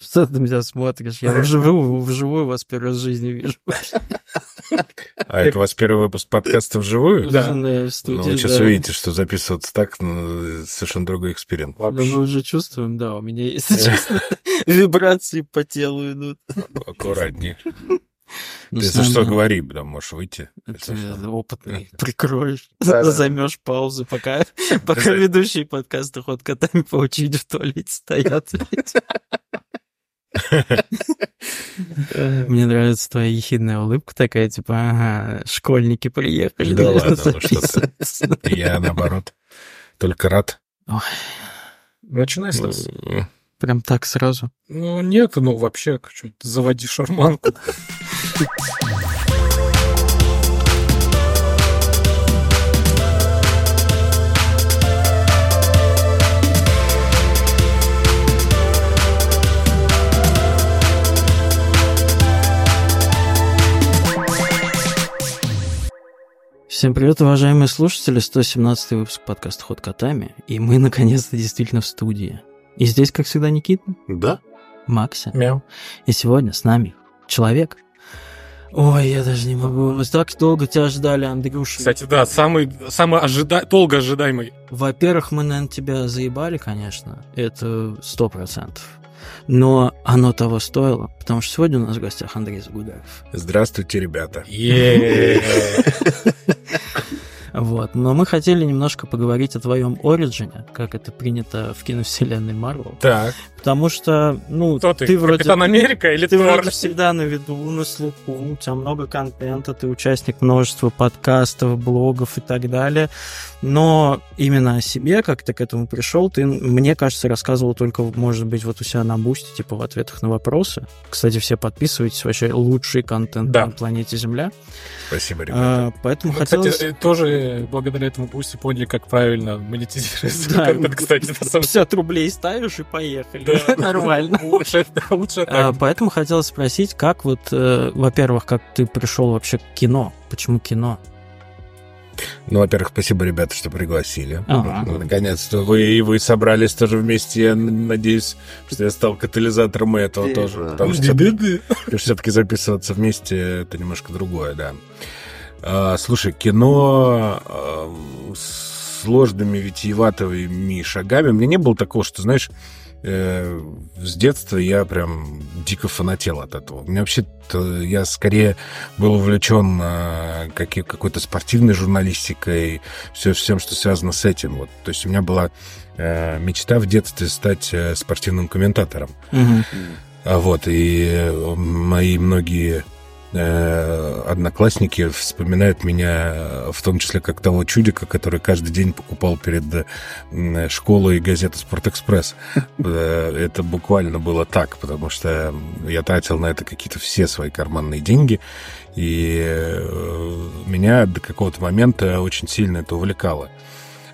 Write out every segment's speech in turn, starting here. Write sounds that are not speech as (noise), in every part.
Что ты меня смотришь? Я вживую, вживую вас первый раз в жизни вижу. А это у вас первый выпуск подкаста вживую? Да. Ну, вы сейчас увидите, что записываться так, ну, совершенно другой эксперимент. Да, мы уже чувствуем, да, у меня, если честно, вибрации по телу идут. Аккуратнее. Ну, Ты с если что, говори, да, можешь выйти. Опытный. Прикроешь, Да-да. займешь паузу, пока, (laughs) пока ведущие подкаста ход котами по очереди в туалете стоят. (laughs) Мне нравится твоя ехидная улыбка такая, типа, ага, школьники приехали. Да ладно, ну что ты. Я, наоборот, только рад. Начинай, Стас. М, Прям так сразу. Ну, нет, ну, вообще, что-то заводи шарманку. (laughs) Всем привет, уважаемые слушатели. 117 выпуск подкаста «Ход котами». И мы, наконец-то, действительно в студии. И здесь, как всегда, Никита, Да? Макса. Мяу. И сегодня с нами человек. Ой, я даже не могу. Мы так долго тебя ждали, Андрюша. Кстати, да, самый, самый ожида... долго ожидаемый. Во-первых, мы, наверное, тебя заебали, конечно. Это сто процентов. Но оно того стоило, потому что сегодня у нас в гостях Андрей Загудаев. Здравствуйте, ребята. (laughs) Вот. Но мы хотели немножко поговорить о твоем оригине, как это принято в киновселенной Марвел. Так, Потому что, ну, Кто ты? вроде... Капитан Америка или Ты Тор? вроде всегда на виду, на слуху, у тебя много контента, ты участник множества подкастов, блогов и так далее. Но именно о себе, как ты к этому пришел, ты, мне кажется, рассказывал только, может быть, вот у себя на бусте, типа в ответах на вопросы. Кстати, все подписывайтесь, вообще лучший контент Да. на планете Земля. спасибо, ребята. А, поэтому Мы, хотелось... кстати, э, благодаря этому пусть поняли, как правильно монетизировать Да. контент, кстати, на самом 50 рублей ставишь и поехали. Да. (laughs) Нормально. Лучше, лучше А, так. поэтому хотелось спросить, как вот, э, во-первых, как ты пришел вообще к кино? Почему кино? Ну, во-первых, спасибо, ребята, что пригласили. Ага. Ну, Наконец-то вы и вы собрались тоже вместе. Я надеюсь, что я стал катализатором этого тоже. Потому что все-таки записываться вместе это немножко другое, да. А, слушай, кино а, с сложными витиеватыми шагами. У меня не было такого, что, знаешь, э, с детства я прям дико фанател от этого. У меня вообще-то я скорее был увлечен каки- какой-то спортивной журналистикой, все, всем, что связано с этим. Вот. То есть у меня была э, мечта в детстве стать э, спортивным комментатором. А Вот, и э, мои многие э, одноклассники вспоминают меня э, в том числе как того чудика, который каждый день покупал перед э, школой газету «Спортэкспресс». Э, Это буквально было так, потому что я тратил на это какие-то все свои карманные деньги, и э, меня до какого-то момента очень сильно это увлекало.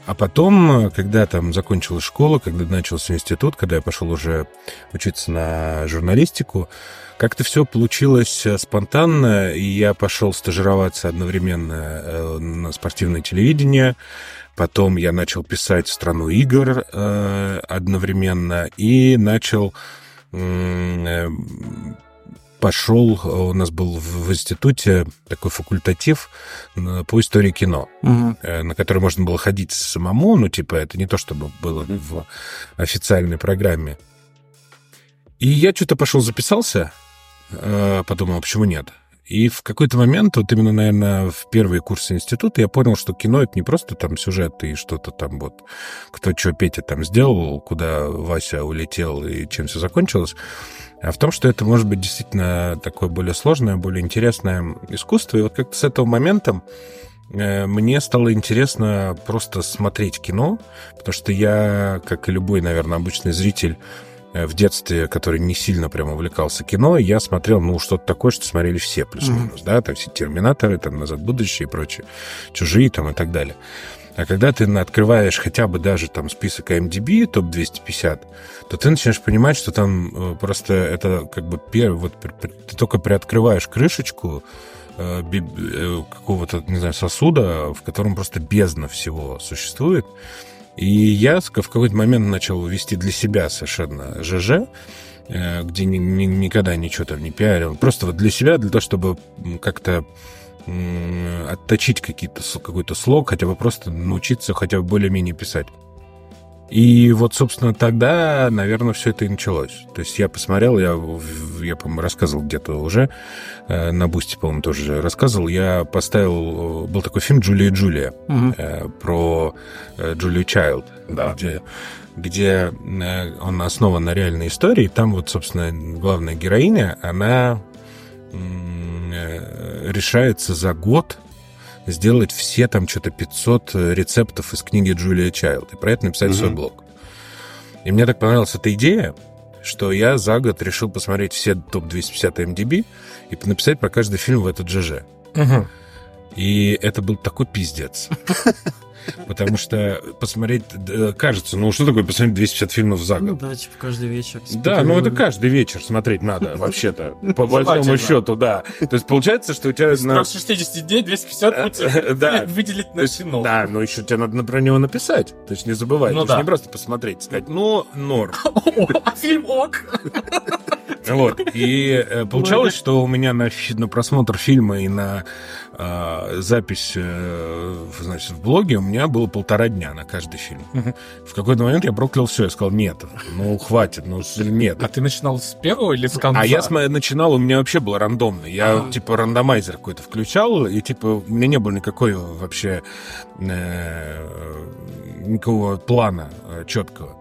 А потом, э, когда там закончилась школа, когда начался институт, когда я пошел уже учиться на журналистику, как-то все получилось э, спонтанно, и я пошел стажироваться одновременно э, на спортивное телевидение, потом я начал писать в страну игр э, одновременно и начал пошел, у нас был в институте такой факультатив по истории кино э, на который можно было ходить самому, ну, типа, это не то, чтобы было в официальной программе. И я что-то пошел записался, подумал, а почему нет? И в какой-то момент, вот именно, наверное, в первые курсы института я понял, что кино — это не просто там сюжет и что-то там вот, кто что Петя там сделал, куда Вася улетел и чем все закончилось, а в том, что это может быть действительно такое более сложное, более интересное искусство. И вот как-то с этого момента э, мне стало интересно просто смотреть кино, потому что я, как и любой, наверное, обычный зритель э, в детстве, который не сильно прям увлекался кино, я смотрел, ну, что-то такое, что смотрели все плюс-минус, да, там все «Терминаторы», там «Назад в будущее» и прочее, «Чужие» там и так далее. А когда ты открываешь хотя бы даже там список IMDb, топ-250, то ты начинаешь понимать, что там э, просто это как бы первый, вот ты только приоткрываешь крышечку э, э, какого-то, не знаю, сосуда, в котором просто бездна всего существует. И я в какой-то момент начал вести для себя совершенно ЖЖ, э, где ни, ни, никогда ничего там не пиарил. Просто вот для себя, для того, чтобы как-то отточить какие-то, какой-то слог, хотя бы просто научиться хотя бы более-менее писать. И вот, собственно, тогда, наверное, все это и началось. То есть я посмотрел, я, я по-моему, рассказывал где-то уже, э, на Бусти, по-моему, тоже рассказывал, я поставил, был такой фильм «Джули и Джулия» угу. э, про э, Джулию Чайлд, да. где, где э, он основан на реальной истории. Там вот, собственно, главная героиня, она э, решается за год сделать все там что-то 500 э, рецептов из книги Джулия Чайлд и про это написать mm-hmm. свой блог. И мне так понравилась эта идея, что я за год решил посмотреть все топ-250 MDB и написать про каждый фильм в этот ЖЖ. Угу. И это был такой пиздец. (laughs) Потому что посмотреть, кажется, ну что такое посмотреть 250 фильмов за год? Ну да, типа каждый вечер. Да, ну это каждый вечер смотреть надо, (laughs) вообще-то, по большому счету, да. То есть получается, что у тебя... На 60 дней 250 да. выделить на кино. Да, но еще тебе надо про него написать. То есть не забывай. Ну, да. не просто посмотреть, сказать, ну, норм. (laughs) А фильм ок. (laughs) Вот. И э, получалось, что у меня на, на просмотр фильма и на э, запись э, значит, в блоге у меня было полтора дня на каждый фильм. Угу. В какой-то момент я проклял все. Я сказал, нет, ну хватит, ну нет. А ты начинал с первого или с конца? А я начинал, у меня вообще было рандомно. Я А-а-а. типа рандомайзер какой-то включал, и типа у меня не было никакой вообще э, никакого плана э, четкого.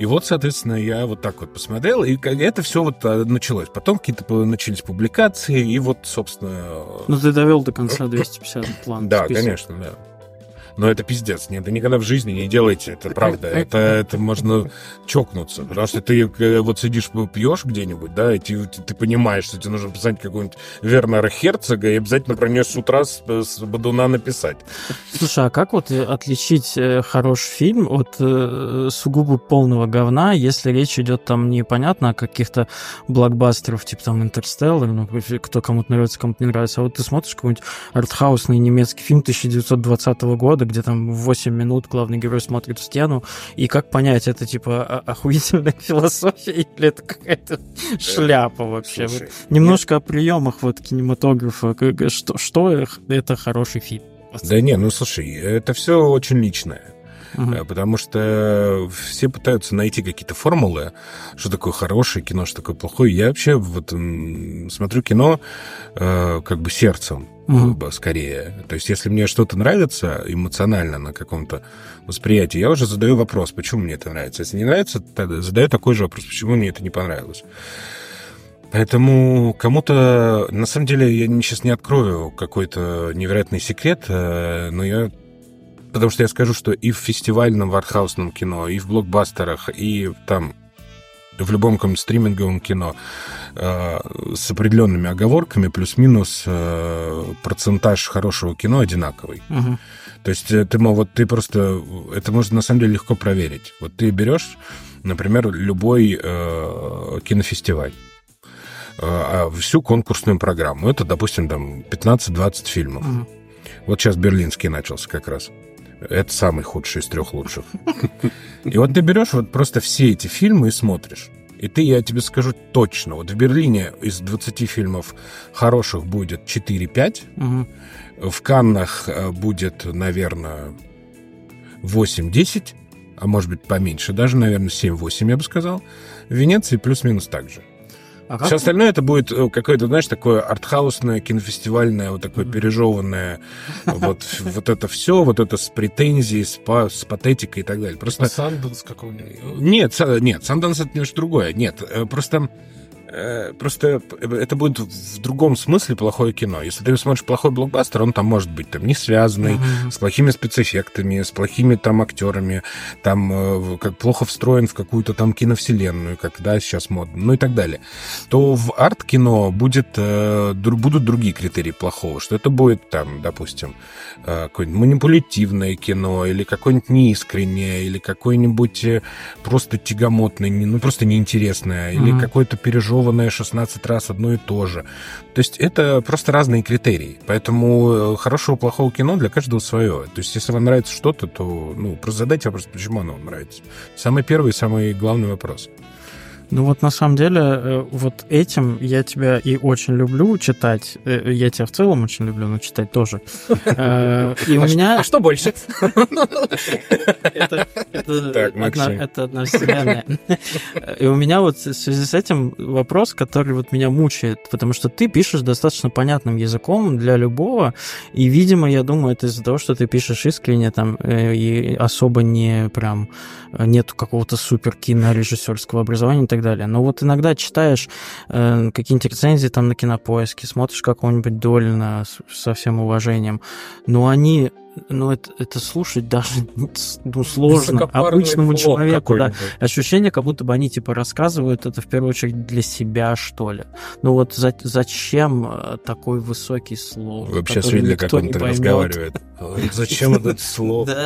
И вот, соответственно, я вот так вот посмотрел, и это все вот а, началось. Потом какие-то начались публикации, и вот, собственно... Ну, ты довел до конца 250 план. Да, конечно, да но это пиздец. Нет, никогда в жизни не делайте это, правда. (laughs) Это, это можно чокнуться. Потому что ты э, вот сидишь, пьешь где-нибудь, да, и ты, ты понимаешь, что тебе нужно писать какого-нибудь Вернера Херцога и обязательно про нее с утра с, с Бадуна написать. Слушай, а как вот отличить э, хороший фильм от э, сугубо полного говна, если речь идет там непонятно о каких-то блокбастеров, типа там Интерстеллар, ну, кто кому-то нравится, кому-то не нравится, а вот ты смотришь какой-нибудь артхаусный немецкий фильм 1920 года, где там в 8 минут главный герой смотрит в стену, и как понять, это типа охуительная (laughs) философия или это какая-то шляпа вообще? Слушай, вот немножко нет. о приемах вот кинематографа, что, что это хороший фильм? Да не, ну слушай, это все очень личное. Угу. Потому что все пытаются найти какие-то формулы, что такое хорошее кино, что такое плохое. Я вообще вот смотрю кино э, как бы сердцем угу. скорее. То есть, если мне что-то нравится эмоционально на каком-то восприятии, я уже задаю вопрос, почему мне это нравится. Если не нравится, тогда задаю такой же вопрос, почему мне это не понравилось. Поэтому кому-то, на самом деле, я сейчас не открою какой-то невероятный секрет, э, но я Потому что я скажу, что и в фестивальном, в артхаусном кино, и в блокбастерах, и там в любом каком стриминговом кино э, с определенными оговорками плюс-минус э, процентаж хорошего кино одинаковый. Угу. То есть э, ты, вот ты просто... Это можно на самом деле легко проверить. Вот ты берешь, например, любой э, кинофестиваль э, а всю конкурсную программу. Это, допустим, там 15-20 фильмов. Угу. Вот сейчас берлинский начался как раз. Это самый худший из трех лучших. И вот ты берешь вот просто все эти фильмы и смотришь. И ты, я тебе скажу точно, вот в Берлине из 20 фильмов хороших будет 4-5, угу. в Каннах э, будет, наверное, 8-10, а может быть поменьше, даже, наверное, 7-8, я бы сказал. В Венеции плюс-минус так же. А Все остальное это будет э, какое-то, знаешь, такое артхаусное, кинофестивальное, вот такое пережеванное, вот, вот это все, вот это с претензией, с, с патетикой и так далее. Просто... Санденс какого-нибудь? Нет, нет, Санденс это немножко другое. Нет, э, просто просто это будет в другом смысле плохое кино. Если ты смотришь плохой блокбастер, он там может быть там не связанный, mm-hmm. с плохими спецэффектами, с плохими там актерами, там э, как плохо встроен в какую-то там киновселенную, как да, сейчас модно, ну и так далее. То в арт-кино будет, э, будут другие критерии плохого, что это будет там, допустим, какое-нибудь манипулятивное кино, или какое-нибудь неискреннее, или какое-нибудь просто тягомотное, ну просто неинтересное, mm-hmm. или какое-то пережевывание нарисованное 16 раз одно и то же. То есть это просто разные критерии. Поэтому э, хорошего, плохого кино для каждого свое. То есть если вам нравится что-то, то ну, просто задайте вопрос, почему оно вам нравится. Самый первый, самый главный вопрос. Ну вот на самом деле э, вот этим я тебя и очень люблю читать. Э, я тебя в целом очень люблю, но читать тоже. Э, и у А меня... А что больше? Это одна- вселенная. И у меня вот в связи с этим вопрос, который вот меня мучает, потому что ты пишешь достаточно понятным языком для любого, и, видимо, я думаю, это из-за того, что ты пишешь искренне там и особо не прям нету какого-то супер кинорежиссерского образования и так далее. Но вот иногда читаешь э, какие-нибудь рецензии там на кинопоиске, смотришь какого-нибудь Долина со всем уважением, но они ну, это, это слушать даже (laughs) ну, сложно Высокопарный обычному человеку, да. Ощущение, как будто бы они типа рассказывают это в первую очередь для себя, что ли. Ну вот за- зачем э, такой высокий слог? Вообще который видели, как он так разговаривает. (laughs) Зачем этот слог? (laughs)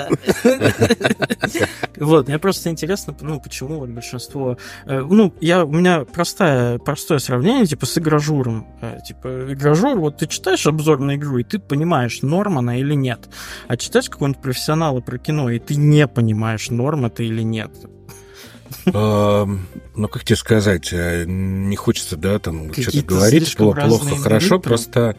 Вот, мне просто интересно, ну, почему большинство... э, Ну, я, у меня простая, простое сравнение, типа, с игражуром. Э, Типа, игражур, вот ты читаешь обзор на игру, и ты понимаешь, норм она или нет. А читаешь какого-нибудь профессионала про кино, и ты не понимаешь, норм это или нет. Эм, Ну, как тебе сказать, э, не хочется, да, там что-то говорить, слишком плохо, хорошо, просто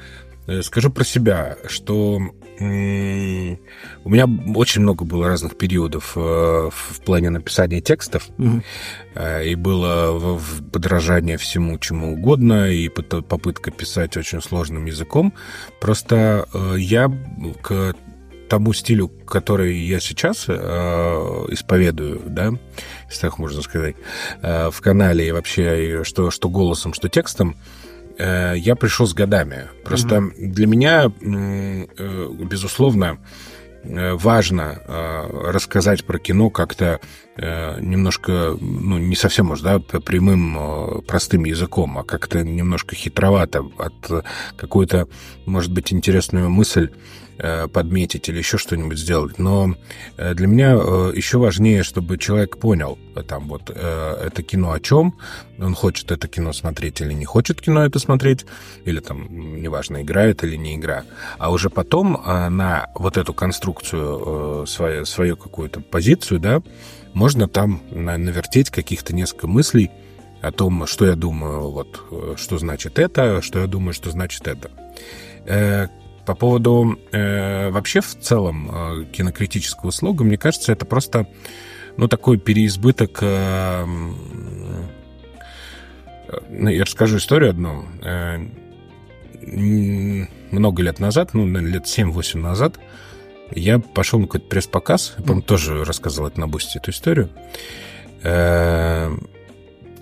э, скажу про себя, что у меня очень много было разных периодов э, в плане написания текстов, И было подражание всему, чему угодно, и попытка писать очень сложным языком. Просто я к тому стилю, который я сейчас э, исповедую, да, если так можно сказать, э, в канале и вообще, что, что голосом, что текстом, э, я пришел с годами. Просто для меня, э, безусловно, э, важно э, рассказать про кино как-то э, немножко, ну, не совсем, может, да, прямым, э, простым языком, а как-то немножко хитровато от какой-то, может быть, интересную мысль подметить или еще что-нибудь сделать. Но э, для меня э, еще важнее, чтобы человек понял, э, там вот, э, это кино о чем, он хочет это кино смотреть или не хочет кино это смотреть, или там, неважно, играет или не игра. А уже потом э, на вот эту конструкцию, э, свою, свою какую-то позицию, да, можно там на- навертеть каких-то несколько мыслей о том, что я думаю, вот, э, что значит это, что я думаю, что значит это. По поводу э, вообще в целом э, кинокритического слога, мне кажется, это просто, ну, такой переизбыток... э, э, я расскажу историю одну. Э, Много лет назад, ну, лет 7-8 назад, я пошел на какой-то пресс-показ, я, по-моему, тоже рассказывал это на Бусти, эту историю. Э,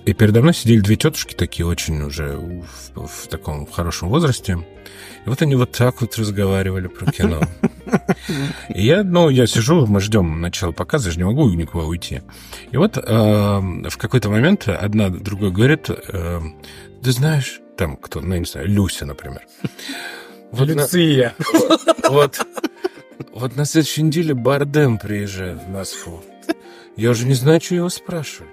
И передо мной сидели две тетушки такие, очень уже в, в таком хорошем возрасте. И вот они вот так вот разговаривали про кино. (laughs) И я, ну, я сижу, мы ждем начала показа, я же не могу никуда уйти. И вот э, в какой-то момент одна другой говорит, э, ты знаешь, там кто, ну, я не знаю, Люся, например. Вот на- Люция. вот, вот на следующей неделе Бардем приезжает в Москву. Я уже не знаю, что его спрашивать.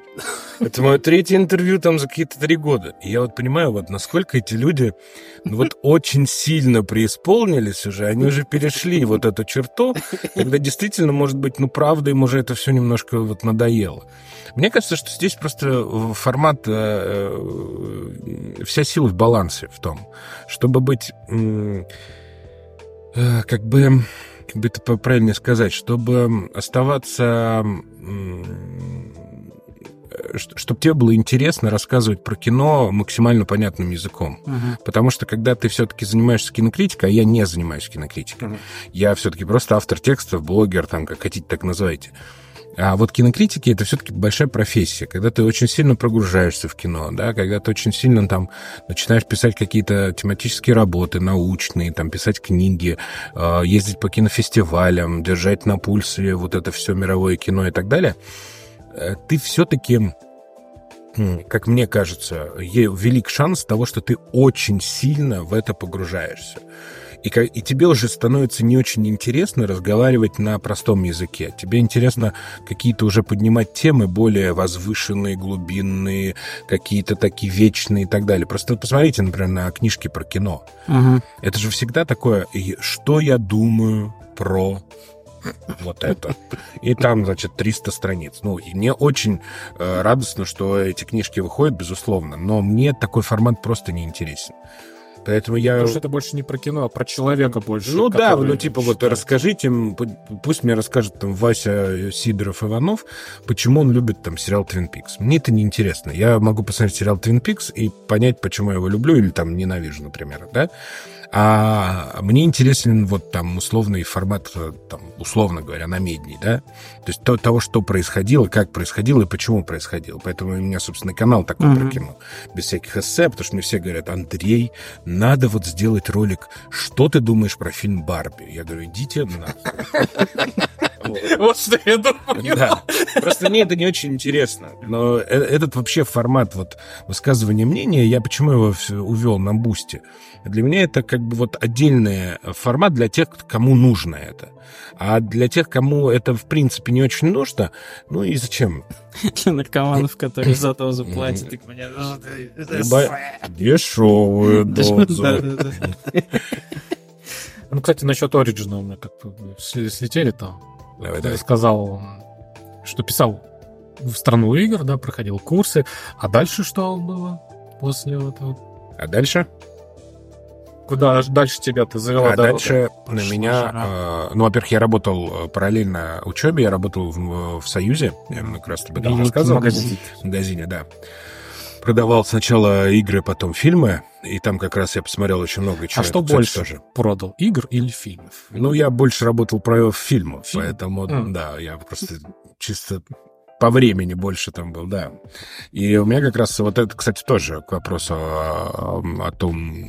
Это мое третье интервью там за какие-то три года. И я вот понимаю, вот насколько эти люди ну, вот очень сильно преисполнились уже, они уже перешли вот эту черту, когда действительно, может быть, ну, правда, им уже это все немножко вот надоело. Мне кажется, что здесь просто э, формат, э, э, вся сила в балансе в том, чтобы быть как бы, как бы это правильно сказать, чтобы оставаться, чтобы тебе было интересно рассказывать про кино максимально понятным языком. Мгм. Потому что когда ты все-таки занимаешься кинокритикой, а я не занимаюсь кинокритикой, Мгм. я все-таки просто автор текстов, блогер, там, как хотите, так называйте. А вот кинокритики это все-таки большая профессия, когда ты очень сильно прогружаешься в кино, да, когда ты очень сильно там начинаешь писать какие-то тематические работы, научные, там писать книги, э, ездить по кинофестивалям, держать на пульсе вот это все мировое кино и так далее, ты все-таки как мне кажется, велик шанс того, что ты очень сильно в это погружаешься. И, и тебе уже становится не очень интересно разговаривать на простом языке. Тебе интересно какие-то уже поднимать темы более возвышенные, глубинные, какие-то такие вечные и так далее. Просто посмотрите, например, на книжки про кино. Мгм. Это же всегда такое, что я думаю про вот это. И там, значит, 300 страниц. Ну, и мне очень э, радостно, что эти книжки выходят, безусловно, но мне такой формат просто не интересен. Поэтому я... Потому что это больше не про кино, а про человека больше. Ну да, ну типа вот расскажите, пусть мне расскажет там Вася Сидоров-Иванов, почему он любит там сериал Твин Пикс. Мне это не интересно. Я могу посмотреть сериал Твин Пикс и понять, почему я его люблю или там ненавижу, например, да? А мне интересен вот там условный формат, э, там, условно говоря, намедний, да? То есть то, того, что происходило, как происходило и почему происходило. Поэтому у меня, собственно, канал такой mm-hmm. про кино. Без всяких эссе, потому что мне все говорят, Андрей, надо вот сделать ролик, что ты думаешь про фильм «Барби»? Я говорю, идите на. (laughs) Вот что я думаю. Да. Просто мне это не очень интересно. Но э, этот вообще формат вот высказывания мнения, я почему его увел на бусте? Для меня это как бы вот отдельный формат для тех, кому нужно это. А для тех, кому это в принципе не очень нужно, ну и зачем? (laughs) Для наркоманов, которые за (laughs) дозу платят, так мне Дешевую дозу. Ну, кстати, насчет Origin у меня как-то слетели там. Давай, давай. Сказал, что писал в страну игр, да, проходил курсы. А дальше что было после этого? А дальше? Куда дальше тебя ты завела? А дальше на меня... Э, ну, во-первых, я работал э, параллельно учебе, я работал в, в Союзе, я как раз об этом рассказывал. В магазине. В магазине, да. Продавал сначала игры, потом фильмы, и там как раз я посмотрел очень много чего. А что больше тоже. продал, игр или фильмов? Ну, я больше работал про фильмы, Фильм? поэтому, mm. да, я просто чисто по времени больше там был, да. И у меня как раз вот это, кстати, тоже к вопросу о, о том,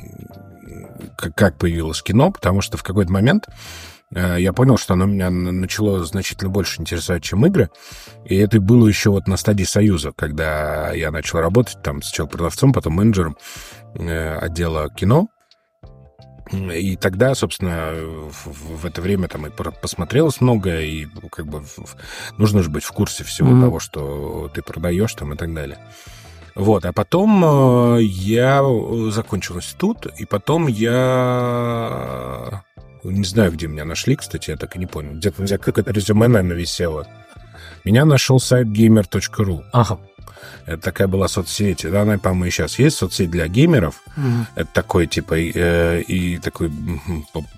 как появилось кино, потому что в какой-то момент я понял, что оно меня начало значительно больше интересовать, чем игры. И это было еще вот на стадии Союза, когда я начал работать там сначала продавцом, потом менеджером э, отдела кино. И тогда, собственно, в, в это время там и посмотрелось много, и как бы нужно же быть в курсе всего mm-hmm. того, что ты продаешь там и так далее. Вот, а потом э, я закончил институт, и потом я... Не знаю, где меня нашли, кстати, я так и не понял. Где-то как это резюме, наверное, висело. Меня нашел сайт gamer.ru. Ага. Это такая была соцсеть. Да, она, по-моему, и сейчас есть соцсеть для геймеров. Mm-hmm. Это такой, типа, э, и такой,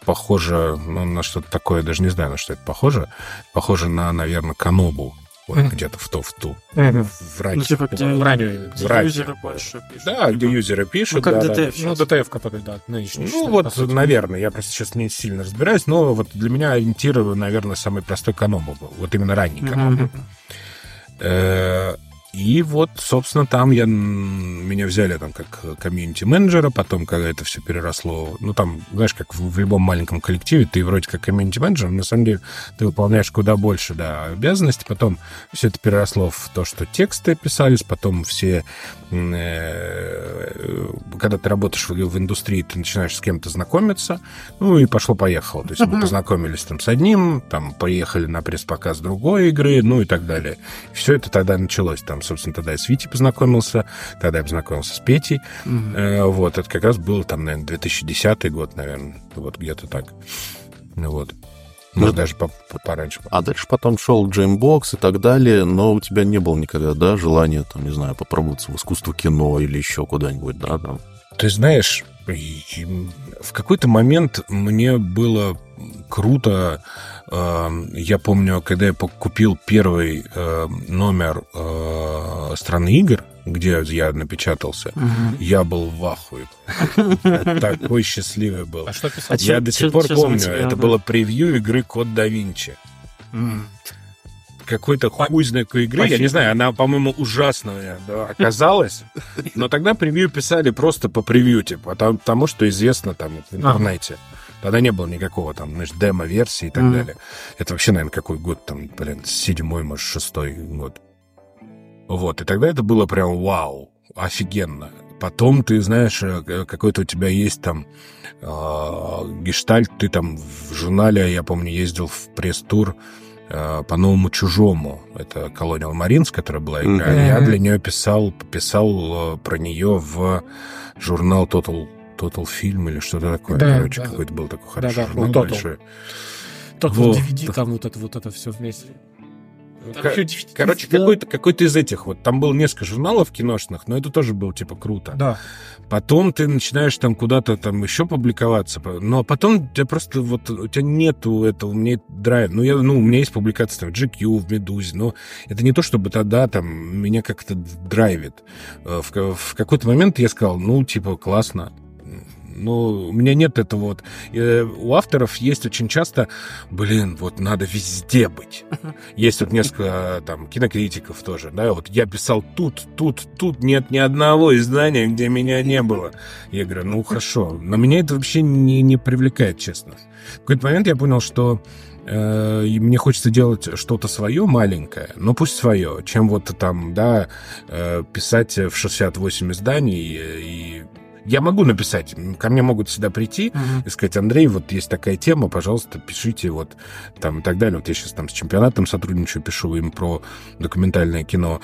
похоже ну, на что-то такое, даже не знаю, на что это похоже. Похоже на, наверное, Канобу. Вот, mm-hmm. где-то в то, в ту. Mm-hmm. В радио. Ну, типа, где, в радио. Где радио. юзеры больше пишут. Да, где юзеры пишут. Ну, как да, DTF да. Ну, DTF, который, да, нынешний. Ну, вот, наверное, я просто сейчас не сильно разбираюсь, но вот для меня ориентир, наверное, самый простой Канобу был. Вот именно ранний. Mm-hmm. И вот, собственно, там я, меня взяли там как комьюнити-менеджера, потом, когда это все переросло, ну, там, знаешь, как в, в любом маленьком коллективе, ты вроде как комьюнити-менеджер, на самом деле ты выполняешь куда больше, да, обязанностей, потом все это переросло в то, что тексты писались, потом все, э, когда ты работаешь в, в индустрии, ты начинаешь с кем-то знакомиться, ну, и пошло-поехало, то есть мы познакомились там с одним, там, поехали на пресс-показ другой игры, ну, и так далее. Все это тогда началось, там, собственно, тогда я с Витей познакомился, тогда я познакомился с Петей. Угу. Э, вот, это как раз был там, наверное, 2010 год, наверное, вот где-то так. Вот. Может, ну, даже по -по пораньше. А дальше потом шел Gamebox и так далее, но у тебя не было никогда, да, желания, там, не знаю, попробоваться в искусство кино или еще куда-нибудь, да, там? Ты знаешь, в какой-то момент мне было круто я помню, когда я купил первый эм, номер э, страны игр, где я напечатался, угу. я был в ахуе. Такой счастливый был. А что писал? Я до сих пор помню, это было превью игры Код да Винчи. Какой-то хуй знает какой игры, я не знаю, она, по-моему, ужасная да, оказалась, но тогда превью писали просто по превью, типа, потому что известно там в интернете. Тогда не было никакого там, знаешь, демо-версии и так mm-hmm. далее. Это вообще, наверное, какой год там, блин, седьмой, может, шестой год. Вот, и тогда это было прям вау, офигенно. Потом ты знаешь, э, какой-то у тебя есть там э, гештальт, ты там в журнале, я помню, ездил в пресс-тур э, по новому чужому. Это Colonial Marines, которая была игра. Mm-hmm. Я для нее писал, писал э, про нее в журнал Total Total фильм или что-то такое. Да, Короче, да. какой-то был такой хороший да, да, журнал Total. большой. так вот, DVD, там вот это вот это все вместе. Короче, какой-то какой из этих вот. Там было несколько журналов киношных, но это тоже было типа круто. Да. Потом ты начинаешь там куда-то там еще публиковаться, но потом у тебя просто вот у тебя нету этого, мне драйв. Ну, я, ну, у меня есть публикации там в GQ, в Медузе, но это не то, чтобы тогда там меня как-то драйвит. Э, в, в какой-то момент я сказал, ну, типа, классно, ну, у меня нет этого вот. Э, у авторов есть очень часто, блин, вот надо везде быть. Есть вот несколько там кинокритиков тоже, да, вот я писал тут, тут, тут нет ни одного издания, где меня не было. Я говорю, ну хорошо, но меня это вообще не, не привлекает, честно. В какой-то момент я понял, что э, мне хочется делать что-то свое маленькое, но пусть свое, чем вот там, да, э, писать в 68 изданий и я могу написать, ко мне могут всегда прийти и сказать, Андрей, вот есть такая тема, пожалуйста, пишите вот там и так далее. Вот я сейчас там с чемпионатом сотрудничаю, пишу им про документальное кино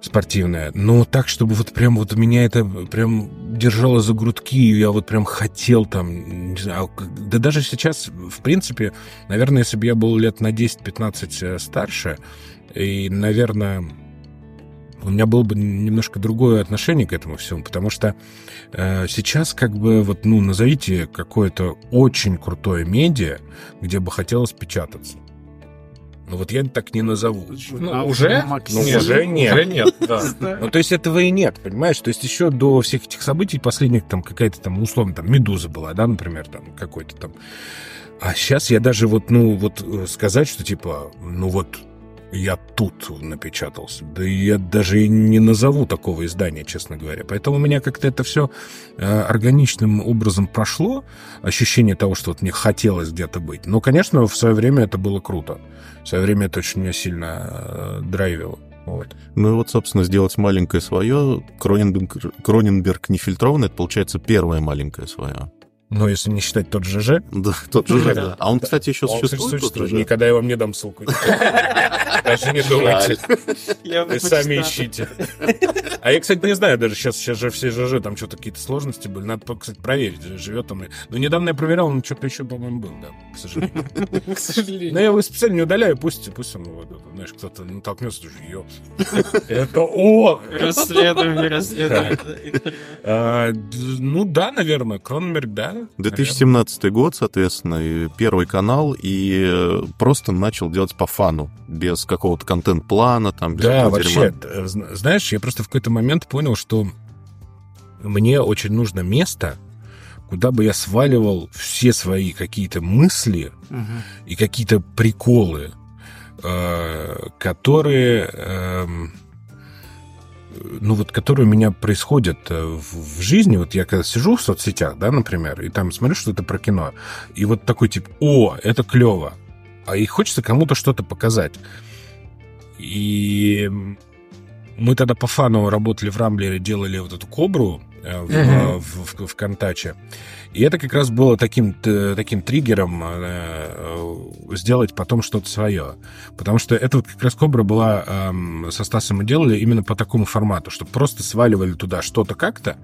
спортивное, но так, чтобы вот прям вот меня это прям держало за грудки, и я вот прям хотел там, не знаю, да даже сейчас, в принципе, наверное, если бы я был лет на 10-15 э, старше, и, наверное, у меня было бы немножко другое отношение к этому всему, потому что э, сейчас как бы вот, ну, назовите какое-то очень крутое медиа, где бы хотелось печататься. Ну вот я так не назову. Ну, а уже? Ну, нет, уже нет. Уже нет, да. Ну, то есть этого и нет, понимаешь? То есть еще до всех этих событий последних там какая-то там, условно, там, «Медуза» была, да, например, там, какой-то там. А сейчас я даже вот, ну, вот э, сказать, что типа, ну вот я тут напечатался. Да я даже и не назову такого издания, честно говоря. Поэтому у меня как-то это все э, органичным образом прошло. Ощущение того, что вот мне хотелось где-то быть. Но, конечно, в свое время это было круто. В свое время это очень меня сильно э, драйвило. Вот. Ну и вот, собственно, сделать маленькое свое. Кроненберг, Кроненберг нефильтрованный, это получается первое маленькое свое. Ну, если не считать тот ЖЖ. Да, тот ЖЖ, да. А он, кстати, еще существует? существует. Никогда я вам не дам ссылку. (laughs) Даже не думайте. Вы сами ищите. А я, кстати, не знаю, даже сейчас, сейчас же все ЖЖ, там что-то какие-то сложности были. Надо, кстати, проверить, живет там. Но недавно я проверял, он что-то еще, по-моему, был, да, к сожалению. (laughs) К сожалению. Но я его специально не удаляю, пусть, пусть он, знаешь, кто-то натолкнется, уже ее. Это о! Расследование, расследование. А, ну да, наверное, Кроненберг, да. 2017 год, соответственно, первый канал, и э, просто начал делать по фану, без какого-то контент-плана, там, без Да, вообще, э, знаешь, я просто в какой-то момент понял, что мне очень нужно место, куда бы я сваливал все свои какие-то мысли угу. и какие-то приколы, э, которые эм, ну вот, которые у меня происходят э, в, в жизни, вот я когда сижу в соцсетях, да, например, и там смотрю что-то про кино, и вот такой тип, о, это клево, а и хочется кому-то что-то показать. И мы тогда по фану работали в Рамблере, делали вот эту кобру э, в, uh-huh. в, в, в Контаче. И это как раз было таким, таким триггером э, сделать потом что-то свое. Потому что это вот как раз Кобра была э, со Стасом мы делали именно по такому формату, чтобы просто сваливали туда что-то как-то,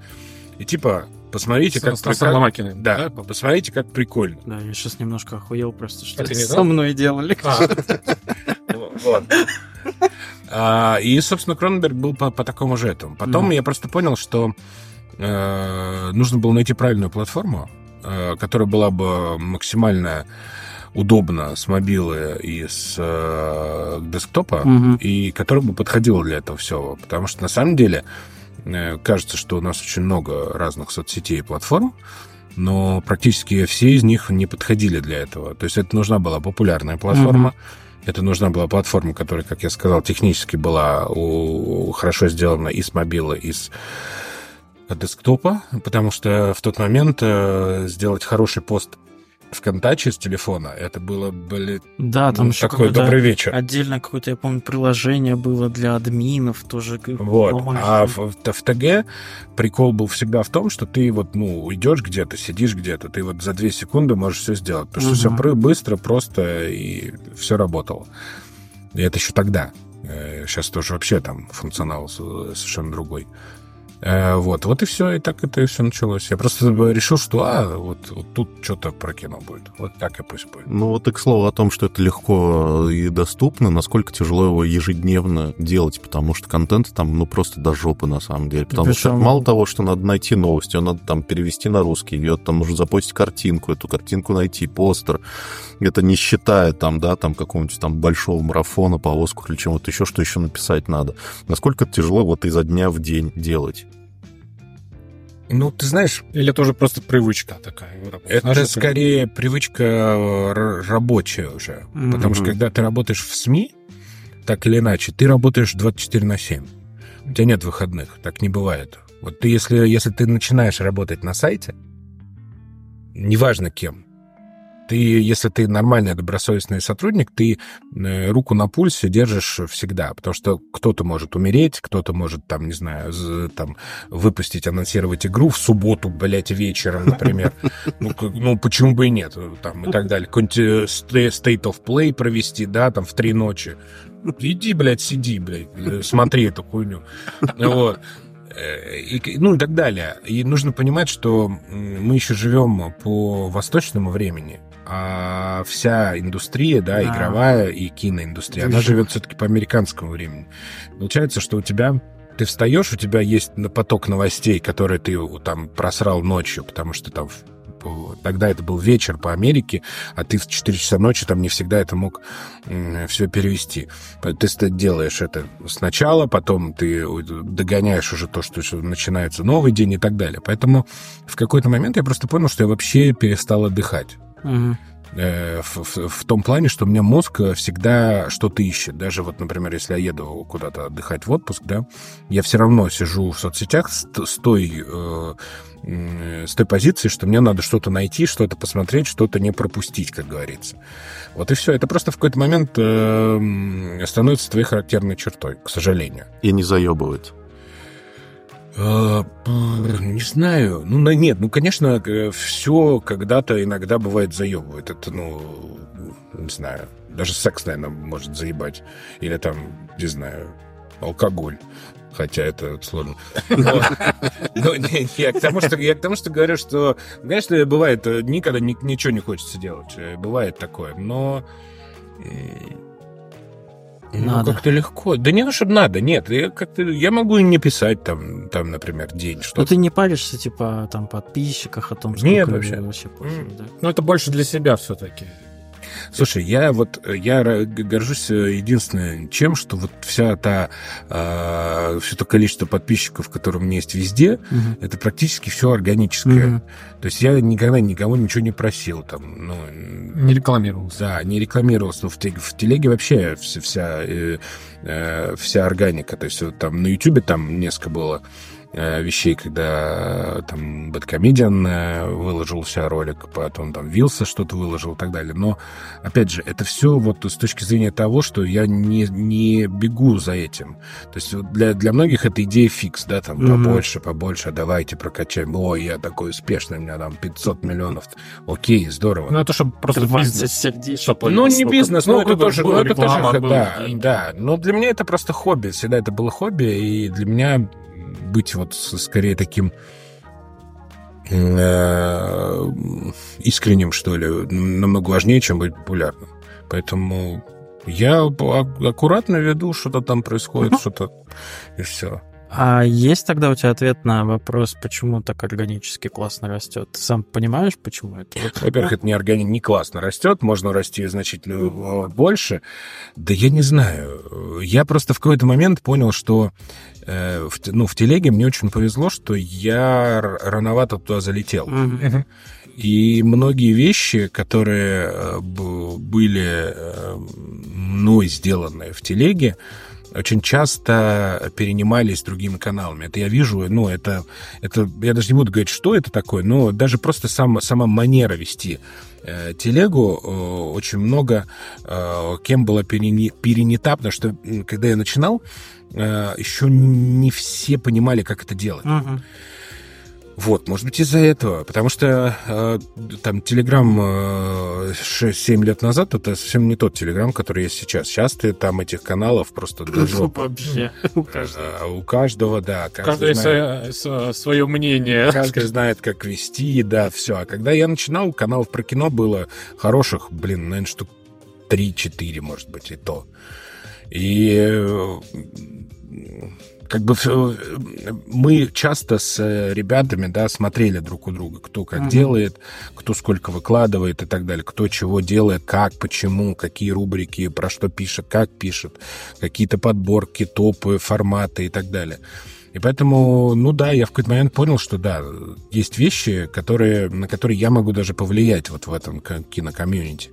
и типа Посмотрите, с, как с прикольно. Ломакиным, да, да, посмотрите, как прикольно. Да, я сейчас немножко охуел просто, что это со мной делали. А. (laughs) Вот. (laughs) А, и, собственно, Кроненберг был по, по такому же этому. Потом mm. я просто понял, что э, нужно было найти правильную платформу, э, которая была бы максимально удобна с мобилы и с э, десктопа, mm-hmm. и которая бы подходила для этого всего. Потому что, на самом деле, э, кажется, что у нас очень много разных соцсетей и платформ, но практически все из них не подходили для этого. То есть это нужна была популярная платформа, mm-hmm это нужна была платформа, которая, как я сказал, технически была у, хорошо сделана и с мобила, и с десктопа, потому что в тот момент э, сделать хороший пост в контаче с телефона, это было, были... Да, там ну, еще такой добрый вечер. Отдельно какое-то, я помню, приложение было для админов тоже. Вот. А в, в, в ТГ прикол был всегда в том, что ты вот, ну, идешь где-то, сидишь где-то, ты вот за две секунды можешь все сделать, потому что угу. все быстро, просто, и все работало. И это еще тогда. Сейчас э, тоже вообще там функционал совершенно другой. Э, вот, вот и все, и так это все началось. Я просто решил, что, а, вот, вот тут что-то про кино будет. Вот так и пусть будет. Ну вот и к слову о том, что это легко и доступно, насколько тяжело его ежедневно делать, потому что контент там, ну, просто до жопы на самом деле. Потому Причем... что мало того, что надо найти новости, надо там перевести на русский, ее там нужно запостить картинку, эту картинку найти, постер. Это не считая там, да, там какого-нибудь там большого марафона по Оскару или чего-то еще, что еще написать надо. Насколько это тяжело вот изо дня в день делать. Ну, ты знаешь... Или тоже просто привычка такая? Это Знаешь, скорее это... привычка э, рабочая уже. Mm-hmm. Потому что когда ты работаешь в СМИ, так или иначе, ты работаешь 24 на 7. У тебя нет выходных. Так не бывает. Вот ты, если, если ты начинаешь работать на сайте, неважно кем, ты, если ты нормальный добросовестный сотрудник, ты э, руку на пульсе держишь всегда, потому что кто-то может умереть, кто-то может, там, не знаю, там, выпустить, анонсировать игру в субботу, блядь, вечером, например. Ну, ну, почему бы и нет, там, и так далее. Какой-нибудь э, state of play провести, да, там, в три ночи. Иди, блядь, сиди, блядь, э, смотри эту хуйню. Вот и, ну и так далее. И нужно понимать, что мы еще живем по восточному времени, а вся индустрия, да, игровая и киноиндустрия, она живет все-таки по американскому времени. Получается, что у тебя ты встаешь, у тебя есть поток новостей, которые ты там просрал ночью, потому что там тогда это был вечер по Америке, а ты в 4 часа ночи там не всегда это мог все перевести. Ты делаешь это сначала, потом ты догоняешь уже то, что начинается новый день и так далее. Поэтому в какой-то момент я просто понял, что я вообще перестал отдыхать. Угу в, в, в том плане, что у меня мозг всегда что-то ищет. Даже вот, например, если я еду куда-то отдыхать в отпуск, да, я все равно сижу в соцсетях с, с той э, с той позиции, что мне надо что-то найти, что-то посмотреть, что-то не пропустить, как говорится. Вот и все. Это просто в какой-то момент э, становится твоей характерной чертой, к сожалению. И не заебывает. Э, не знаю. Ну, нет, ну, конечно, э, все когда-то иногда бывает заебывает. Это, ну, не знаю. Даже секс, наверное, может заебать. Или там, не знаю, алкоголь хотя это сложно. Но я к тому, что я к тому, что говорю, что, конечно, бывает, э, никогда ничего не хочется делать. Э, бывает такое, но ну, как-то легко. Да не, ну, чтобы надо, нет. Я, как-то, я могу и не писать там, там, например, день. Что ну, ты не паришься, типа, там, подписчиках о том, сколько нет, вообще. вообще mm. да? Ну, это больше для себя все-таки. Слушай, я вот я горжусь э, единственное чем, что вот вся та э, все то количество подписчиков, которые у меня есть везде, угу. это практически все органическое. Угу. То есть я никогда никого ничего не просил там, ну не рекламировался. Да, не рекламировался. Но в, в телеге вообще вся вся, э, э, вся органика. То есть вот, там на Ютубе там несколько было вещей, когда э, там Бэткомедиан э, выложил себя ролик, потом там Вилса что-то выложил и так далее. Но, опять же, это все вот с точки зрения того, что я не, не бегу за этим. То есть для, для многих это идея фикс, да, там mm-hmm. побольше, побольше, давайте прокачаем. Ой, я такой успешный, у меня там 500 миллионов. Окей, здорово. Ну, это чтобы просто бизнес. Сердечко, ну, не бизнес, ну, это тоже, ну, это тоже, да, да. Но для меня это просто хобби. Всегда это было хобби, и для меня быть вот скорее таким э, искренним, что ли, намного важнее, чем быть популярным. Поэтому я аккуратно веду, что-то там происходит, что-то, и все. А есть тогда у тебя ответ на вопрос, почему так органически классно растет? Ты сам понимаешь, почему это? Во-первых, это не, органи... не классно растет, можно расти значительно больше. Да я не знаю. Я просто в какой-то момент понял, что э, в, ну, в телеге мне очень повезло, что я рановато туда залетел. Mm-hmm. И многие вещи, которые э, были э, мной сделаны в телеге, очень часто перенимались другими каналами. Это я вижу, ну, это, это я даже не буду говорить, что это такое, но даже просто сам, сама манера вести э, телегу э, очень много э, кем была перене, перенята, потому что когда я начинал, э, еще не все понимали, как это делать. Uh-huh. Вот, может быть, из-за этого. Потому что э, там Телеграм э, 6-7 лет назад это совсем не тот Телеграм, который есть сейчас. Сейчас ты там этих каналов просто даже... (laughs) Вообще. У каждого. А, (laughs) у каждого, да. Каждый, каждый знает, свое мнение. (laughs) Каждый знает, как вести, да, все. А когда я начинал, каналов про кино было хороших, блин, наверное, штук 3-4, может быть, и то. И э, как бы мы часто с ребятами, да, смотрели друг у друга, кто как mm-hmm. делает, кто сколько выкладывает и так далее, кто чего делает, как, почему, какие рубрики, про что пишет, как пишет, какие-то подборки, топы, форматы и так далее. И поэтому, ну да, я в какой-то момент понял, что да, есть вещи, которые, на которые я могу даже повлиять вот в этом кинокомьюнити.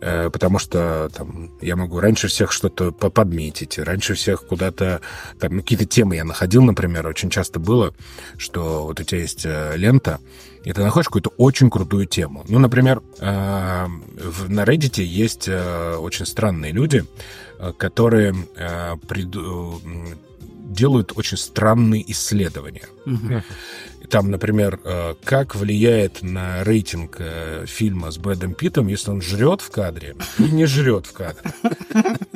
Э, потому что там я могу раньше всех что-то подметить, раньше всех куда-то... Там какие-то темы я находил, например, очень часто было, что вот у тебя есть э, лента, и ты находишь какую-то очень крутую тему. Ну, например, э, на Reddit есть очень странные люди, которые делают очень странные исследования. Угу. Там, например, э, как влияет на рейтинг э, фильма с Брэдом Питтом, если он жрет в кадре и не жрет в кадре.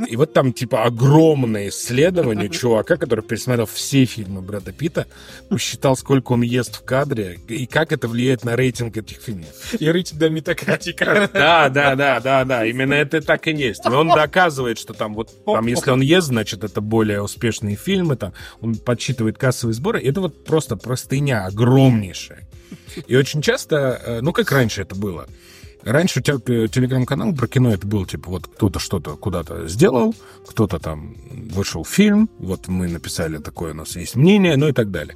И вот там, типа, огромное исследование чувака, который пересмотрел все фильмы Брэда Питта, посчитал, сколько он ест в кадре и как это влияет на рейтинг этих фильмов. И рейтинг да, метакратика. Да, да, да, да, да. Именно это так и есть. И он доказывает, что там вот, там, если он ест, значит, это более успешные фильмы, там, он подсчитывает кассовые сборы. Это вот просто простыня, огромнейшая. И очень часто, э, ну, как раньше это было, Раньше у тебя телеграм-канал про кино это был, типа, вот кто-то что-то куда-то сделал, кто-то там вышел фильм, вот мы написали такое, у нас есть мнение, ну и так далее.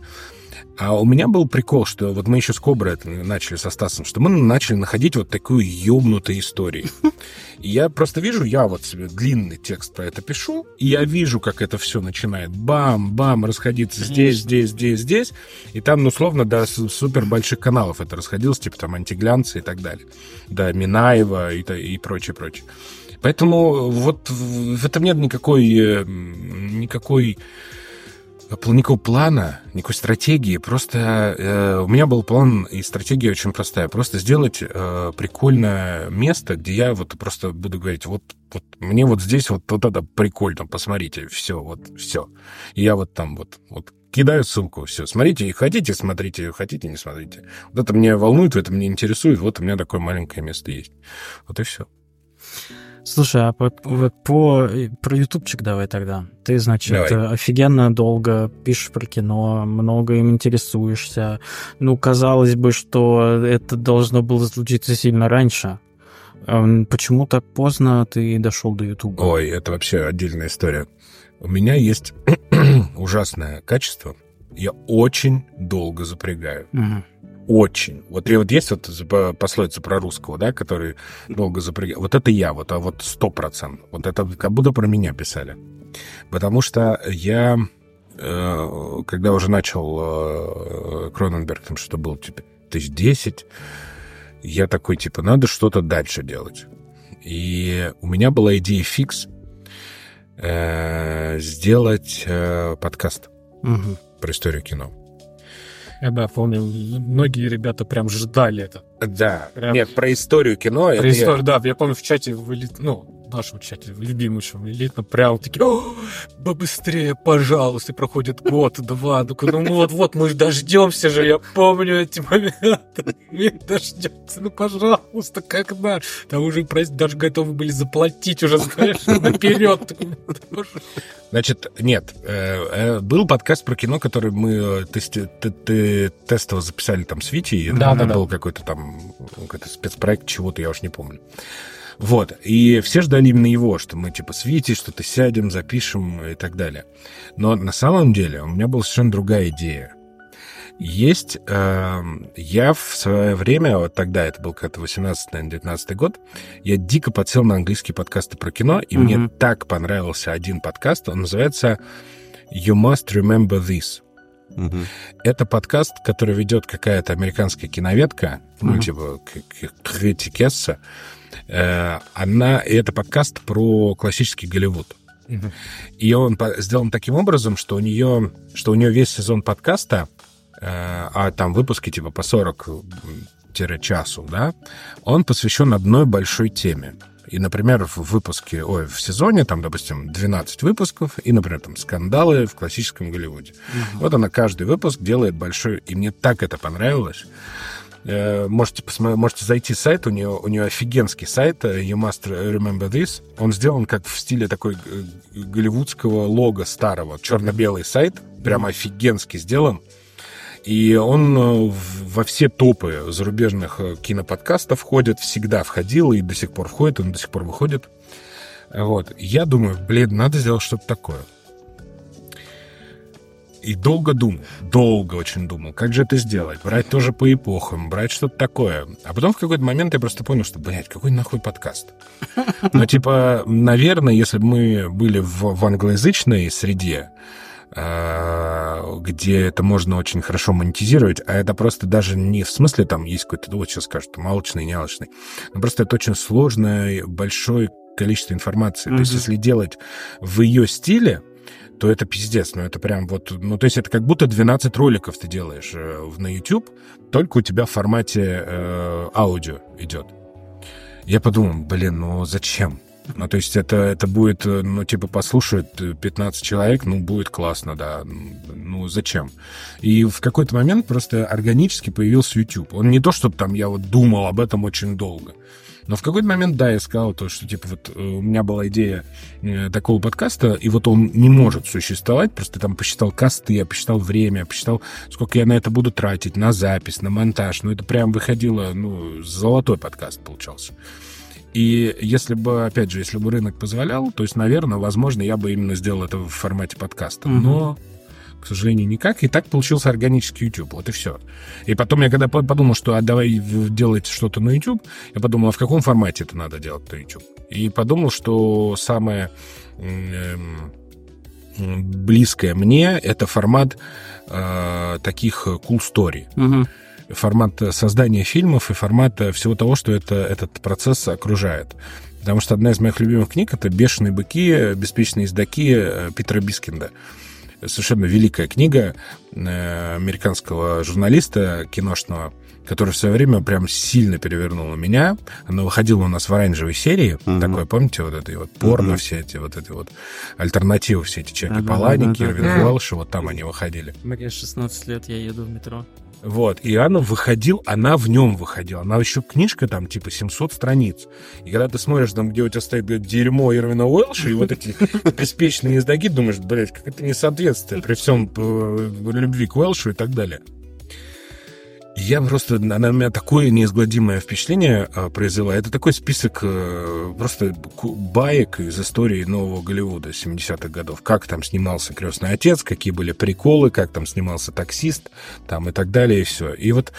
А у меня был прикол, что вот мы еще с Коброй это начали со Стасом, что мы начали находить вот такую ёбнутую историю. (laughs) И я просто вижу, я вот себе длинный текст про это пишу, и я вижу, как это все начинает бам-бам расходиться здесь, здесь, здесь, здесь. И там, ну, словно до супер больших каналов это расходилось, типа там антиглянцы и так далее. До Минаева и, и прочее, прочее. Поэтому вот в этом нет никакой, э, никакой никакого плана, никакой стратегии. Просто э, у меня был план и стратегия очень простая. Просто сделать э, прикольное место, где я вот просто буду говорить, вот, вот мне вот здесь вот, вот это прикольно, посмотрите, все, вот, все. И я вот там вот, вот кидаю ссылку, все, смотрите, хотите, смотрите, хотите, не смотрите. Вот это меня волнует, это меня интересует, вот у меня такое маленькое место есть. Вот и все. Слушай, а по, по, про ютубчик давай тогда. Ты, значит, давай. офигенно долго пишешь про кино, много им интересуешься. Ну, казалось бы, что это должно было случиться сильно раньше. Эм, почему так поздно ты дошел до Ютуба? Ой, это вообще отдельная история. У меня есть (clears throat) ужасное качество. Я очень долго запрягаю. Угу очень. Вот, и вот есть вот пословица про русского, да, который долго запрягал. Вот это я, вот, а вот сто процентов. Вот это как будто про меня писали. Потому что я, э, когда уже начал э, Кроненберг, там что было, типа, тысяч десять, я такой, типа, надо что-то дальше делать. И у меня была идея фикс э, сделать э, подкаст угу. про историю кино. Я да, помню, многие ребята прям ждали это. Да. Прям... Нет, про историю кино. Про это историю, я... да. Я помню в чате, ну, нашем чате, любимейшем, элитно, прям такие, побыстрее, пожалуйста, и проходит год, два, такой, ну вот-вот, мы дождемся же, я помню эти моменты, мы дождемся, ну пожалуйста, когда? Там уже, прости, даже готовы были заплатить уже, знаешь, наперед. Значит, нет, э, э, был подкаст про кино, который мы э, тестово записали там с Витей, да, да, был какой-то там какой-то спецпроект чего-то, я уж не помню. Вот. И все ждали именно его, что мы типа с Витей что-то сядем, запишем и так далее. Но на самом деле у меня была совершенно другая идея. Есть, э, я в свое время, вот тогда это был как-то 18 наверное, 19 год, я дико подсел на английские подкасты про кино, и mm-hmm. мне так понравился один подкаст, он называется You Must Remember This. Угу. Это подкаст, который ведет какая-то американская киноведка, угу. ну, типа Крити Кесса, Э, она, и это подкаст про классический Голливуд. И он сделан таким образом, что у нее, что у нее весь сезон подкаста а там выпуски типа по 40 часу, да, он посвящен одной большой теме. И, например, в выпуске, ой, в сезоне, там, допустим, 12 выпусков, и, например, там, скандалы в классическом Голливуде. Угу. Вот она каждый выпуск делает большой, и мне так это понравилось. Э, можете, посмотреть, можете зайти в сайт, у нее, у нее офигенский сайт, э, You Must Remember This. Он сделан как в стиле такой э, голливудского лога старого, черно-белый сайт, прям офигенский сделан. И он во все топы зарубежных киноподкастов входит, всегда входил и до сих пор входит, он до сих пор выходит. Вот. Я думаю, блин, надо сделать что-то такое. И долго думал, долго очень думал, как же это сделать. Брать тоже по эпохам, брать что-то такое. А потом в какой-то момент я просто понял, что, блядь, какой нахуй подкаст? Ну, типа, наверное, если бы мы были в, в англоязычной среде, э, где это можно очень хорошо монетизировать, а это просто даже не в смысле там есть какой-то, вот сейчас скажут, малочный, не алочный, но просто это очень сложное, большое количество информации. Mm-hmm. То есть если делать в ее стиле, то это пиздец. Ну, это прям вот... Ну, то есть это как будто 12 роликов ты делаешь э, на YouTube, только у тебя в формате э, аудио идет. Я подумал, блин, ну зачем? Ну, то есть это, это будет, э, ну, типа, послушает 15 человек, ну, будет классно, да. Ну, зачем? И в какой-то момент просто органически появился YouTube. Он не то, чтобы там я вот думал об этом очень долго. Но в какой-то момент, да, я сказал то, что, типа, вот э, у меня была идея э, такого подкаста, и вот он не может существовать, просто там посчитал касты, я посчитал время, посчитал, сколько я на это буду тратить, на запись, на монтаж. Ну, это прям выходило, ну, золотой подкаст получался. И если бы, опять же, если бы рынок позволял, то есть, наверное, возможно, я бы именно сделал это в формате подкаста. Но к сожалению, никак. И так получился органический YouTube. Вот и все. И потом я когда подумал, что а давай делать что-то на YouTube, я подумал, а в каком формате это надо делать на YouTube? И подумал, что самое эм, близкое мне это формат э, таких cool story. Угу. Формат создания фильмов и формат всего того, что это, этот процесс окружает. Потому что одна из моих любимых книг это «Бешеные быки. Беспечные ездоки» э, Питера Бискинда совершенно великая книга э, американского журналиста киношного, которая в свое время прям сильно перевернула меня. Она выходила у нас в оранжевой серии. Uh-huh. Такое, помните, вот это вот порно, uh-huh. все эти вот эти вот альтернативы, все эти Чаки uh-huh, Паланики, uh-huh. Ирвин Уэлш, вот там они выходили. Мне 16 лет, я еду в метро. Вот, и она выходил, она в нем выходила. Она еще книжка там, типа, 700 страниц. И когда ты смотришь там, где у тебя стоит дерьмо Ирвина Уэлша и вот эти беспечные ездаки, думаешь, блядь, как это несоответствие при всем э, любви к Уэлшу и так далее. Я просто, она на меня такое неизгладимое впечатление а, произвела. Это такой список а, просто баек из истории нового Голливуда 70-х годов. Как там снимался «Крестный отец», какие были приколы, как там снимался «Таксист», там и так далее, и все. И вот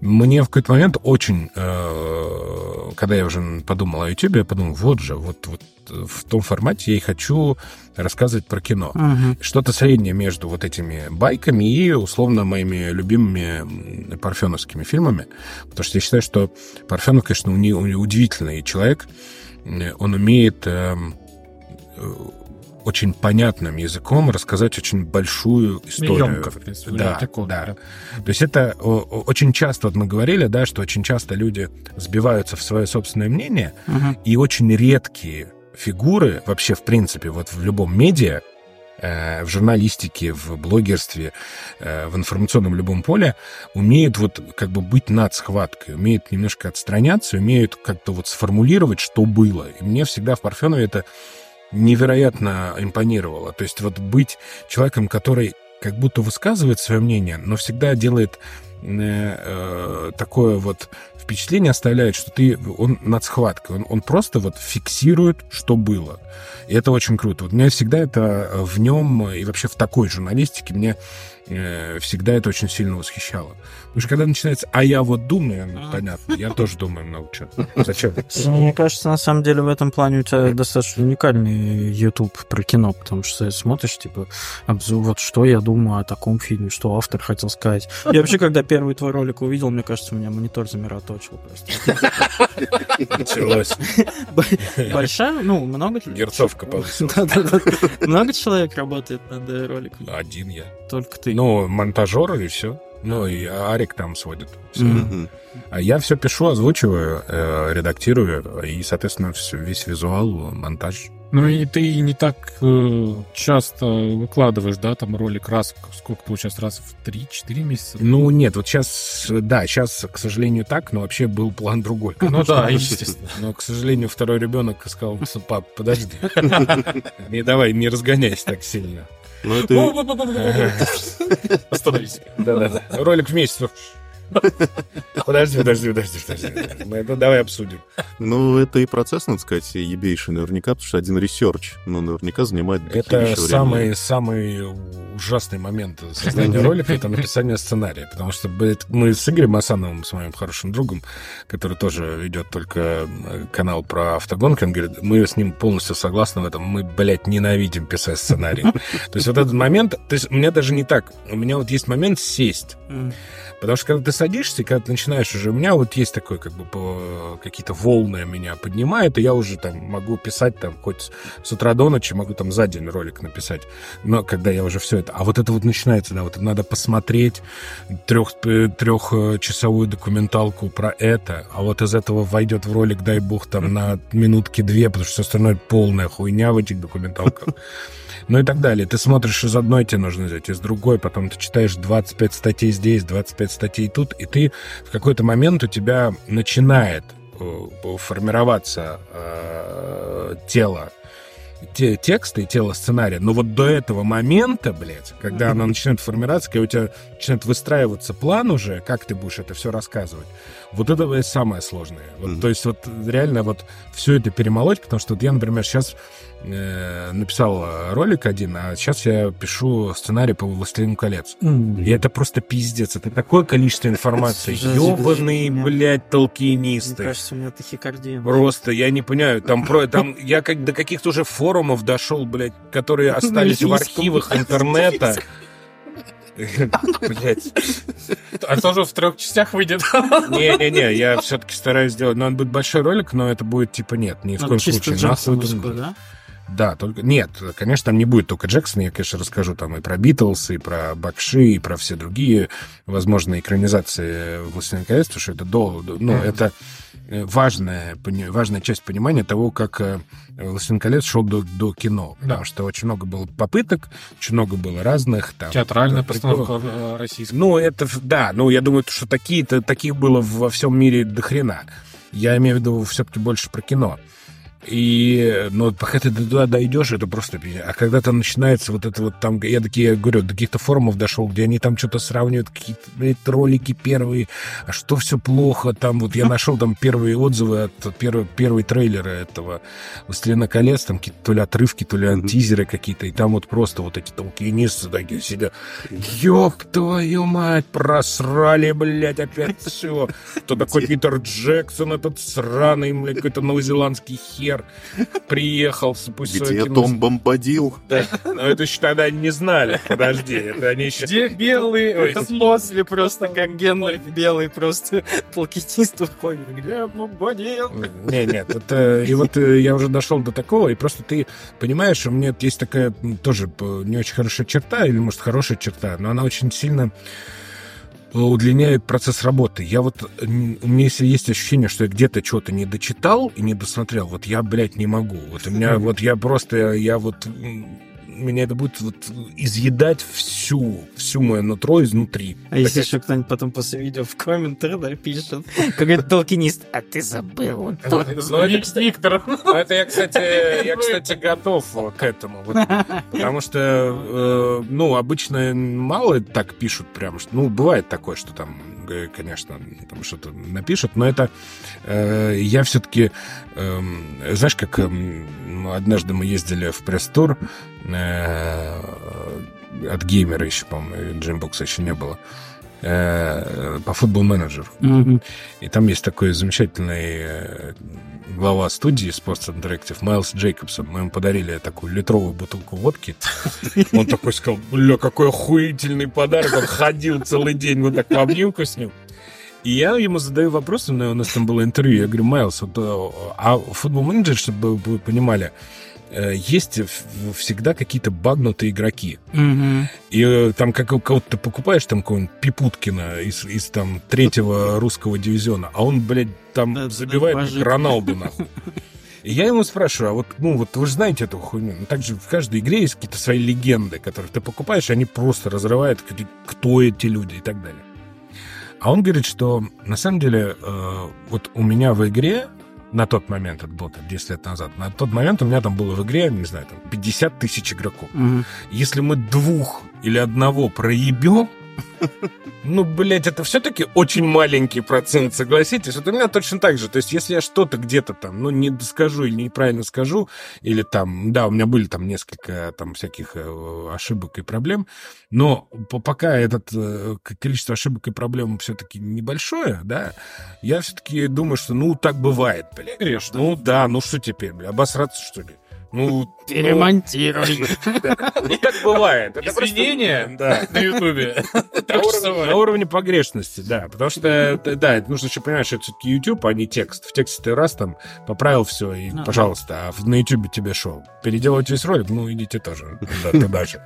мне в какой-то момент очень, э, когда я уже подумал о YouTube, я подумал, вот же, вот, вот в том формате я и хочу рассказывать про кино. Угу. Что-то среднее между вот этими байками и, условно, моими любимыми парфеновскими фильмами. Потому что я считаю, что Парфенов, конечно, удивительный человек. Он умеет эм, очень понятным языком рассказать очень большую историю. Емко, в принципе, да, такого, да. да. То есть это очень часто, вот мы говорили, да, что очень часто люди сбиваются в свое собственное мнение, угу. и очень редкие фигуры вообще, в принципе, вот в любом медиа, э, в журналистике, в блогерстве, э, в информационном любом поле умеют вот как бы быть над схваткой, умеют немножко отстраняться, умеют как-то вот сформулировать, что было. И мне всегда в Парфенове это невероятно импонировало. То есть вот быть человеком, который как будто высказывает свое мнение, но всегда делает э, э, такое вот впечатление оставляет, что ты, он над схваткой, он, он просто вот фиксирует, что было. И это очень круто. Вот меня всегда это в нем и вообще в такой журналистике мне э, всегда это очень сильно восхищало. Потому что когда начинается «а я вот думаю», ну, понятно, я тоже думаю много чего. Зачем? Мне кажется, на самом деле в этом плане у тебя достаточно уникальный YouTube про кино, потому что ты смотришь, типа, обзор, вот что я думаю о таком фильме, что автор хотел сказать. Я вообще, когда первый твой ролик увидел, мне кажется, у меня монитор замироточил просто. Началось. Большая, ну, много... Герцовка повысилась. Много человек работает над роликом? Один я. Только ты. Ну, монтажер и все. Ну, и Арик там сводит. Mm-hmm. А я все пишу, озвучиваю, э, редактирую, и, соответственно, все, весь визуал, монтаж ну и ты не так э, часто выкладываешь, да, там ролик раз, сколько получается, раз в 3-4 месяца? Ну нет, вот сейчас, да, сейчас, к сожалению, так, но вообще был план другой. Ну да, естественно. Но, к сожалению, второй ребенок сказал, пап, подожди, (laughs) не давай, не разгоняйся так сильно. Ну это... Остановись. Да-да-да. Ролик в месяц. Подожди, подожди, подожди, подожди. Мы это давай обсудим. Ну, это и процесс, надо сказать, ебейший наверняка, потому что один research, ну, наверняка занимает Это самый, самый ужасный момент создания ролика, это написание сценария, потому что мы с Игорем Асановым, с моим хорошим другом, который тоже ведет только э, канал про автогонки, он говорит, мы с ним полностью согласны в этом, мы, блядь, ненавидим писать сценарий. (laughs) То есть вот этот момент, то есть у меня даже не так, у меня вот есть момент сесть, Потому что когда ты садишься, когда ты начинаешь уже... У меня вот есть такой, как бы, какие-то волны меня поднимают, и я уже там могу писать там хоть с утра до ночи, могу там за день ролик написать. Но когда я уже все это... А вот это вот начинается, да, вот надо посмотреть трех, трехчасовую документалку про это, а вот из этого войдет в ролик, дай бог, там на минутки две, потому что все остальное полная хуйня в этих документалках ну и так далее. Ты смотришь из одной, тебе нужно взять, из другой, потом ты читаешь 25 статей здесь, 25 статей тут, и ты в какой-то момент у тебя начинает э, формироваться э, тело те, текста и тело сценария. Но вот до этого момента, блядь, когда оно начинает формироваться, когда у тебя начинает выстраиваться план уже, как ты будешь это все рассказывать, вот это самое сложное. Вот, mm-hmm. То есть вот реально вот все это перемолоть, потому что вот я, например, сейчас э, написал ролик один, а сейчас я пишу сценарий по «Властелину колец». Mm. И это просто пиздец. Это такое количество информации. Ёбаные, блядь, толкинисты. Мне кажется, у меня тахикардия. Просто, я не понимаю. Там, про, там я как до каких-то уже форумов дошел, блядь, которые остались в архивах интернета. Блять. А тоже в трех частях выйдет. Не-не-не, я все-таки стараюсь сделать. Но он будет большой ролик, но это будет типа нет, ни в коем случае. Нахуй. да? Да, только нет, конечно, там не будет только Джексона, я, конечно, расскажу там и про Битлз, и про Бакши, и про все другие возможные экранизации «Властелина колец», потому что это до, ну, это э, важная, важная часть понимания того, как э, «Властелин колец» шел до, до кино, да. потому что очень много было попыток, очень много было разных. Там, Театральная да, постановка э, российская. Ну, это, да, ну, я думаю, что такие-то, таких было во всем мире до хрена. Я имею в виду все-таки больше про кино. И, ну, пока ты туда дойдешь, это просто... А когда там начинается вот это вот там... Я такие, говорю, до каких-то форумов дошел, где они там что-то сравнивают, какие-то блядь, ролики первые, а что все плохо, там вот я нашел там первые отзывы от первого, первой трейлера этого «Властелина колец», там какие-то то ли отрывки, то ли mm-hmm. тизеры какие-то, и там вот просто вот эти толкинисты такие сидят. Ёб твою мать, просрали, блядь, опять все. Кто (laughs) такой Питер Джексон, этот сраный, блядь, какой-то новозеландский хер инженер приехал, спустя Где Том Бомбадил? Да, но это еще тогда не знали. Подожди, это они еще... Где белый? Это после просто как Генри белый просто толкетист уходит. Где Бомбадил? Не, нет, это... И вот э, я уже дошел до такого, и просто ты понимаешь, у меня есть такая тоже не очень хорошая черта, или, может, хорошая черта, но она очень сильно удлиняет процесс работы. Я вот, у меня если есть ощущение, что я где-то что-то не дочитал и не досмотрел, вот я, блядь, не могу. Вот у меня, вот я просто, я вот меня это будет вот изъедать всю, всю мою нутро изнутри. А так если еще кто-нибудь потом после видео в комментариях да, пишет, какой-то толкинист, а ты забыл, он ну, это, Виктор. Ну, это я, кстати, я, кстати, готов к этому. Потому что, э, ну, обычно мало так пишут прям, ну, бывает такое, что там конечно, там что-то напишут, но это э, я все-таки, э, знаешь, как э, однажды мы ездили в пресс-тур э, от геймера еще, по-моему, джимбокса еще не было, э, по футбол-менеджеру. Mm-hmm. И там есть такой замечательный э, глава студии Sports Interactive Майлз Джейкобсон. Мы ему подарили такую литровую бутылку водки. Он такой сказал, бля, какой охуительный подарок. Он ходил целый день вот так в обнимку с ним. И я ему задаю вопрос, у нас там было интервью, я говорю, Майлз, вот, а футбол-менеджер, чтобы вы понимали, э, есть всегда какие-то багнутые игроки. Угу. И э, там как у кого-то ты покупаешь там какого-нибудь Пипуткина из, из там третьего (laughs) русского дивизиона, а он, блядь, там забивает Роналду, нахуй. (laughs) И я ему спрашиваю, а вот, ну, вот вы же знаете эту хуйню. Ну, также в каждой игре есть какие-то свои легенды, которые ты покупаешь, и они просто разрывают, кто эти люди и так далее. А он говорит, что на самом деле э, вот у меня в игре на тот момент, это было там 10 лет назад, на тот момент у меня там было в игре, не знаю, там 50 тысяч игроков. Угу. Если мы двух или одного проебем, ну, блядь, это все-таки очень маленький процент, согласитесь? Вот у меня точно так же. То есть, если я что-то где-то там, ну, не скажу или неправильно скажу, или там, да, у меня были там несколько там всяких э, ошибок и проблем, но пока это э, количество ошибок и проблем все-таки небольшое, да, я все-таки думаю, что, ну, так бывает, блядь. Грешно. Ну, да, ну что теперь, блядь, обосраться, что ли? Ну, перемонтируй. Ну, так бывает. Извинения на Ютубе. (laughs) На уровне погрешности, да. Потому что, да, нужно еще понимать, что это все-таки YouTube, а не текст. В тексте ты раз там поправил все, и, пожалуйста, а на YouTube тебе шоу. Переделывать весь ролик, ну, идите тоже туда же.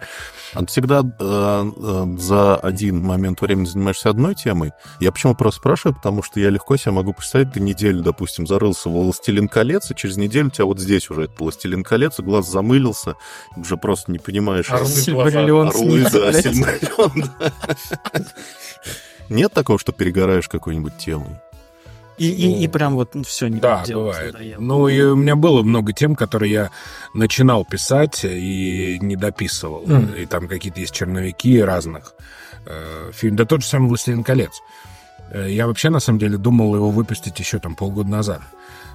А ты всегда э, э, за один момент времени занимаешься одной темой? Я почему просто спрашиваю, потому что я легко себе могу представить, ты неделю, допустим, зарылся в «Властелин колец», и через неделю у тебя вот здесь уже это «Властелин колец», и глаз замылился, уже просто не понимаешь. Орлы, Сильбариллион Орлы, да, Сильбариллион, да. Нет такого, что перегораешь какой-нибудь темой? И, и, и прям вот все не Да, бывает. Надоело. Ну, и у меня было много тем, которые я начинал писать и не дописывал. Mm. И там какие-то есть черновики разных э, фильм. Да тот же самый «Властелин колец». Э, я вообще, на самом деле, думал его выпустить еще там полгода назад.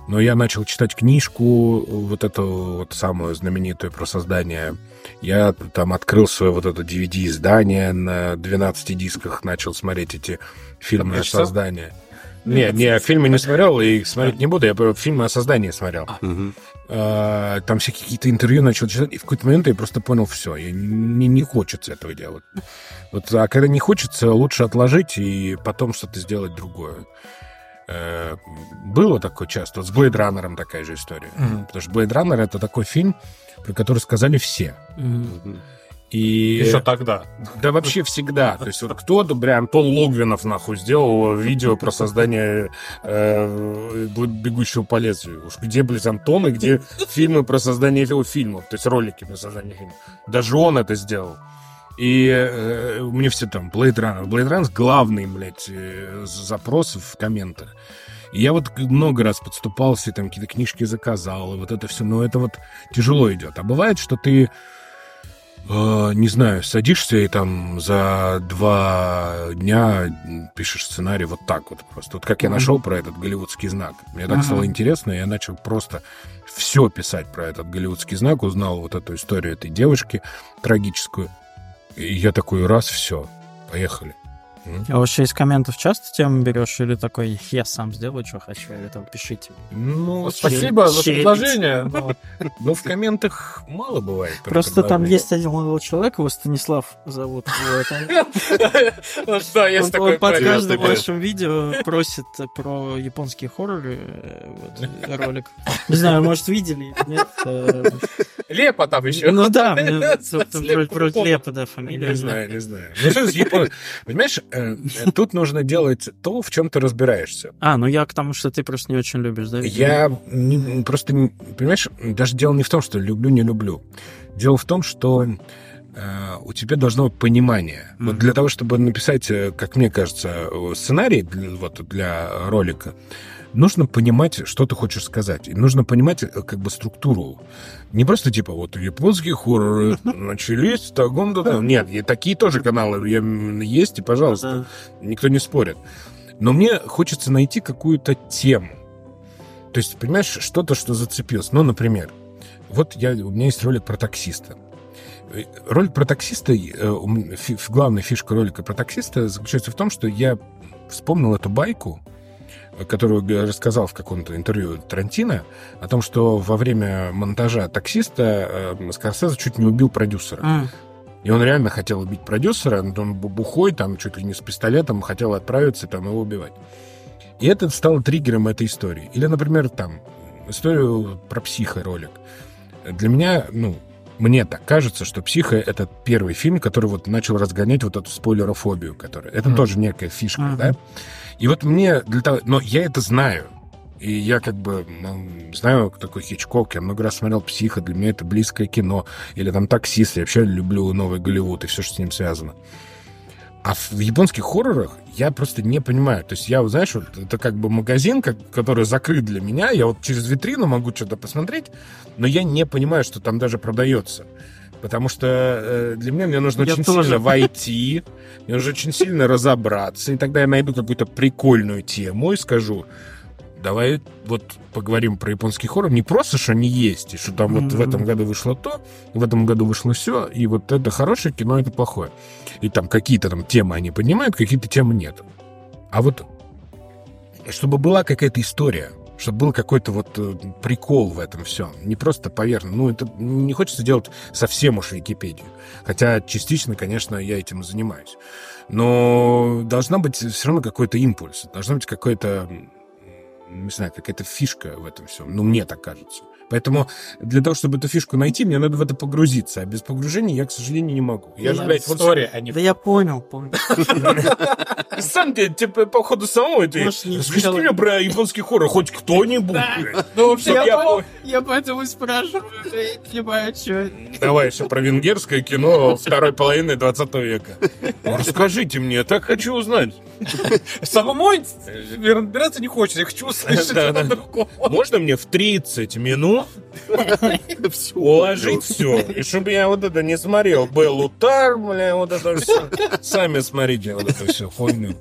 Но я начал читать книжку, вот эту вот самую знаменитую про создание. Я там открыл свое вот это DVD-издание на 12 дисках, начал смотреть эти фильмы о создании. Не, не, фильмы не смотрел и смотреть не буду. Я фильмы о создании смотрел. А, там все какие-то интервью начал читать, и в какой-то момент я просто понял, все, я не, не хочется этого делать. Вот, а когда не хочется, лучше отложить и потом что-то сделать другое. Э, было такое часто. Вот с Blade Runner такая же история. Mm-hmm. Потому что Blade Runner это такой фильм, про который сказали все. Mm-hmm. И... Еще тогда. Да вообще всегда. То есть вот кто-то, бля, Антон Логвинов, нахуй, сделал видео про создание э, «Бегущего по лезвию». Уж где, блядь, Антон и где фильмы про создание фильмов, то есть ролики про создание фильмов. Даже он это сделал. И э, мне все там, Blade Runner. Blade Runner главный, блядь, э, запрос в комментах. И я вот много раз подступался, там какие-то книжки заказал, и вот это все, но это вот тяжело идет. А бывает, что ты э, не знаю, садишься и там за два дня пишешь сценарий вот так вот просто. Вот как я нашел про этот голливудский знак. Мне так стало интересно, я начал просто все писать про этот голливудский знак, узнал вот эту историю этой девушки трагическую. И я такой, раз, все, поехали. А вообще из комментов часто тему берешь или такой, я сам сделаю, что хочу, или там пишите? Ну, спасибо за предложение. (laughs) Ну, в комментах мало бывает. Просто там есть один молодой человек, его Станислав зовут. Да, есть такой Он под каждым вашим видео просит про японские хорроры э, ролик. Не знаю, может, видели нет. Э, Лепа там еще. Ну да, (laughs) вроде Лепа, да, фамилия. Не знаю, не знаю. Ну, Понимаешь, Э, тут нужно делать то, в чем ты разбираешься. А, ну я к тому, что ты просто не очень любишь, да? Я не, просто, понимаешь, даже дело не в том, что люблю, не люблю. Дело в том, что э, у тебя должно быть понимание. Mm-hmm. Вот для того, чтобы написать, э, как мне кажется, сценарий для, вот, для ролика, нужно понимать, что ты хочешь сказать. И нужно понимать э, как бы структуру. Не просто типа вот японские хорроры (laughs) начались, тагом да там. Нет, и такие тоже каналы есть, и пожалуйста, никто не спорит. Но мне хочется найти какую-то тему. То есть, понимаешь, что-то, что зацепилось. Ну, например, вот я, у меня есть ролик про таксиста. Э, ролик про таксиста, э, главная фишка ролика про таксиста заключается в том, что я вспомнил эту байку, которую рассказал в каком-то интервью Тарантино, о том, что во время монтажа таксиста э, Скорсезе чуть не убил продюсера. Mm. И он реально хотел убить продюсера, он бухой, там, чуть ли не с пистолетом, хотел отправиться, там, его убивать. И это стало триггером этой истории. Или, например, там, историю про психа ролик. для меня, ну, мне так кажется, что «Психо» — это первый фильм, который вот начал разгонять вот эту спойлерофобию, которая... Это mm. тоже некая фишка, mm-hmm. да? И вот мне для того... Но я это знаю. И я как бы ну, знаю, кто такой Хичкок. Я много раз смотрел «Психо». Для меня это близкое кино. Или там «Таксист». Я вообще люблю новый Голливуд и все, что с ним связано. А в японских хоррорах я просто не понимаю. То есть я, знаешь, вот это как бы магазин, как, который закрыт для меня. Я вот через витрину могу что-то посмотреть, но я не понимаю, что там даже продается. Потому что э, для меня мне нужно я очень тоже. сильно войти, мне нужно очень сильно разобраться, и тогда я найду какую-то прикольную тему и скажу, давай вот поговорим про японский хоррор. Не просто, что они есть, и что там вот в этом году вышло то, в этом году вышло все, и вот это хорошее кино, это плохое. И там какие-то там темы они поднимают, какие-то темы нет. А вот чтобы была какая-то история, чтобы был какой-то вот э, прикол в этом все. Не просто поверхностно. Ну, это не хочется делать совсем уж Википедию. Хотя частично, конечно, я этим занимаюсь. Но должна быть все равно какой-то импульс. Должна быть какой-то не знаю, какая-то фишка в этом всем. Ну, мне так кажется. Поэтому для того, чтобы эту фишку найти, мне надо в это погрузиться. А без погружения я, к сожалению, не могу. Я же, блядь, история, вот... а не... Да я понял, понял. (laughs) Сам ты, типа, по ходу самого это... Скажите мне про японский хоррор хоть кто-нибудь. Ну, вообще, я поэтому спрашиваю. Я не понимаю, что... Давай еще про венгерское кино второй половины 20 века. Расскажите мне, я так хочу узнать. (laughs) Самому разбираться не хочется, я хочу услышать Можно мне в 30 минут (laughs) уложить все. И чтобы я вот это не смотрел. Беллу Тар, бля, вот это все. (laughs) Сами смотрите вот это все хуйню.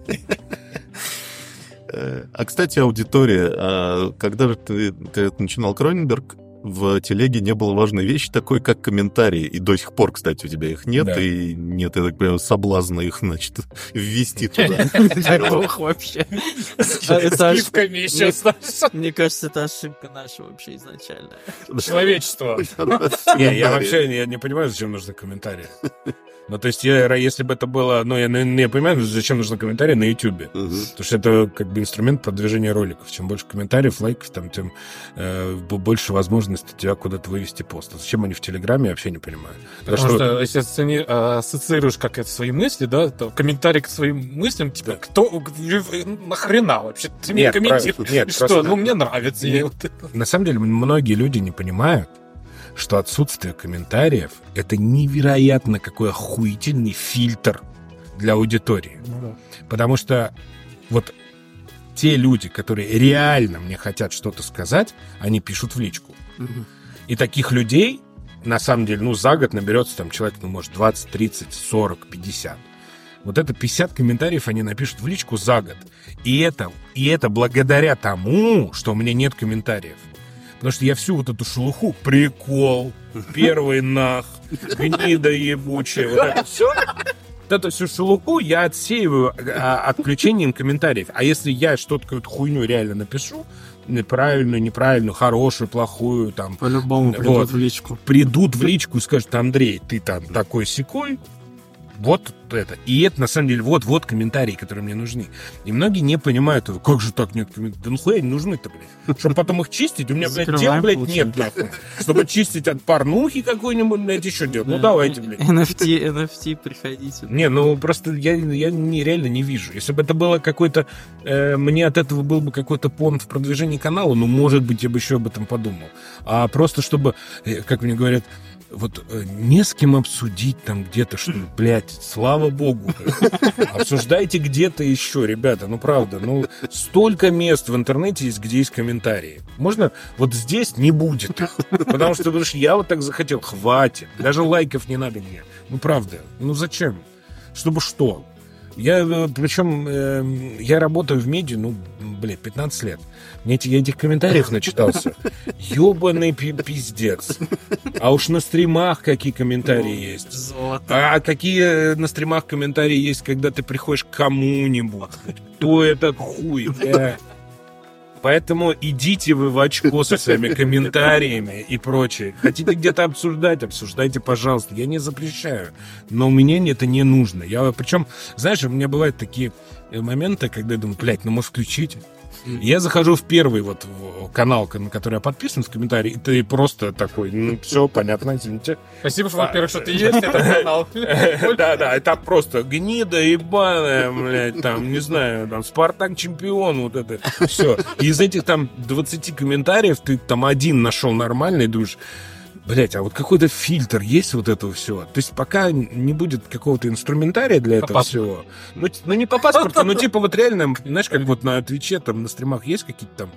Э, а, кстати, аудитория, а когда же ты, ты начинал Кроненберг, в телеге не было важной вещи такой, как комментарии. И до сих пор, кстати, у тебя их нет, да. и нет, я так понимаю, соблазна их, значит, ввести туда. (laughs) Бог вообще. Мне кажется, это ошибка наша вообще изначально. Человечество. (laughs) Не, я вообще не понимаю, зачем нужны комментарии. Ну, то есть, я, если бы это было... Ну, я, я понимаю, зачем нужны комментарии на YouTube. Угу. Потому что это как бы инструмент продвижения роликов. Чем больше комментариев, лайков, там, тем э, больше возможности тебя куда-то вывести пост. А зачем они в Телеграме, я вообще не понимаю. Потому, Потому что, что, если ты а, ассоциируешь как это свои мысли, да, то комментарий к своим мыслям, типа, да. кто... Нахрена вообще? Ты нет, мне комментируешь? Нет, что? Просто... Ну, мне нравится. Нет. Вот На самом деле, многие люди не понимают, что отсутствие комментариев — это невероятно какой охуительный фильтр для аудитории. Ну, да. Потому что вот те люди, которые реально мне хотят что-то сказать, они пишут в личку. Угу. И таких людей, на самом деле, ну, за год наберется там человек, ну, может, 20, 30, 40, 50. Вот это 50 комментариев они напишут в личку за год. И это, и это благодаря тому, что у меня нет комментариев. Потому что я всю вот эту шелуху, прикол, первый нах, гнида ебучая, вот это все, вот эту всю шелуху я отсеиваю а, отключением комментариев. А если я что-то, какую-то хуйню реально напишу, неправильную, неправильную, хорошую, плохую, там... По-любому придут вот, в личку. Придут в личку и скажут, Андрей, ты там такой секой, вот это. И это, на самом деле, вот-вот комментарии, которые мне нужны. И многие не понимают, как же так нет комментариев? Да нахуя они нужны-то, блядь? Чтобы потом их чистить, у меня, блядь, дел, блядь, нет, нахуй. Чтобы чистить от порнухи какой-нибудь, блядь, еще делать. Ну, давайте, блядь. (laughs) NFT, NFT, приходите. Не, ну, просто я, я не, реально не вижу. Если бы это было какой-то... Э, мне от этого был бы какой-то понт в продвижении канала, ну, может быть, я бы еще об этом подумал. А просто чтобы, э, как мне говорят, вот э, не с кем обсудить там где-то, что, (laughs) блядь, слава богу. Обсуждайте где-то еще, ребята, ну правда, ну столько мест в интернете есть, где есть комментарии. Можно вот здесь не будет Потому что, потому что я вот так захотел, хватит. Даже лайков не надо мне. Ну правда, ну зачем? Чтобы что? Я, э, причем, э, я работаю в медиа, ну, блядь, 15 лет. Мне эти, я этих комментариев начитался. (laughs) Ёбаный пиздец. А уж на стримах какие комментарии есть. Золото. А какие на стримах комментарии есть, когда ты приходишь к кому-нибудь? Кто это хуй, бля? Поэтому идите вы в очко со своими комментариями и прочее. Хотите где-то обсуждать, обсуждайте, пожалуйста. Я не запрещаю. Но мне это не нужно. Я, причем, знаешь, у меня бывают такие моменты, когда я думаю, блядь, ну может включить я захожу в первый вот канал, на который я подписан, в комментарии, и ты просто такой, ну, все, понятно, извините. Спасибо, что, во-первых, что ты есть, этот (laughs) канал. (laughs) Да-да, это просто гнида ебаная, блядь, там, не знаю, там, Спартак чемпион, вот это, все. из этих там 20 комментариев ты там один нашел нормальный, думаешь, Блять, а вот какой-то фильтр есть вот этого всего? То есть пока не будет какого-то инструментария для этого по всего. Ну, ну, не по паспорту, но типа вот реально, знаешь, как вот на Твиче, там, на стримах есть какие-то там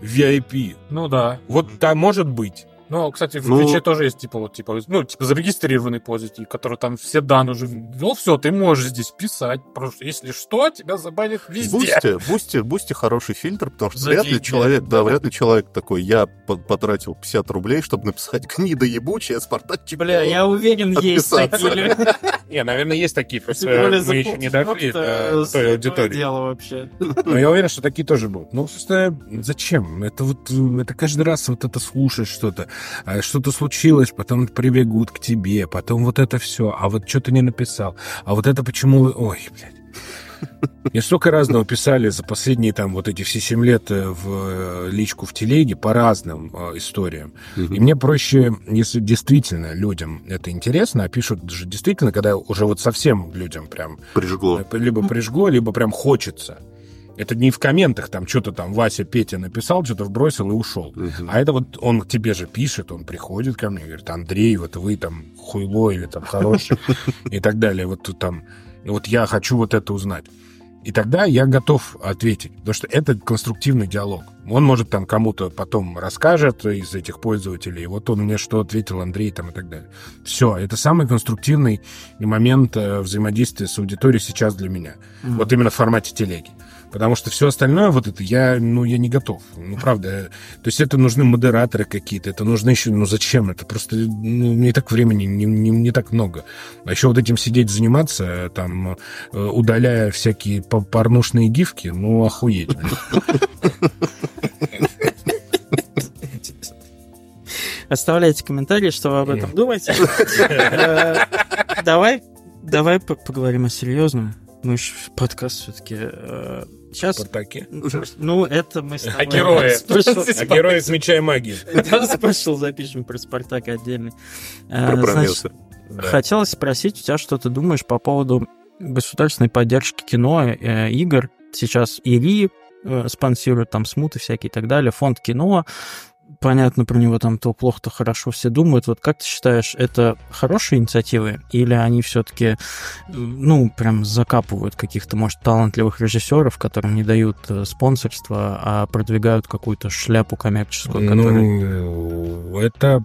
VIP. Ну да. Вот там может быть. Ну, кстати, в ну, Твиче тоже есть, типа, вот, типа, ну, типа, зарегистрированный пользователь, который там все данные уже ввел, все, ты можешь здесь писать, потому что если что, тебя забанят везде. Бусти, (laughs) Бусти, Бусти хороший фильтр, потому что вряд ли человек, да, вряд ли человек такой, я потратил 50 рублей, чтобы написать гнида ебучая, Спартак Бля, я уверен, есть такие (laughs) Не, наверное, есть такие, просто мы еще не дошли до той аудитории. Дело вообще. Но я уверен, что такие тоже будут. Ну, просто зачем? Это вот, это каждый раз вот это слушать что-то. А что-то случилось, потом прибегут к тебе, потом вот это все, а вот что ты не написал, а вот это почему... Ой, блядь. Мне столько разного писали за последние там вот эти все семь лет э, в э, личку в телеге по разным э, историям. Угу. И мне проще, если действительно людям это интересно, а пишут же действительно, когда уже вот совсем людям прям... Прижгло. Либо прижгло, либо прям хочется. Это не в комментах, там что-то там Вася, Петя написал, что-то вбросил и ушел. Uh-huh. А это вот он тебе же пишет, он приходит ко мне и говорит, Андрей, вот вы там хуйло или там хороший (laughs) и так далее. Вот там, вот я хочу вот это узнать. И тогда я готов ответить, потому что это конструктивный диалог. Он может там кому-то потом расскажет из этих пользователей, вот он мне что ответил, Андрей там и так далее. Все, это самый конструктивный момент э, взаимодействия с аудиторией сейчас для меня. Mm-hmm. Вот именно в формате телеги. Потому что все остальное вот это я, ну, я не готов. Ну, правда. То есть это нужны модераторы какие-то, это нужно еще, ну, зачем? Это просто, ну, не так времени, не, не, не так много. А еще вот этим сидеть, заниматься, там, э, удаляя всякие порнушные гифки, ну, охуеть. Оставляйте комментарии, что вы об этом думаете. Э, давай, давай поговорим о серьезном. Мы же подкаст все-таки Сейчас... Спартаке? Ну, это мы с (laughs) тобой... А герои? (laughs) А герои с меча и магии. (laughs) Спешл запишем про Спартак отдельный. Про Значит, хотелось спросить у тебя, что ты думаешь по поводу государственной поддержки кино, э, игр. Сейчас ИРИ э, спонсирует там смуты всякие и так далее, фонд кино понятно про него там то плохо, то хорошо все думают. Вот как ты считаешь, это хорошие инициативы или они все-таки, ну, прям закапывают каких-то, может, талантливых режиссеров, которым не дают э, спонсорства, а продвигают какую-то шляпу коммерческую? Которая... Ну, это...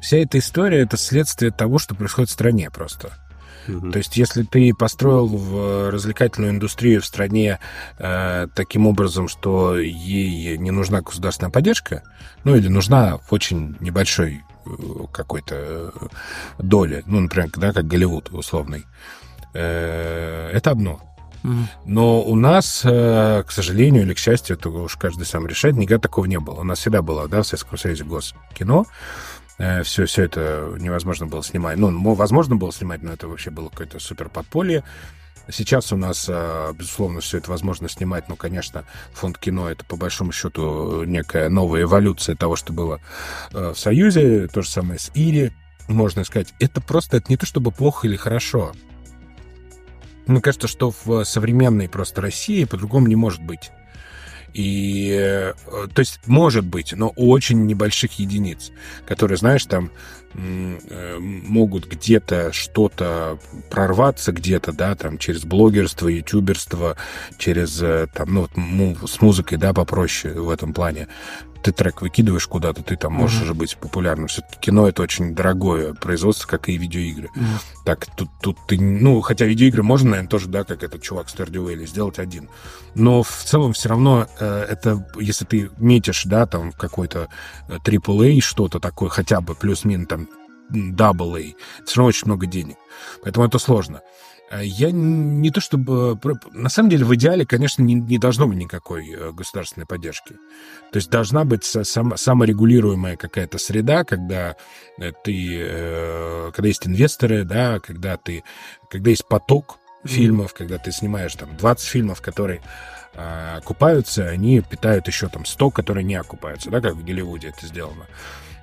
Вся эта история — это следствие того, что происходит в стране просто. То есть, если ты построил в развлекательную индустрию в стране э, таким образом, что ей не нужна государственная поддержка, ну или нужна в очень небольшой э, какой-то э, доли, ну, например, да, как Голливуд условный, э, это одно. Но у нас, э, к сожалению или к счастью, это уж каждый сам решает, никогда такого не было. У нас всегда было, да, в Советском Союзе госкино, все, э, все это невозможно было снимать. Ну, возможно было снимать, но это вообще было какое-то супер подполье. Сейчас у нас, э, безусловно, все это возможно снимать, но, конечно, фонд кино — это, по большому счету, некая новая эволюция того, что было э, в Союзе. То же самое с Ири, можно сказать. Это просто, это не то чтобы плохо или хорошо. Мне кажется, что в современной просто России по-другому не может быть. И, э, то есть, может быть, но очень небольших единиц, которые, знаешь, там э, могут где-то что-то прорваться где-то, да, там, через блогерство, ютуберство, через, э, там, ну, вот, с музыкой, да, попроще в этом плане ты трек выкидываешь куда-то, ты там можешь mm-hmm. уже быть популярным. Все-таки кино это очень дорогое производство, как и видеоигры. Mm-hmm. Так, тут, тут ты, ну, хотя видеоигры можно, наверное, тоже, да, как этот чувак Stardew Valley, сделать один. Но в целом все равно э, это, если ты метишь, да, там какой-то AAA, э, что-то такое, хотя бы плюс-минус там AA, все равно очень много денег. Поэтому это сложно. Э, я не то чтобы... На самом деле, в идеале, конечно, не, не должно быть никакой э, государственной поддержки. То есть должна быть сам, саморегулируемая какая-то среда, когда э, ты... Когда есть инвесторы, да, когда ты... Когда есть поток фильмов, когда ты снимаешь там 20 фильмов, которые окупаются, они питают еще там 100, которые не окупаются, да, как в Голливуде это сделано.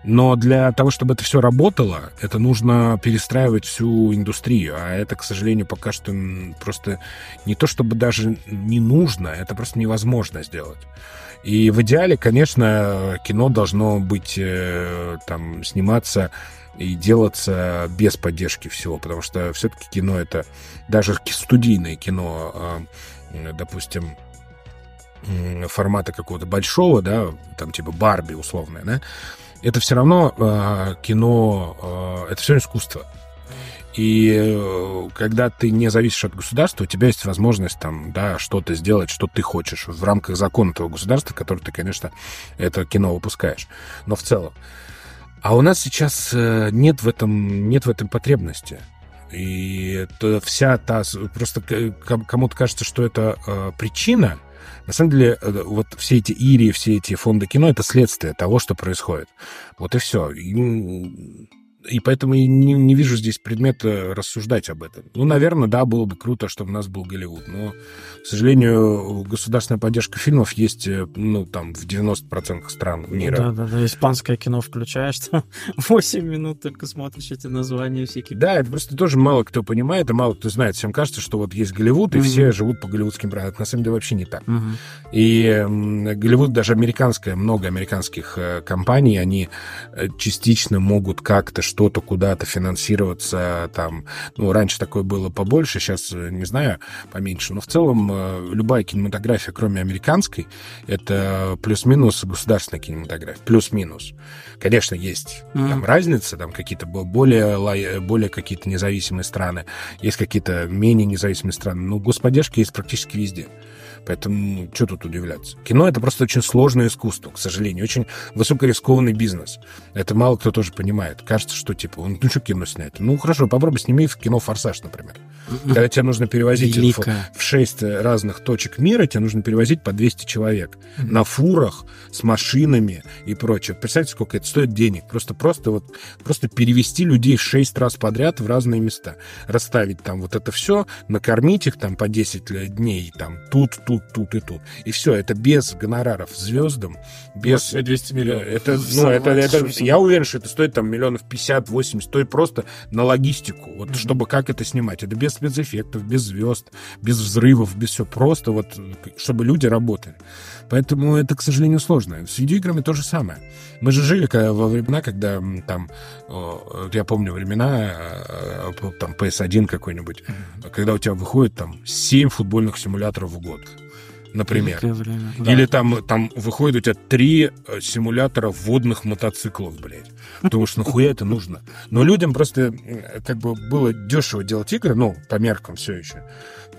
Но для того, чтобы это все работало, это нужно перестраивать всю индустрию. А это, к сожалению, пока что просто не то, чтобы даже не нужно, это просто невозможно сделать. И в идеале, конечно, кино должно быть э, там сниматься и делаться без поддержки всего, потому что все-таки кино это даже студийное кино, а, допустим, формата какого-то большого, да, там типа Барби условное, да, это все равно э, кино, э, это все искусство. И э, когда ты не зависишь от государства, у тебя есть возможность там, да, что-то сделать, что ты хочешь в рамках закона того государства, который ты, конечно, это кино выпускаешь. Но в целом. А у нас сейчас э, нет в этом, нет в этом потребности. И это вся та... Просто кому-то кажется, что это э, причина, на самом деле, э, вот все эти Ири, все эти фонды кино — это следствие того, что происходит. Вот и все. И поэтому я не, не вижу здесь предмета рассуждать об этом. Ну, наверное, да, было бы круто, чтобы у нас был Голливуд, но, к сожалению, государственная поддержка фильмов есть, э, ну, там, в 90% стран мира. Да-да-да, испанское кино включаешь, там (laughs) 8 минут только смотришь эти названия всякие. Да, это просто тоже мало кто понимает, и мало кто знает. Всем кажется, что вот есть Голливуд, и mm-hmm. все живут по голливудским правилам. Это на самом деле вообще не так. Mm-hmm. И Голливуд, даже американская, много американских э, компаний, они э, частично могут как-то что-то куда-то финансироваться там. Ну, раньше такое было побольше, сейчас, э, не знаю, поменьше. Но в целом э, любая кинематография, кроме американской, это плюс-минус государственная кинематография. Плюс-минус. Конечно, есть mm-hmm. там разница, там какие-то более, более какие-то независимые страны, есть какие-то менее независимые страны. Но господдержка есть практически везде. Поэтому что тут удивляться? Кино — это просто очень сложное искусство, к сожалению, очень высокорискованный бизнес. Это мало кто тоже понимает. Кажется, что типа, ну что кино снять? Ну хорошо, попробуй сними в кино «Форсаж», например. Когда тебе нужно перевозить в, в 6 разных точек мира, тебе нужно перевозить по 200 человек mm-hmm. на фурах, с машинами и прочее. Представьте, сколько это стоит денег. Просто, просто, вот, просто перевести людей 6 раз подряд в разные места. Расставить там вот это все, накормить их там по 10 дней, там тут, тут, тут и тут. И все, это без гонораров звездам, без... 200 миллионов. Это, ну, это, это, я уверен, что это стоит там миллионов 50-80, стоит просто на логистику, вот, mm-hmm. чтобы как это снимать. Это без спецэффектов, без звезд, без взрывов, без все. Просто вот, чтобы люди работали. Поэтому это, к сожалению, сложно. С видеоиграми то же самое. Мы же жили во времена, когда там, я помню времена, э, там PS1 какой-нибудь, когда у тебя выходит там 7 футбольных симуляторов в год например. Время, да. Или там, там выходит у тебя три э, симулятора водных мотоциклов, блядь. Потому что нахуя это нужно? Но людям просто как бы было дешево делать игры, ну, по меркам все еще.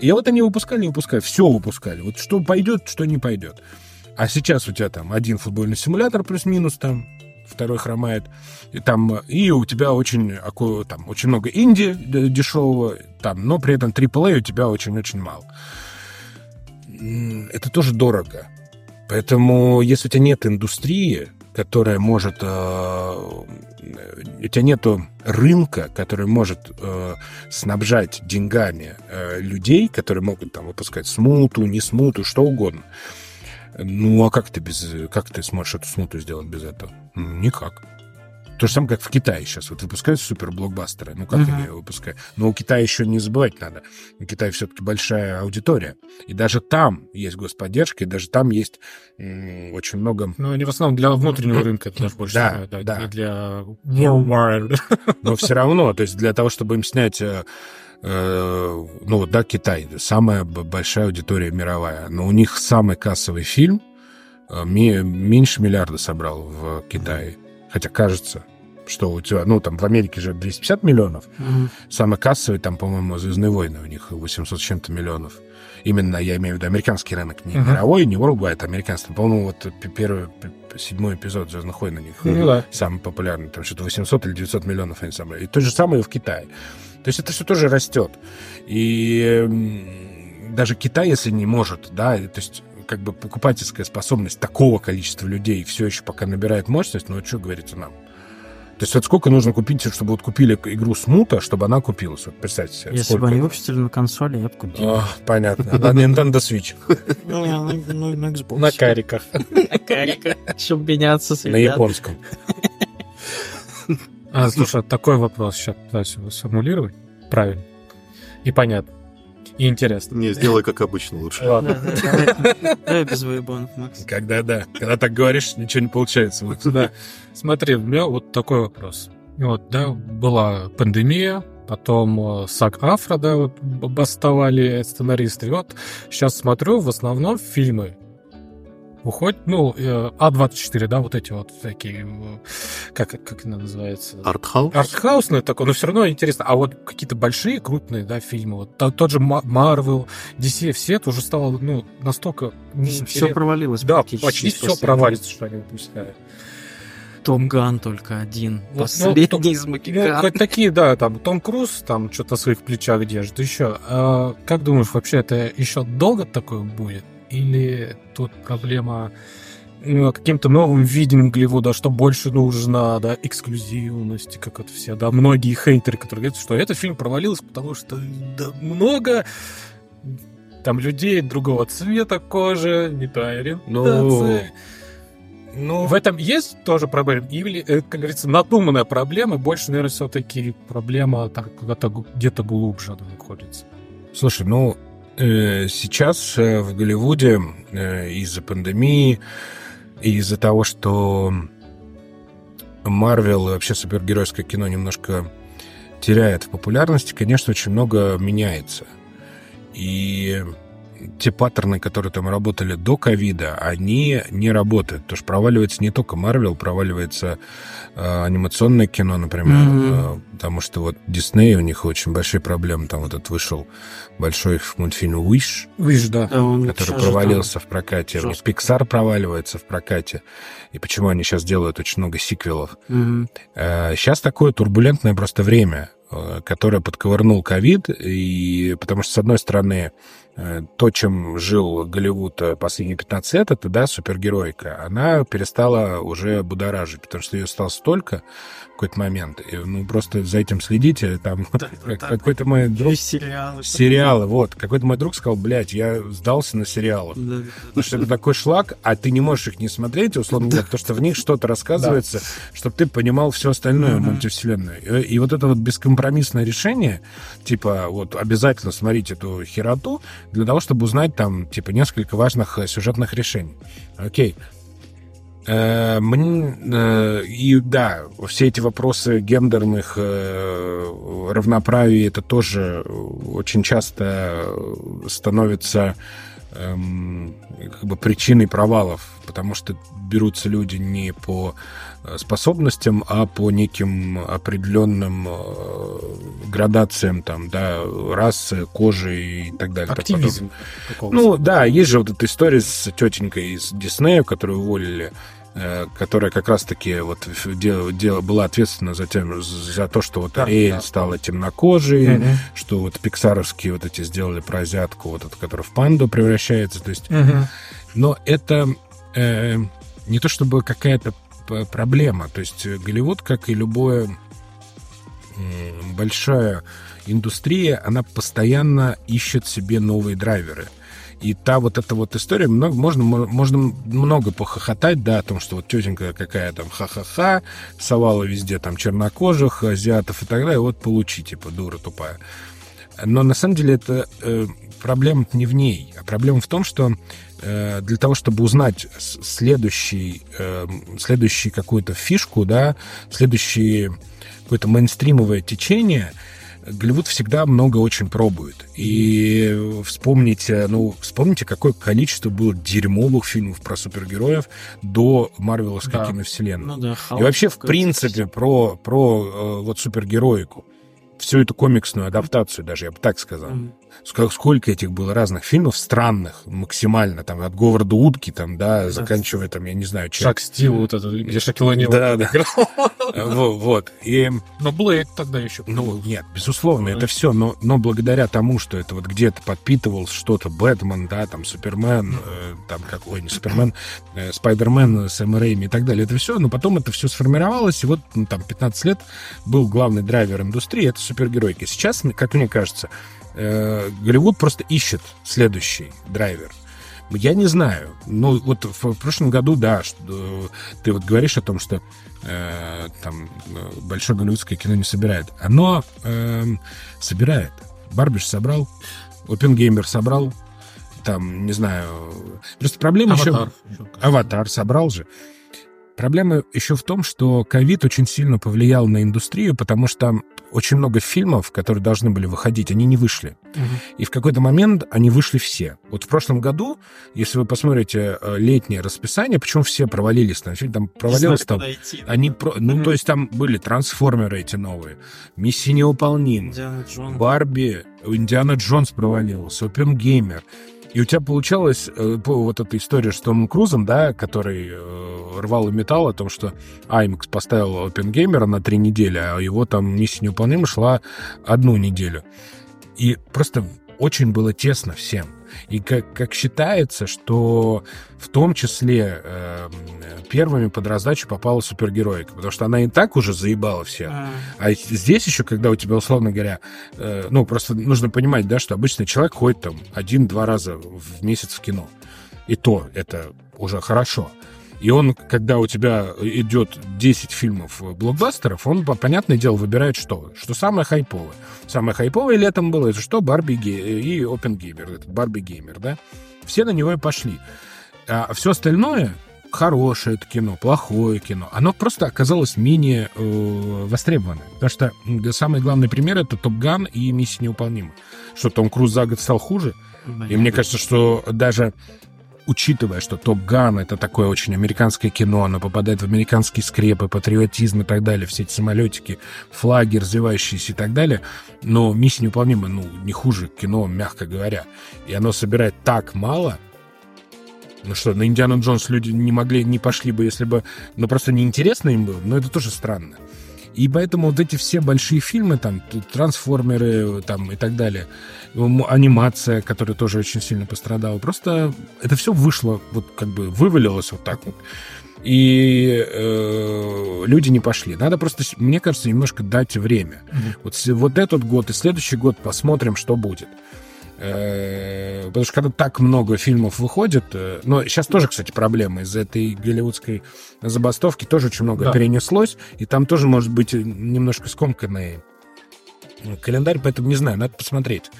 И вот они выпускали, не выпускали, все выпускали. Вот что пойдет, что не пойдет. А сейчас у тебя там один футбольный симулятор плюс-минус там, второй хромает, и, там, и у тебя очень, там, очень много инди дешевого, там, но при этом AAA у тебя очень-очень мало это тоже дорого. Поэтому, если у тебя нет индустрии, которая может... Э, у тебя нет рынка, который может э, снабжать деньгами э, людей, которые могут там выпускать смуту, не смуту, что угодно. Ну, а как ты без... Как ты сможешь эту смуту сделать без этого? Никак. То же самое, как в Китае сейчас. Вот выпускают суперблокбастеры. Ну, как uh-huh. они выпускают? Но у Китая еще не забывать надо. У Китая все-таки большая аудитория. И даже там есть господдержка, и даже там есть м- очень много... Ну, они в основном для внутреннего рынка, это даже больше. Да, да, да. Для worldwide. Но все равно, то есть для того, чтобы им снять э, э, ну вот, да, Китай, самая большая аудитория мировая, но у них самый кассовый фильм э, меньше миллиарда собрал в Китае. Хотя кажется, что у тебя, ну, там в Америке же 250 миллионов, mm-hmm. самый кассовый там, по-моему, «Звездные войны» у них 800 с чем-то миллионов. Именно, я имею в виду американский рынок, не uh-huh. мировой, не worldwide, а американский. По-моему, вот первый, седьмой эпизод «Звездных войн» у них ну, да. самый популярный, там что-то 800 или 900 миллионов они собрали. И то же самое и в Китае. То есть это все тоже растет. И даже Китай, если не может, да, то есть как бы покупательская способность такого количества людей все еще пока набирает мощность, ну, а что говорится нам? То есть вот сколько нужно купить, чтобы вот купили игру Смута, чтобы она купилась? Вот представьте себе. Если бы они выпустили на консоли, я бы купил. О, понятно. На Nintendo Switch. Ну, на Xbox. На кариках. На кариках. Чтобы меняться с На японском. А, слушай, такой вопрос сейчас пытаюсь его сформулировать. Правильно. И понятно и интересно. Не, сделай как обычно лучше. Ладно. Давай без выебанов, Макс. Когда, да. Когда так говоришь, ничего не получается. Да. Смотри, у меня вот такой вопрос. Вот, да, была пандемия, потом э, Сак Афра, да, вот бастовали сценаристы. И вот сейчас смотрю, в основном фильмы уходит, ну, э, А24, да, вот эти вот такие, э, как, как это называется? Артхаус? Артхаусные такое, но все равно интересно. А вот какие-то большие, крупные, да, фильмы, вот тот же Марвел, DC, все это уже стало, ну, настолько... Все провалилось Да, почти все провалится, что они выпускают. Том Ган только один. Вот, Последний ну, из Макиган. Ну, такие, да, там Том Круз там что-то в своих плечах держит. Еще. А, как думаешь, вообще это еще долго такое будет? Или тут проблема ну, каким-то новым видением Голливуда, что больше нужно, да, эксклюзивности, как это все, да, многие хейтеры, которые говорят, что этот фильм провалился, потому что да, много там людей другого цвета кожи, не та ориентация. Ну, ну, в этом есть тоже проблема? Или, э, как говорится, надуманная проблема, больше, наверное, все-таки проблема там где-то где-то глубже находится. Слушай, ну, сейчас э, в Голливуде э, из-за пандемии из-за того, что Марвел и вообще супергеройское кино немножко теряет в популярности, конечно, очень много меняется. И те паттерны, которые там работали до ковида, они не работают. Потому что проваливается не только Марвел, проваливается э, анимационное кино, например. Mm-hmm. Э, потому что вот Дисней, у них очень большие проблемы. Там вот этот вышел большой мультфильм Wish, Wish да. который провалился там. в прокате. Жестко. Pixar проваливается в прокате. И почему они сейчас делают очень много сиквелов. Mm-hmm. Э, сейчас такое турбулентное просто время э, которое подковырнул ковид, и потому что, с одной стороны, то, чем жил Голливуд э, последние 15 лет, это, да, супергеройка, она перестала уже будоражить, потому что ее стало столько, какой-то момент. И, ну, просто за этим следите. Там (laughs) да, какой-то мой друг... Сериалы. Сериалы, вот. Какой-то мой друг сказал, блядь, я сдался на сериалы. Да, потому что это такой шлак, а ты не можешь их не смотреть, условно говоря, потому что в них что-то рассказывается, чтобы ты понимал все остальное uh мультивселенную. И, и вот это вот бескомпромиссное решение, типа, вот обязательно смотреть эту хероту, для того, чтобы узнать там, типа, несколько важных э, сюжетных решений. Окей, и да, все эти вопросы гендерных э, равноправий, это тоже очень часто становится эм, как бы причиной провалов, потому что берутся люди не по способностям, а по неким определенным градациям там, да, расы, кожи и так далее. Активизм. Ну да, есть же вот эта история с тетенькой из Диснея, которую уволили Э, которая как раз-таки вот дело, дело, была ответственна за, тем, за то, что вот да, Ариэль да. стала темнокожей, угу. что вот пиксаровские вот эти сделали про азиатку, вот эту, которая в панду превращается. То есть, угу. но это э, не то чтобы какая-то проблема. То есть Голливуд, как и любое э, большая индустрия, она постоянно ищет себе новые драйверы. И та вот эта вот история, много, можно, можно много похохотать, да, о том, что вот тетенька какая там ха-ха-ха, совала везде там чернокожих, азиатов и так далее, вот получи, типа, дура тупая. Но на самом деле это э, проблема не в ней, а проблема в том, что э, для того, чтобы узнать следующий, э, следующий какую-то фишку, да, следующий какое-то мейнстримовое течение – Голливуд всегда много очень пробует. И вспомните, ну, вспомните, какое количество было дерьмовых фильмов про супергероев до Марвеловской да. киновселенной. Ну, да, и вообще, в принципе, про, про э, вот супергероику всю эту комиксную адаптацию, даже я бы так сказал. Mm-hmm. Сколько этих было разных фильмов странных, максимально, там, от Говарда Утки, там, да, заканчивая, там, я не знаю, чем. Шаг Стил, вот это, где Шакил Да, да. Вот. (laughs) И... (laughs) Но Блэк тогда еще. Ну, нет, безусловно, это все, но, но благодаря тому, что это вот где-то подпитывал что-то Бэтмен, да, там, Супермен, э, там, как, ой, не Супермен, э, Спайдермен, Сэм Рэйми и так далее, это все, но потом это все сформировалось, и вот, ну, там, 15 лет был главный драйвер индустрии, это супергеройки. Сейчас, как мне кажется, э, Голливуд просто ищет следующий драйвер. Я не знаю. Ну, вот в, прошлом году, да, что, ты вот говоришь о том, что э, там большое голливудское кино не собирает. Оно э, собирает. Барбиш собрал, Опенгеймер собрал, там, не знаю... Просто проблема Аватар. еще... Аватар собрал же. Проблема еще в том, что ковид очень сильно повлиял на индустрию, потому что очень много фильмов, которые должны были выходить, они не вышли. Угу. И в какой-то момент они вышли все. Вот в прошлом году, если вы посмотрите э, летнее расписание, почему все провалились там, фильм там провалился там, идти, они про, ну угу. то есть там были трансформеры эти новые, миссия невыполнима, Барби, Индиана Джонс провалился, Опенгеймер. И у тебя получалась э, вот эта история с Томом Крузом, да, который э, рвал и металл о том, что IMAX поставил OpenGamer на три недели, а его там миссия невыполнима шла одну неделю. И просто очень было тесно всем. И как, как считается, что в том числе э, первыми под раздачу попала супергероика, потому что она и так уже заебала всех. А, а здесь еще, когда у тебя, условно говоря, э, ну, просто нужно понимать, да, что обычный человек ходит там один-два раза в месяц в кино. И то это уже хорошо. И он, когда у тебя идет 10 фильмов блокбастеров, он, понятное дело, выбирает что? Что самое хайповое. Самое хайповое летом было, это что? Барби и Опенгеймер, этот Барби Геймер, да? Все на него и пошли. А все остальное, хорошее это кино, плохое кино, оно просто оказалось менее э, востребованным. Потому что самый главный пример — это «Топ Ган» и «Миссия невыполнима». Что Том Круз за год стал хуже. И мне кажется, что даже учитывая, что Топ Ган это такое очень американское кино, оно попадает в американские скрепы, патриотизм и так далее, все эти самолетики, флаги развивающиеся и так далее, но «Миссия невыполнима», ну, не хуже кино, мягко говоря. И оно собирает так мало, ну что, на Индиана Джонс люди не могли, не пошли бы, если бы, ну, просто неинтересно им было, но это тоже странно. И поэтому вот эти все большие фильмы, там, трансформеры, там, и так далее, анимация, которая тоже очень сильно пострадала, просто это все вышло, вот как бы вывалилось вот так вот. И э, люди не пошли. Надо просто, мне кажется, немножко дать время. Mm-hmm. Вот, вот этот год и следующий год посмотрим, что будет. Э, потому что когда так много фильмов выходит, э, но сейчас тоже, кстати, проблема из-за этой голливудской забастовки тоже очень много да. перенеслось, и там тоже может быть немножко скомканный календарь, поэтому не знаю, надо посмотреть.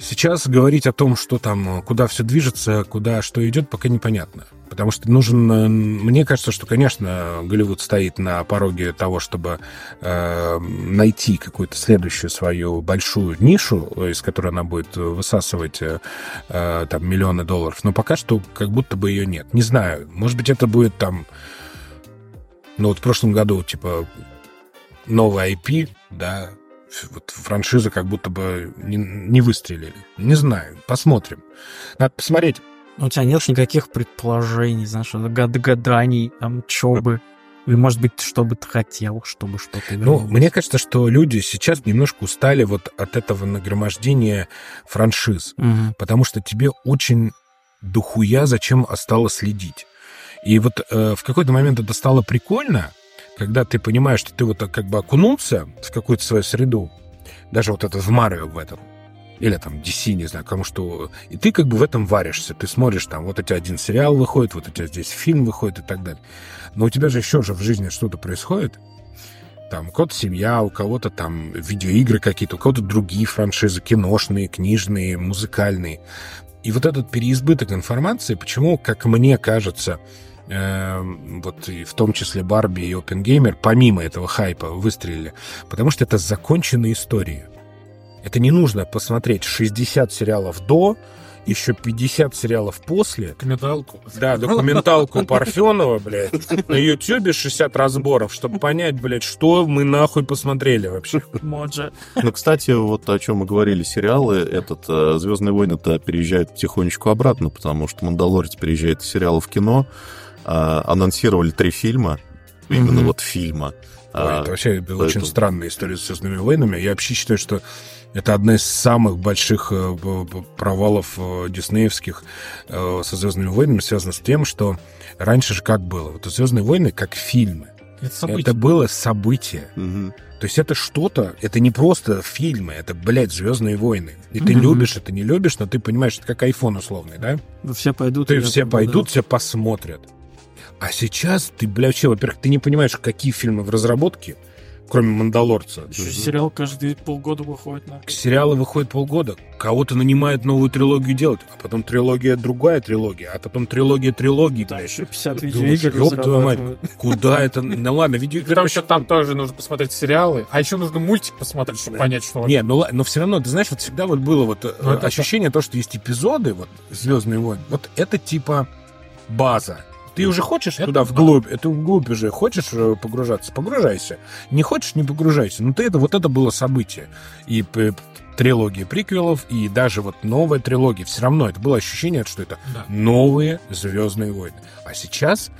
Сейчас говорить о том, что там, куда все движется, куда что идет, пока непонятно. Потому что нужен... Э, мне кажется, что, конечно, Голливуд стоит на пороге того, чтобы э, найти какую-то следующую свою большую нишу, из которой она будет высасывать э, э, там миллионы долларов. Но пока что как будто бы ее нет. Не знаю. Может быть, это будет там... Ну, вот в прошлом году, типа, новый IP, да, вот франшизы как будто бы не, не выстрелили. Не знаю, посмотрим. Надо посмотреть. У тебя нет никаких предположений, знаешь, гад гаданий, там, чё бы. Или, может быть, что бы ты хотел, чтобы что-то Ну, мне кажется, что люди сейчас немножко устали вот от этого нагромождения франшиз. Угу. Потому что тебе очень дохуя зачем осталось следить. И вот э, в какой-то момент это стало прикольно, когда ты понимаешь, что ты вот так как бы окунулся в какую-то свою среду, даже вот это в Марио в этом, или там DC, не знаю, кому что, и ты как бы в этом варишься, ты смотришь там, вот у тебя один сериал выходит, вот у тебя здесь фильм выходит и так далее. Но у тебя же еще же в жизни что-то происходит, там кого-то семья, у кого-то там видеоигры какие-то, у кого-то другие франшизы, киношные, книжные, музыкальные. И вот этот переизбыток информации, почему, как мне кажется, э, вот и в том числе Барби и Опенгеймер, помимо этого хайпа, выстрелили. Потому что это законченные истории. Это не нужно посмотреть 60 сериалов до, еще 50 сериалов после. Документалку. Да, документалку Парфенова, блядь. На Ютьюбе 60 разборов, чтобы понять, блядь, что мы нахуй посмотрели вообще. Моджа. Ну, кстати, вот о чем мы говорили, сериалы, этот э, «Звездные войны»-то переезжают потихонечку обратно, потому что «Мандалорец» переезжает из сериала в кино, а, анонсировали три фильма, именно вот фильма. Ой, а, это вообще была очень странная история с «Звездными войнами». Я вообще считаю, что это одна из самых больших э, провалов э, диснеевских э, со «Звездными войнами» связано с тем, что раньше же как было? Вот «Звездные войны» как фильмы. Это, это было событие. Угу. То есть это что-то, это не просто фильмы, это, блядь, Звездные войны. И ты любишь это, не любишь, но ты понимаешь, это как iPhone условный, да? Все пойдут. Ты все пойдут, все посмотрят. А сейчас ты, бля, вообще, во-первых, ты не понимаешь, какие фильмы в разработке, кроме «Мандалорца». Еще сериал каждые полгода выходит. На... Сериалы выходят полгода. Кого-то нанимают новую трилогию делать, а потом трилогия другая трилогия, а потом трилогия трилогии. Там еще 50 видеоигр мать, куда это? (laughs) Ну ладно, видеоигры... Там еще там тоже нужно посмотреть сериалы, а еще нужно мультик посмотреть, чтобы понять, что... Не, ну но все равно, ты знаешь, вот всегда вот было вот э, ну, ощущение, то, что есть эпизоды, вот «Звездные войны», вот это типа база ты уже хочешь это туда вглубь, это вглубь уже хочешь э, погружаться, погружайся. Не хочешь, не погружайся. Но ты это вот это было событие. И трилогия приквелов, и даже вот новая трилогия. Все равно это было ощущение, что это да. новые Звездные войны. А сейчас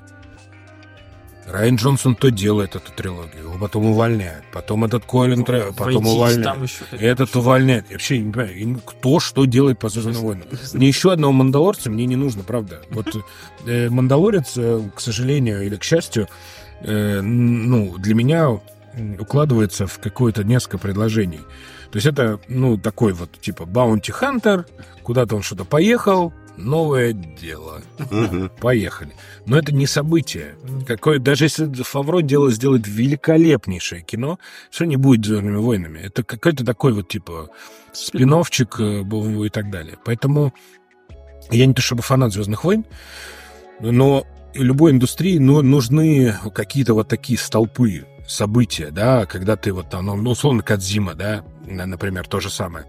Райан Джонсон то делает эту трилогию, его потом увольняет, потом этот Колин Тревор, потом увольняет, этот увольняет. Я вообще не понимаю, кто что делает по Звездным войнам. Мне еще одного Мандалорца мне не нужно, правда. Вот э, Мандалорец, э, к сожалению или к счастью, э, ну, для меня укладывается в какое-то несколько предложений. То есть это, ну, такой вот, типа, баунти хантер, куда-то он что-то поехал, новое дело. Угу. Поехали. Но это не событие. Какое, даже если Фавро дело сделает великолепнейшее кино, что не будет «Звездными войнами». Это какой-то такой вот, типа, спиновчик э, и так далее. Поэтому я не то чтобы фанат «Звездных войн», но любой индустрии ну, нужны какие-то вот такие столпы, события, да, когда ты вот там, ну, условно, Кадзима, да, например, то же самое.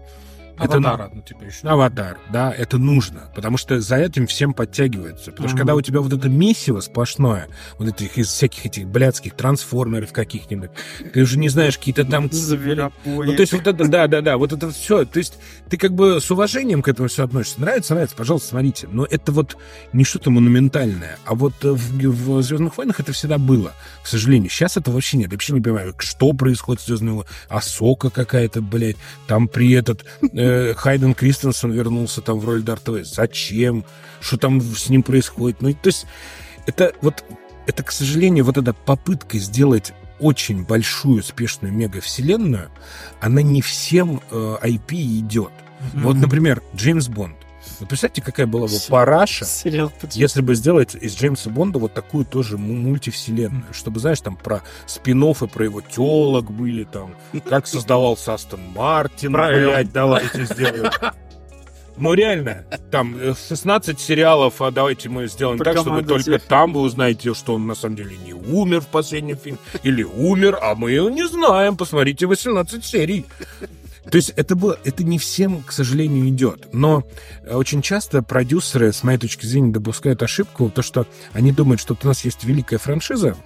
Аватара, это, ну, типа еще. Аватар, да, это нужно, потому что за этим всем подтягиваются. Потому mm-hmm. что когда у тебя вот это месиво сплошное, вот этих из всяких этих блядских трансформеров каких-нибудь, ты уже не знаешь, какие-то там... Зверопои. Ну, то есть вот это, да, да, да, вот это все. То есть ты как бы с уважением к этому все относишься. Нравится, нравится, пожалуйста, смотрите. Но это вот не что-то монументальное. А вот в, в «Звездных войнах» это всегда было, к сожалению. Сейчас это вообще нет. Я вообще не понимаю, что происходит с «Звездными войнами». Асока какая-то, блядь, там при этот... Э, Хайден Кристенсен вернулся там в роль Дарта Вейдера. Зачем? Что там с ним происходит? Ну, то есть, это вот, это, к сожалению, вот эта попытка сделать очень большую, успешную мегавселенную, она не всем э, IP идет. Mm-hmm. Вот, например, Джеймс Бонд. Вы представьте, какая была бы параша, если бы сделать из Джеймса Бонда вот такую тоже мультивселенную, чтобы, знаешь, там про спин и про его телок были, там, как создавался Астон Мартин, блядь, давайте сделаем. Ну, реально, там 16 сериалов, а давайте мы сделаем Про так, чтобы только там вы узнаете, что он на самом деле не умер в последнем фильме, или умер, а мы не знаем, посмотрите 18 серий. То есть это было, это не всем, к сожалению, идет. Но э, очень часто продюсеры, с моей точки зрения, допускают ошибку, то, что они думают, что вот у нас есть великая франшиза,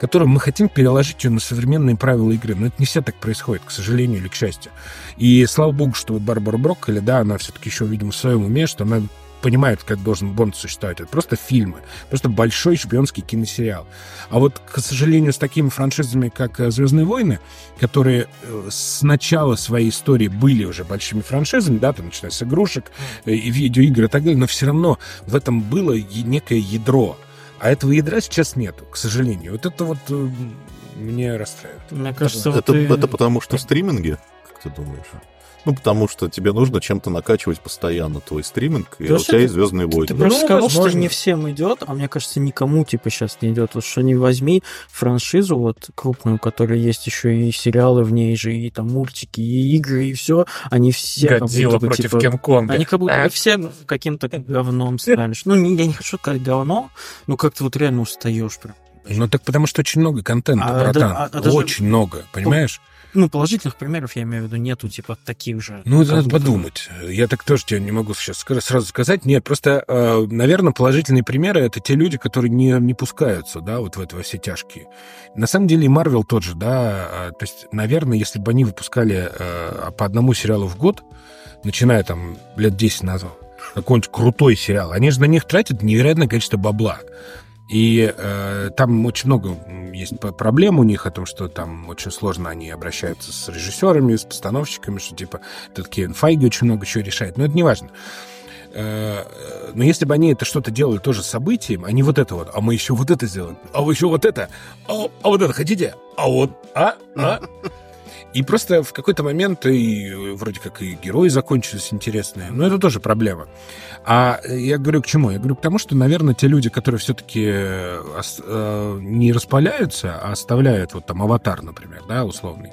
которую мы хотим переложить ее на современные правила игры. Но это не все так происходит, к сожалению или к счастью. И слава богу, что вот Барбара Брокколи, да, она все-таки еще, видимо, в своем уме, что она понимают, как должен Бонд существовать. Это просто фильмы, просто большой шпионский киносериал. А вот, к сожалению, с такими франшизами, как э, «Звездные войны», которые э, с начала своей истории были уже большими франшизами, да, там, начиная с игрушек э, и видеоигр и так далее, но все равно в этом было некое ядро. А этого ядра сейчас нету, к сожалению. Вот это вот мне расстраивает. Мне кажется, это, вот это, ты... это потому что стриминги, как ты думаешь? Ну, потому что тебе нужно чем-то накачивать постоянно твой стриминг, и у тебя есть «Звездные войны». Ты просто ну, сказал, возможно. что не всем идет, а мне кажется, никому, типа, сейчас не идет. Вот что не возьми франшизу вот крупную, у которой есть еще и сериалы в ней же, и там мультики, и игры, и все, они все... Годзилла бы, против типа, Кинг-Конга. Они как будто все каким-то говном стали. Ну, я не хочу сказать говно, но как-то вот реально устаешь прям. Ну так потому что очень много контента, а, братан. Да, а, очень даже... много, понимаешь? Ну, положительных примеров, я имею в виду, нету, типа, таких же. Ну, надо подумать. Я так тоже тебе не могу сейчас сразу сказать. Нет, просто, э, наверное, положительные примеры — это те люди, которые не, не пускаются, да, вот в это во все тяжкие. На самом деле и Марвел тот же, да. А, то есть, наверное, если бы они выпускали э, по одному сериалу в год, начиная там лет 10 назад, какой-нибудь крутой сериал, они же на них тратят невероятное количество бабла. И э, там очень много есть проблем у них о том, что там очень сложно они обращаются с режиссерами, с постановщиками, что типа этот Кен Файги очень много чего решает. Но это не важно. Э, но если бы они это что-то делали тоже событием, они вот это вот, а мы еще вот это сделаем, а вы еще вот это, а, а вот это хотите, а вот, а, а. И просто в какой-то момент и вроде как и герои закончились интересные, но это тоже проблема. А я говорю к чему? Я говорю к тому, что, наверное, те люди, которые все-таки э, э, не распаляются, а оставляют вот там аватар, например, да, условный,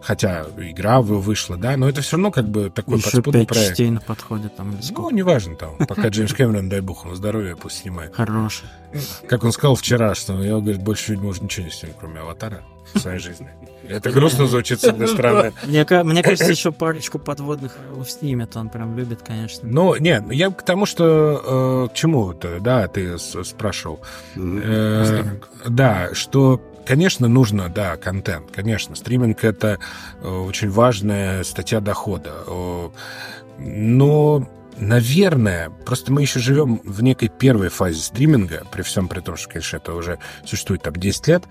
хотя игра вышла, да, но это все равно как бы такой Еще подспудный пять проект. частей на подходе там. Ну, неважно там, (laughs) пока Джеймс Кэмерон, дай бог ему здоровья, пусть снимает. Хороший. Как он сказал вчера, что я, говорит, больше может ничего не снимать, кроме аватара в своей жизни. Это грустно звучит, с одной (laughs) стороны. Мне, мне кажется, еще парочку подводных снимет, он прям любит, конечно. Ну, нет, я к тому, что... Э, к чему-то, да, ты спрашивал. Э, да, что Конечно, нужно, да, контент, конечно. Стриминг — это э, очень важная статья дохода. Но Наверное, просто мы еще живем в некой первой фазе стриминга, при всем при том, что, конечно, это уже существует там 10 лет,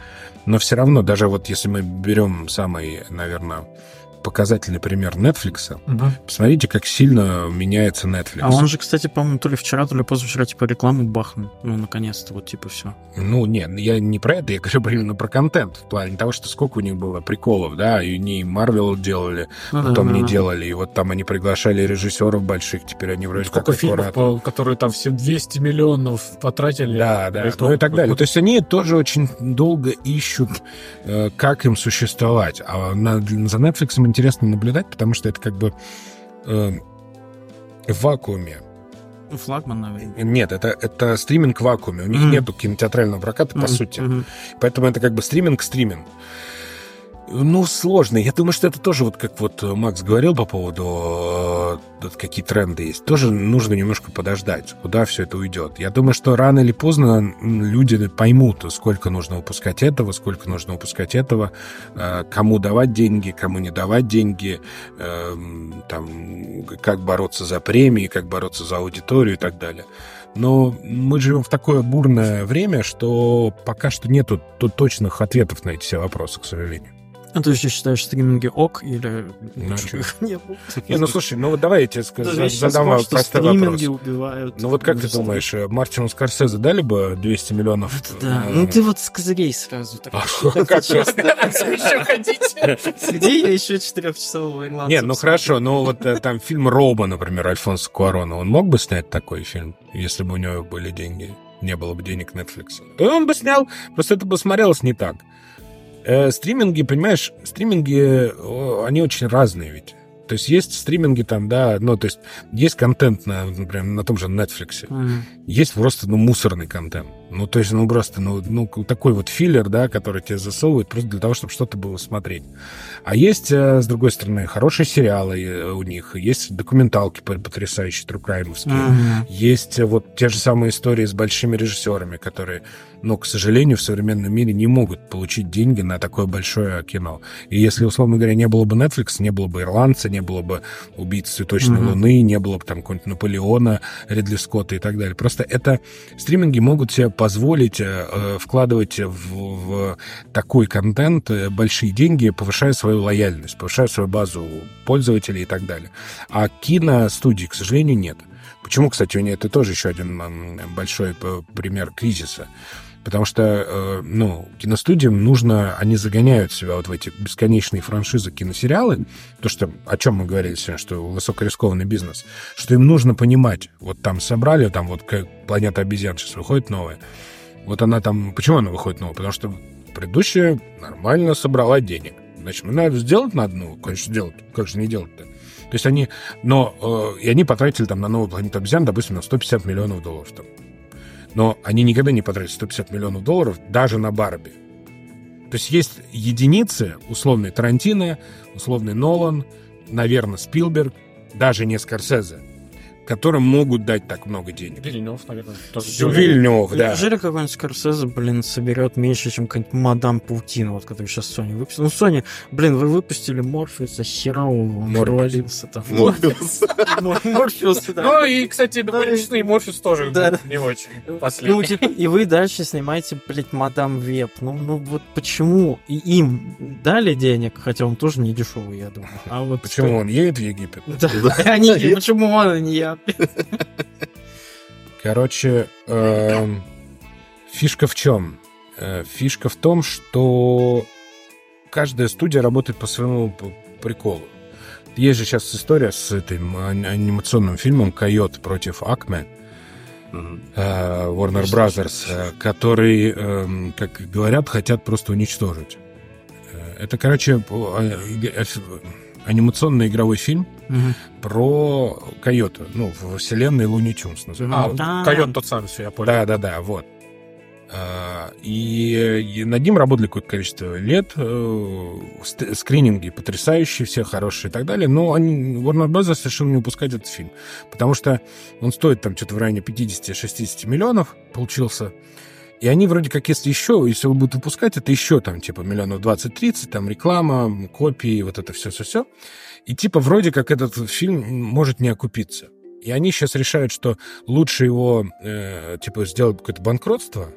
но все равно, даже вот если мы берем самый, наверное, показательный пример Netflix. Угу. Посмотрите, как сильно меняется Netflix. А он же, кстати, по-моему, то ли вчера, то ли позавчера, типа, рекламу бахнул. Ну, наконец-то, вот, типа, все. Ну, нет, я не про это, я говорю именно про контент. В плане того, что сколько у них было приколов, да, и не Marvel делали, ну, потом да, не да. делали, и вот там они приглашали режиссеров больших, теперь они вроде сколько как фильмов, по, которые там все 200 миллионов потратили. Да, да, ну и так далее. То есть они тоже очень долго ищут, э, как им существовать. А на, за Netflix интересно наблюдать, потому что это как бы э, в вакууме. Флагман, наверное. Нет, это, это стриминг в вакууме. У них mm-hmm. нету кинотеатрального проката, по mm-hmm. сути. Mm-hmm. Поэтому это как бы стриминг-стриминг. Ну, сложно. Я думаю, что это тоже, вот как вот Макс говорил по поводу, э, какие тренды есть, тоже нужно немножко подождать, куда все это уйдет. Я думаю, что рано или поздно люди поймут, сколько нужно выпускать этого, сколько нужно выпускать этого, э, кому давать деньги, кому не давать деньги, э, там, как бороться за премии, как бороться за аудиторию и так далее. Но мы живем в такое бурное время, что пока что нету точных ответов на эти все вопросы, к сожалению. А ты же считаешь стриминги ок или ну, (laughs) не, не, ну слушай, ну вот давай я тебе скажу, задам вам простой вопрос. убивают. Ну вот как ты думаешь, э, Мартину Скорсезе дали бы 200 миллионов? Да, э, ну ты вот с козырей сразу. А (laughs) как часто? (laughs) еще хотите? Где я еще четырехчасового ирландца? Нет, ну хорошо, но вот э, там фильм Роба, например, Альфонсо Куарона, он мог бы снять такой фильм, если бы у него были деньги? Не было бы денег Netflix. То он бы снял, просто это бы смотрелось не так. Э, стриминги, понимаешь, стриминги, они очень разные ведь. То есть есть стриминги там, да, ну, то есть есть контент, на, например, на том же Netflix. Mm-hmm. Есть просто, ну, мусорный контент. Ну, то есть, ну, просто, ну, ну, такой вот filler, да, который тебе засовывают просто для того, чтобы что-то было смотреть. А есть, э, с другой стороны, хорошие сериалы э, у них, есть документалки потрясающие, true crime овские, mm-hmm. есть вот те же самые истории с большими режиссерами, которые но, к сожалению, в современном мире не могут получить деньги на такое большое кино. И если, условно говоря, не было бы Netflix, не было бы «Ирландца», не было бы «Убийц цветочной mm-hmm. луны», не было бы там какого-нибудь «Наполеона», Ридли Скотта и так далее. Просто это стриминги могут себе позволить э, э вкладывать в, в такой контент э, большие деньги, повышая свою лояльность, повышая свою базу пользователей и так далее. А киностудии, к сожалению, нет. Почему, кстати, у нее это тоже еще один большой пример кризиса. Потому что, э, ну, киностудиям нужно, они загоняют себя вот в эти бесконечные франшизы киносериалы, то, что, о чем мы говорили сегодня, что высокорискованный бизнес, что им нужно понимать, вот там собрали, там вот как «Планета обезьян» сейчас выходит новая, вот она там, почему она выходит новая? Потому что предыдущая нормально собрала денег. Значит, ну, надо сделать надо, ну, конечно, сделать. Как же не делать-то? То есть они, но, э, и они потратили там на новую планету обезьян, допустим, на 150 миллионов долларов. Там. Но они никогда не потратят 150 миллионов долларов даже на Барби. То есть есть единицы, условный Тарантино, условный Нолан, наверное, Спилберг, даже не Скорсезе, которым могут дать так много денег. Вильнев, наверное, тоже. Вильнев, да. Неужели какой-нибудь Скорсезе, блин, соберет меньше, чем какая-нибудь Мадам Паутина, вот, который сейчас Sony выпустил. Ну, Sony, блин, вы выпустили Морфеуса, херового, он провалился там. Морфеус. (laughs) Морфеус, да. Ну и, кстати, и Морфеус тоже не очень. Ну, Последний. типа, и вы дальше снимаете, блядь, Мадам Веб. Ну, ну вот почему и им дали денег, хотя он тоже не дешевый, я думаю. А вот Почему он едет в Египет? Да, (laughs) они, почему он, а не я? (laughs) Короче, эм, фишка в чем? Э, Фишка в том, что каждая студия работает по своему приколу. Есть же сейчас история с этим ани- анимационным фильмом «Койот против Акме», э, Warner Brothers, э, который, эм, как говорят, хотят просто уничтожить. Это, короче, э, анимационный игровой фильм про койота, ну, в вселенной Луни Тюнс. назовем А, А. койот тот самый, все, я понял. Да, да, да, вот. А, И, над ним работали какое-то количество лет. э, Скрининги потрясающие, все хорошие и так далее. Но они, Warner Bros. решил не выпускать этот фильм. Потому что он стоит там что-то в районе 50-60 миллионов получился. И они вроде как, если еще, если он будет выпускать, это еще там типа миллионов 20-30, там реклама, копии, вот это все-все-все. И типа вроде как этот фильм может не окупиться. И они сейчас решают, что лучше его э, типа сделать какое-то банкротство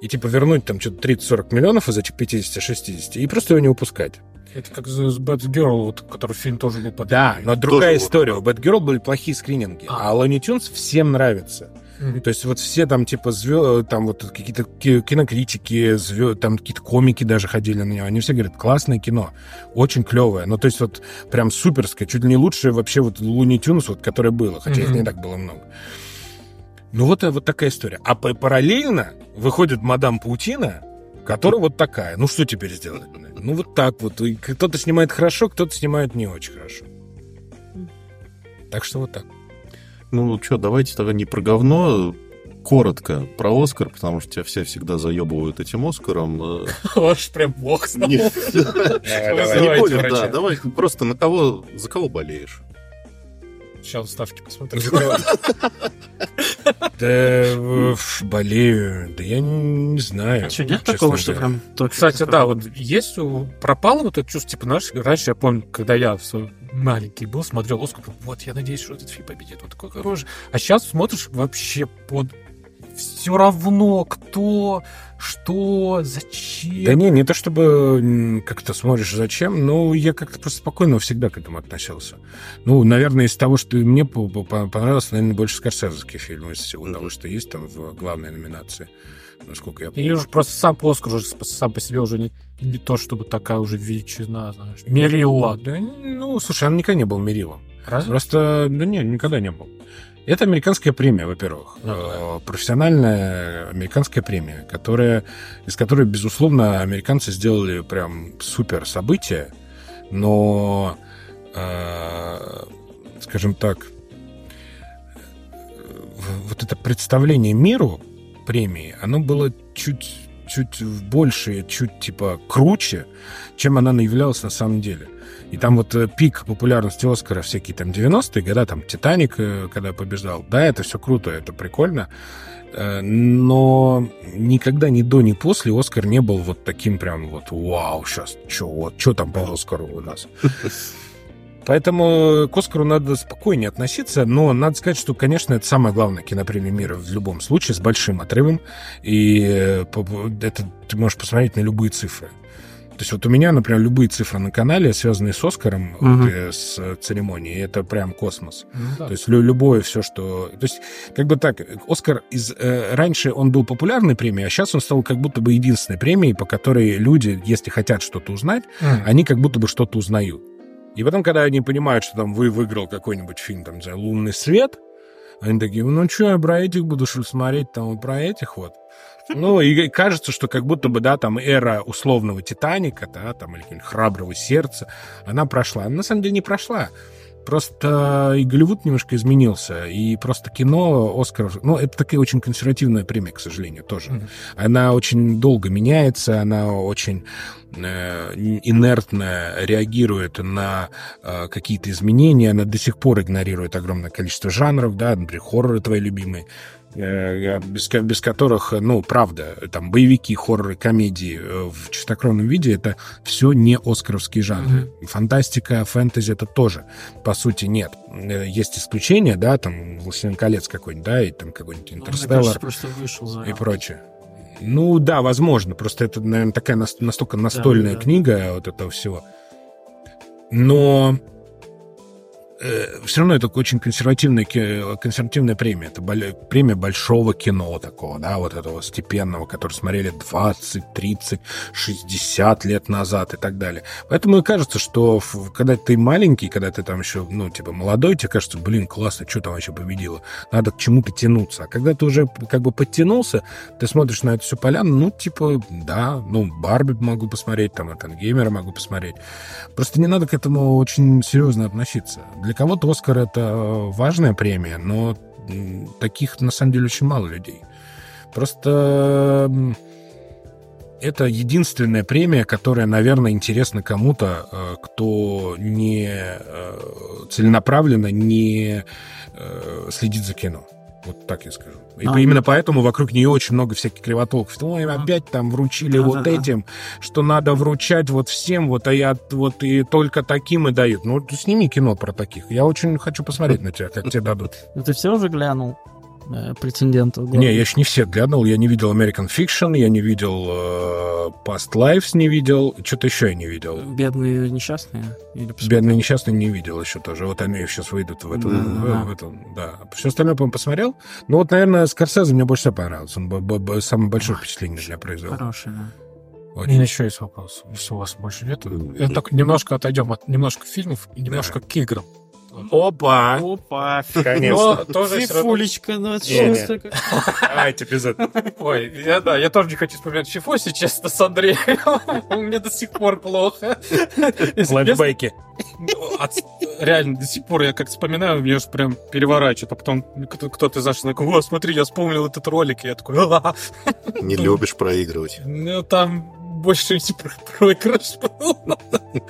и типа вернуть там что-то 30-40 миллионов из этих 50-60 и просто его не выпускать. Это как с Bad Girl, вот, который фильм тоже был под... Да, но другая вот. история. У Bad Girl были плохие скрининги, А. а Looney Tunes всем нравится. Мгм. То есть вот все там типа звезд, там вот какие-то ки- кинокритики, звезд, там какие-то комики даже ходили на него. Они все говорят, классное кино, очень клевое. Ну, то есть вот прям суперское, чуть ли не лучшее вообще вот Луни Тюнс, вот, которое было, хотя их Мгм. не так было много. Ну, вот, э, вот такая история. А параллельно выходит Мадам Паутина, которая вот такая. Ну, что теперь сделать? Ну, вот так вот. И кто-то снимает хорошо, кто-то снимает не очень хорошо. Так что вот так. Ну что, давайте тогда не про говно, коротко про Оскар, потому что тебя все всегда заебывают этим Оскаром. Э, (laughs) Ваш прям бог знал. Не понял, да, давай просто на кого, за кого болеешь? Сейчас ставки посмотрим. Да, э, ф, болею. Да я не, знаю. А что, нет такого, что прям Кстати, да, вот есть у... пропало вот это чувство, типа, знаешь, раньше я помню, когда я маленький был, смотрел Оскар, вот, я надеюсь, что этот фильм победит, вот такой хороший. А сейчас смотришь вообще под все равно, кто, что, зачем. Да не, не то чтобы как-то смотришь зачем, но я как-то просто спокойно всегда к этому относился. Ну, наверное, из того, что мне по- по- понравилось, наверное, больше скорсезовские фильмы из всего того, что есть там в главной номинации, насколько я помню. Или уже просто сам Оскар уже сам по себе уже не, не то, чтобы такая уже величина, знаешь. Мерила. Да, ну, слушай, он никогда не был мерилом. Разве? Просто, да нет, никогда не был. Это американская премия, во-первых. Ну да. Э, Профессиональная американская премия, которая, из которой, безусловно, американцы сделали прям супер событие, но, э, скажем так, вот это представление миру премии, оно было чуть чуть больше, чуть типа круче, чем она являлась на самом деле. И там вот э, пик популярности Оскара всякие там 90-е года, там «Титаник», э, когда побеждал. Да, это все круто, это прикольно. Э, Но никогда ни до, ни после Оскар не был вот таким прям вот «Вау, сейчас, что вот, что там по Оскару у нас?» (laughs) Поэтому к Оскару надо спокойнее относиться, но надо сказать, что, конечно, это самая главная кинопремия мира в любом случае, с большим отрывом, и это ты можешь посмотреть на любые цифры. То есть вот у меня, например, любые цифры на канале, связанные с Оскаром, угу. вот, с церемонией, это прям космос. Ну, да. То есть любое все, что... То есть как бы так, Оскар из... Э, раньше он был популярной премией, а сейчас он стал как будто бы единственной премией, по которой люди, если хотят что-то узнать, mm. они как будто бы что-то узнают. И потом, когда они понимают, что там вы выиграл какой-нибудь фильм, там, за «Лунный свет», они такие, ну что, я про этих буду что смотреть, там, про этих вот. Ну, и кажется, что как будто бы, да, там эра условного Титаника, да, там, или храброго сердца, она прошла. Она на самом деле не прошла. Просто и Голливуд немножко изменился, и просто кино, Оскар, ну, это такая очень консервативная премия, к сожалению, тоже. Mm-hmm. Она очень долго меняется, она очень э, инертно реагирует на э, какие-то изменения, она до сих пор игнорирует огромное количество жанров, да, например, хорроры твои любимые, Э, без, без которых, ну, правда, там, боевики, хорроры, комедии э, в чистокровном виде, это все не оскаровские жанры. Mm-hmm. Фантастика, фэнтези это тоже, по сути, нет. Э, есть исключения, да, там, «Властелин колец» какой-нибудь, да, и там какой-нибудь «Интерстеллар» вышел, и прочее. Ну, да, возможно, просто это, наверное, такая настолько настольная да, да. книга вот этого всего. Но э, все равно это очень консервативная, консервативная премия. Это премия большого кино такого, да, вот этого степенного, который смотрели 20, 30, 60 лет назад и так далее. Поэтому и кажется, что когда ты маленький, когда ты там еще, ну, типа, молодой, тебе кажется, блин, классно, что там вообще победило? Надо к чему-то тянуться. А когда ты уже как бы подтянулся, ты смотришь на эту всю поляну, ну, типа, да, ну, Барби могу посмотреть, там, Геймера могу посмотреть. Просто не надо к этому очень серьезно относиться. Для кого-то Оскар это важная премия, но таких на самом деле очень мало людей. Просто это единственная премия, которая, наверное, интересна кому-то, э, кто не э, целенаправленно не э, следит за кино. Вот так я скажу. И а, именно поэтому вокруг нее очень много всяких кривотолков. Ой, опять там вручили а, вот этим, что надо вручать вот всем, вот, а я вот и только таким и дают. Ну, сними кино про таких. Я очень хочу посмотреть на тебя, как тебе дадут. Ну, ты все уже глянул? Э, претендентов. Главных. Не, я еще не все глянул. Я не видел American Fiction, я не видел э, Past Lives, не видел. Что-то еще я не видел. Бедные несчастные? Или Бедные несчастные не видел еще тоже. Вот они сейчас выйдут в этом. Да, в, в этом да. Все остальное, по-моему, посмотрел. Ну вот, наверное, Скорсезе мне больше всего понравился. Он б- б- самое большое впечатление для произвел. Хороший, да. Очень. И еще есть вопрос. Все, у вас больше нет? Я так немножко отойдем от немножко фильмов и немножко да. к играм. Опа! Опа! Конечно. Тоже Фифулечка, ну что Давайте без этого. Ой, я, да, я тоже не хочу вспоминать Фифу, если честно, с Андреем. (laughs) Мне до сих пор плохо. Флэшбэки. Реально, до сих пор я как вспоминаю, мне же прям переворачивает. А потом кто-то зашел, такой, о, смотри, я вспомнил этот ролик. И я такой, Не любишь проигрывать. Ну, там больше не про проигрыш был. (laughs)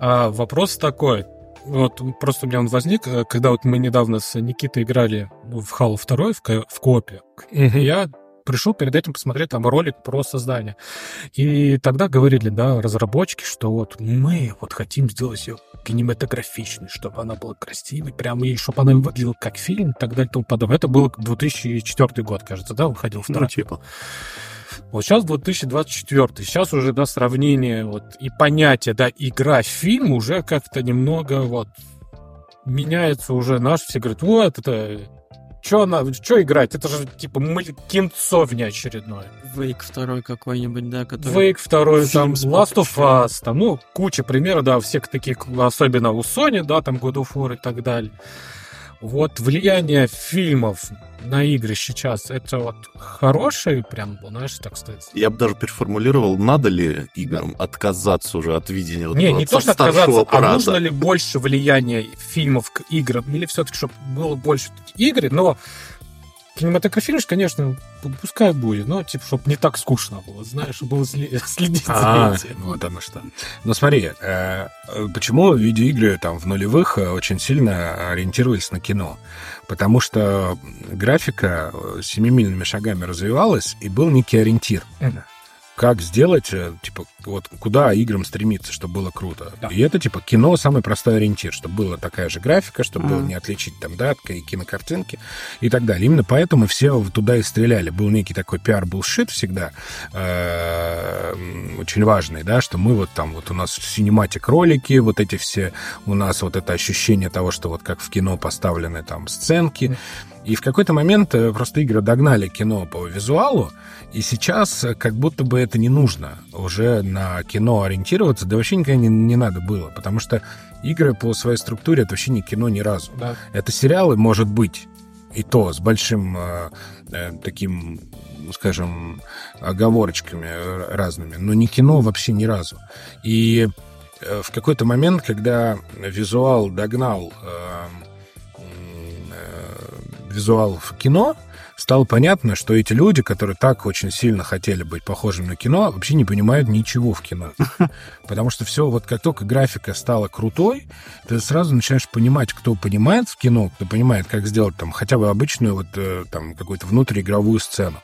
А, вопрос такой. Вот просто у меня он возник, э, когда вот мы недавно с Никитой играли в Halo 2 в, ко- в копе. Mm-hmm. Я пришел перед этим посмотреть там ролик про создание. И тогда говорили, да, разработчики, что вот мы вот хотим сделать ее кинематографичной, чтобы она была красивой, прям и чтобы она выглядела как фильм и так далее и тому подобное. Это был 2004 год, кажется, да, выходил второй. Ну, типа. Вот сейчас 2024. Сейчас уже, да, сравнение вот и понятие, да, игра, фильм уже как-то немного вот меняется уже наш. Все говорят, вот, это что на, что играть? Это же типа кинцо очередное. Вейк второй какой-нибудь, да, который... Вейк второй, там, Last of Us, там, ну, куча примеров, да, всех таких, особенно у Sony, да, там, God of War и так далее. Вот влияние фильмов на игры сейчас, это вот хорошее прям, знаешь, так сказать? Я бы даже переформулировал, надо ли играм отказаться уже от видения Не, не то, что отказаться, аппарата. а нужно ли больше влияния фильмов к играм, или все-таки, чтобы было больше игры, но Кинематографируешь, конечно, пускай будет, но, типа, чтобы не так скучно было, знаешь, чтобы было (laughs) следить а, за этим. Вот оно что. Ну, смотри, э, почему видеоигры там в нулевых э, очень сильно ориентировались на кино? Потому что графика семимильными шагами развивалась, и был некий ориентир. Как сделать, э, типа, вот куда играм стремиться, чтобы было круто. Да. И это, типа, кино самый простой ориентир, чтобы была такая же графика, чтобы mm. было не отличить там датка и кинокартинки и так далее. Именно поэтому все туда и стреляли. Был некий такой пиар-булшит всегда, э, очень важный, да, что мы вот там, вот у нас синематик ролики, вот эти все, у нас вот это ощущение того, что вот как в кино поставлены там сценки. И в какой-то момент э, просто игры догнали кино по визуалу, и сейчас э, как будто бы это не нужно уже на кино ориентироваться, да вообще никогда не, не надо было, потому что игры по своей структуре это вообще не кино ни разу. Да. Это сериалы, может быть, и то с большим э, э, таким, скажем, оговорочками разными, но не кино вообще ни разу. И э, в какой-то момент, когда визуал догнал э, э, визуал в кино, стало понятно, что эти люди, которые так очень сильно хотели быть похожими на кино, вообще не понимают ничего в кино. (laughs) Потому что все, вот как только графика стала крутой, ты сразу начинаешь понимать, кто понимает в кино, кто понимает, как сделать там хотя бы обычную вот э, там какую-то внутриигровую сцену.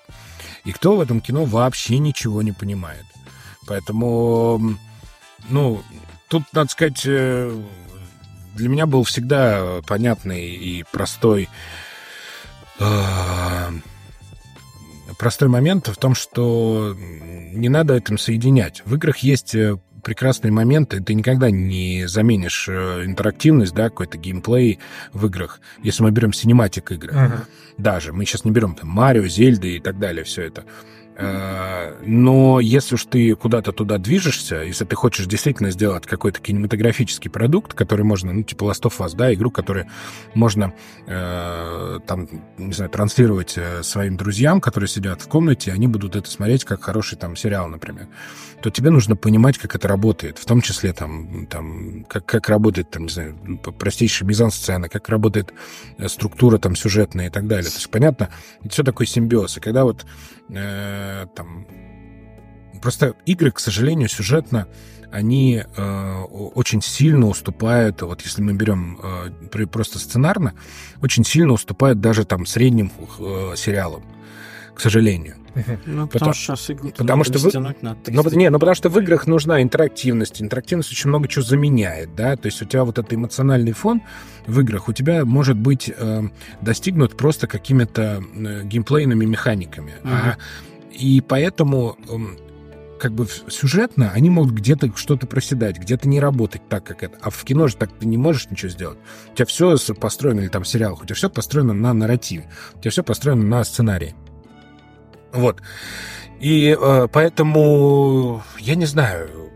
И кто в этом кино вообще ничего не понимает. Поэтому, ну, тут, надо сказать, э, для меня был всегда понятный и простой простой момент в том, что не надо этим соединять. В играх есть э, прекрасные моменты. Ты никогда не заменишь э, интерактивность, да, какой-то геймплей в играх. Если мы берем синематик игры, uh-huh. даже мы сейчас не берем там Марио, Зельды и так далее, все это. Э, но если уж ты куда-то туда движешься, если ты хочешь действительно сделать какой-то кинематографический продукт, который можно, ну, типа Last of Us, да, игру, которую можно э, там, не знаю, транслировать э, своим друзьям, которые сидят в комнате, они будут это смотреть как хороший там сериал, например, то тебе нужно понимать, как это работает, в том числе там, там как, как работает, там, не знаю, простейшая мизансцена, как работает структура там сюжетная и так далее. То есть, понятно, это все такой симбиоз. И когда вот э, там... Просто игры, к сожалению, сюжетно они э, очень сильно уступают, вот если мы берем э, просто сценарно, очень сильно уступают даже там средним э, сериалам, к сожалению. Ну, потому, потому что сейчас игры потому что вы... на ну, не, ну потому что в играх нужна интерактивность. Интерактивность очень много чего заменяет, да, то есть у тебя вот этот эмоциональный фон в играх у тебя может быть э, достигнут просто какими-то э, геймплейными механиками. Uh-huh. А, и поэтому э, как бы сюжетно они могут где-то что-то проседать, где-то не работать так, как это. А в кино же так ты не можешь ничего сделать. У тебя все построено, или там в сериалах, у тебя все построено на нарративе, у тебя все построено на сценарии. Вот. И э, поэтому, я не знаю,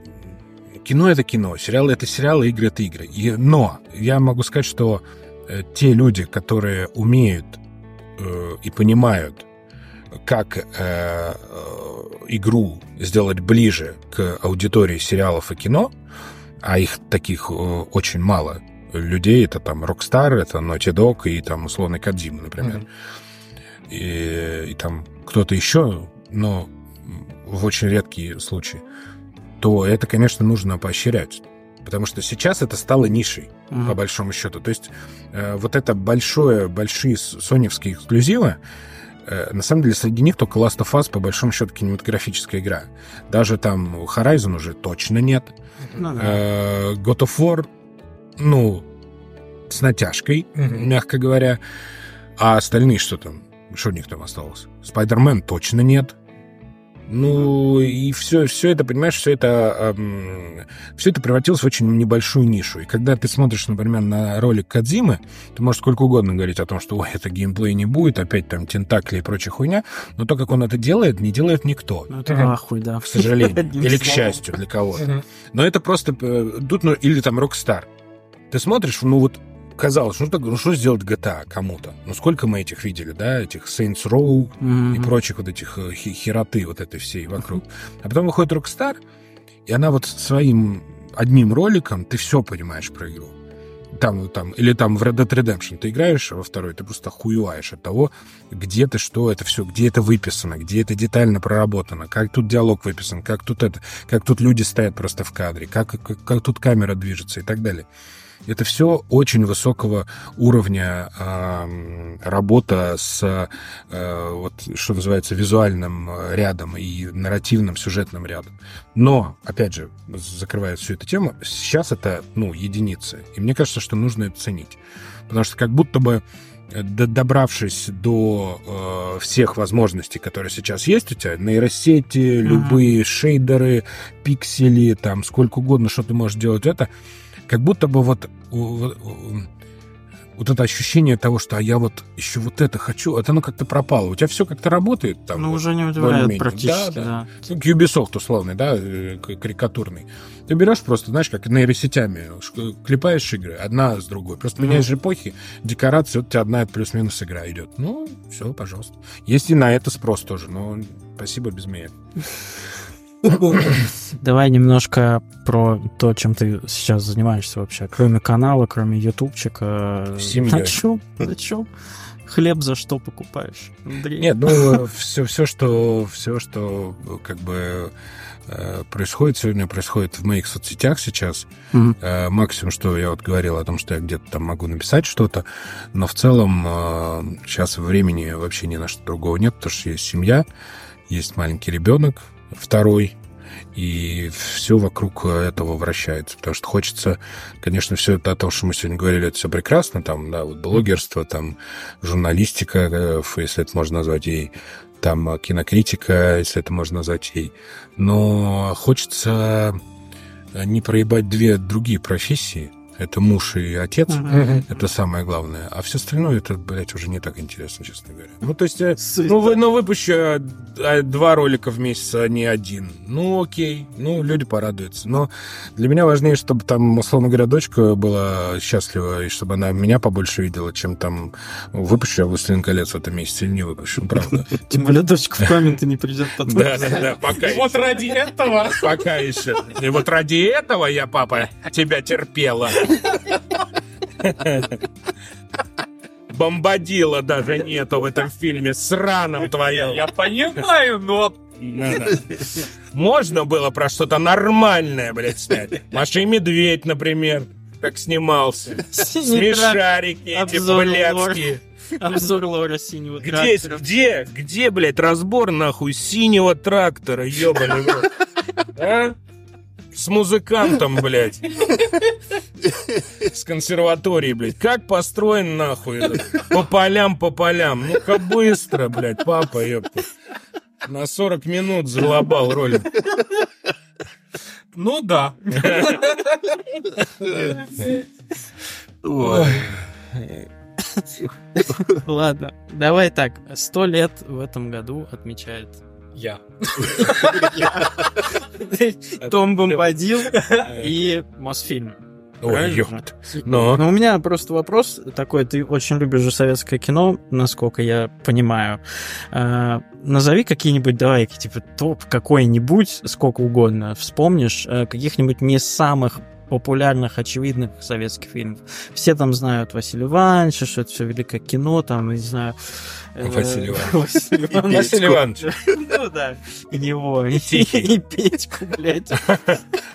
кино это кино, сериалы это сериалы, игры это игры. И, но я могу сказать, что э, те люди, которые умеют э, и понимают, как э, э, игру сделать ближе к аудитории сериалов и кино, а их таких э, очень мало людей, это там Rockstar, это Naughty Dog и там условный Кадзима, например. Mm-hmm. И, и там кто-то еще, но в очень редкие случаи, то это, конечно, нужно поощрять. Потому что сейчас это стало нишей, mm-hmm. по большому счету. То есть э, вот это большое, большие соневские эксклюзивы, э, на самом деле среди них только Last of Us, по большому счету, кинематографическая игра. Даже там Horizon уже точно нет. Да. э, God of War, ну, с натяжкой, mm-hmm. мягко говоря. А остальные что там? Что у них там осталось? Спайдермен точно нет. Ну, и все, все это, понимаешь, все это, эм, все это превратилось в очень небольшую нишу. И когда ты смотришь, например, на ролик Кадзимы, ты можешь сколько угодно говорить о том, что, ой, это геймплей не будет, опять там тентакли и прочая хуйня, но то, как он это делает, не делает никто. Ну, это нахуй, да. К сожалению. (laughs) Или к счастью для кого-то. Но это просто... Э, тут, ну, или там Rockstar. Ты смотришь, ну вот казалось, ну, так, ну что сделать GTA кому-то? Ну сколько мы этих видели, да, этих Saints Row mm-hmm. и прочих вот этих э, хероты вот этой всей вокруг. А потом выходит Rockstar, и она вот своим одним роликом, ты все понимаешь про игру. Там, там, или там в Red Dead Redemption ты играешь во второй, ты просто хуеваешь от того, где ты, что это все, где это выписано, где это детально проработано, как тут диалог выписан, как тут это, как тут люди стоят просто в кадре, как, как, как тут камера движется и так далее. Это все очень высокого уровня э, работа с, э, вот, что называется, визуальным рядом и нарративным сюжетным рядом. Но, опять же, закрывая всю эту тему, сейчас это, ну, единицы. И мне кажется, что нужно это ценить. Потому что как будто бы добравшись до э, всех возможностей, которые сейчас есть у тебя, нейросети, mm-hmm. любые шейдеры, пиксели, там сколько угодно, что ты можешь делать это, как будто бы вот, вот, вот это ощущение того, что а я вот еще вот это хочу, это оно как-то пропало. У тебя все как-то работает там. Ну, вот, уже не удивляет практически, да. да. да. Ну, Ubisoft условный, да, э, карикатурный. Ты берешь просто, знаешь, как нейросетями, клепаешь игры, одна с другой. Просто mm-hmm. меняешь эпохи, декорации, вот у тебя одна плюс-минус игра идет. Ну, все, пожалуйста. Есть и на это спрос тоже, но спасибо без меня. (laughs) Давай немножко про то, чем ты сейчас занимаешься вообще. Кроме канала, кроме ютубчика. Семьей. На чем? На чем? Хлеб за что покупаешь, Андрей? Нет, ну, (laughs) все, все, что, все, что как бы э, происходит сегодня, происходит в моих соцсетях сейчас. Mm-hmm. Максимум, что я вот говорил о том, что я где-то там могу написать что-то, но в целом сейчас времени вообще ни на что другого нет, потому что есть семья, есть маленький ребенок, второй, и все вокруг этого вращается, потому что хочется, конечно, все это о том, что мы сегодня говорили, это все прекрасно, там, да, вот блогерство, там, журналистика, э, если это можно назвать ей, там, кинокритика, если это можно назвать ей, но хочется не проебать две другие профессии, это муж и отец, uh-huh. это самое главное. А все остальное, это, блядь, уже не так интересно, честно говоря. Ну, то есть, э, ну, вы, ну, выпущу э, два ролика в месяц, а не один. Ну, окей, ну, люди порадуются. Но для меня важнее, чтобы там, условно говоря, дочка была счастлива, и чтобы она меня побольше видела, чем там выпущу я «Властелин колец» в этом месяце или не выпущу, ну, правда. (laughs) Тем более дочка в комменты не придет. (laughs) Да, да, да, пока Вот ради этого. Пока еще. И вот ради этого я, папа, тебя терпела. Бомбадила даже нету в этом фильме, сраном твоем. Я понимаю, но... Можно было про что-то нормальное, блядь, снять. Маша и Медведь, например, как снимался. Смешарики эти блядские. Обзор лора синего где, трактора. Где, где, блядь, разбор нахуй синего трактора, ёбаный А? С музыкантом, блядь. (laughs) С консерватории, блядь. Как построен нахуй? По полям, по полям. Ну-ка быстро, блядь, папа, ёпта. На 40 минут залобал ролик. Ну да. Ой. Ладно, давай так. Сто лет в этом году отмечает я. (laughs) Том Бомбадил и Мосфильм. Ой, Но. Но у меня просто вопрос такой. Ты очень любишь же советское кино, насколько я понимаю. А, назови какие-нибудь, давай, типа, топ какой-нибудь, сколько угодно, вспомнишь, э, каких-нибудь не самых популярных, очевидных советских фильмов. Все там знают Василия Ивановича, что это все великое кино, там, не знаю, Василий Иванович. Василий Иванович. Ну да, его. И Петьку, блядь.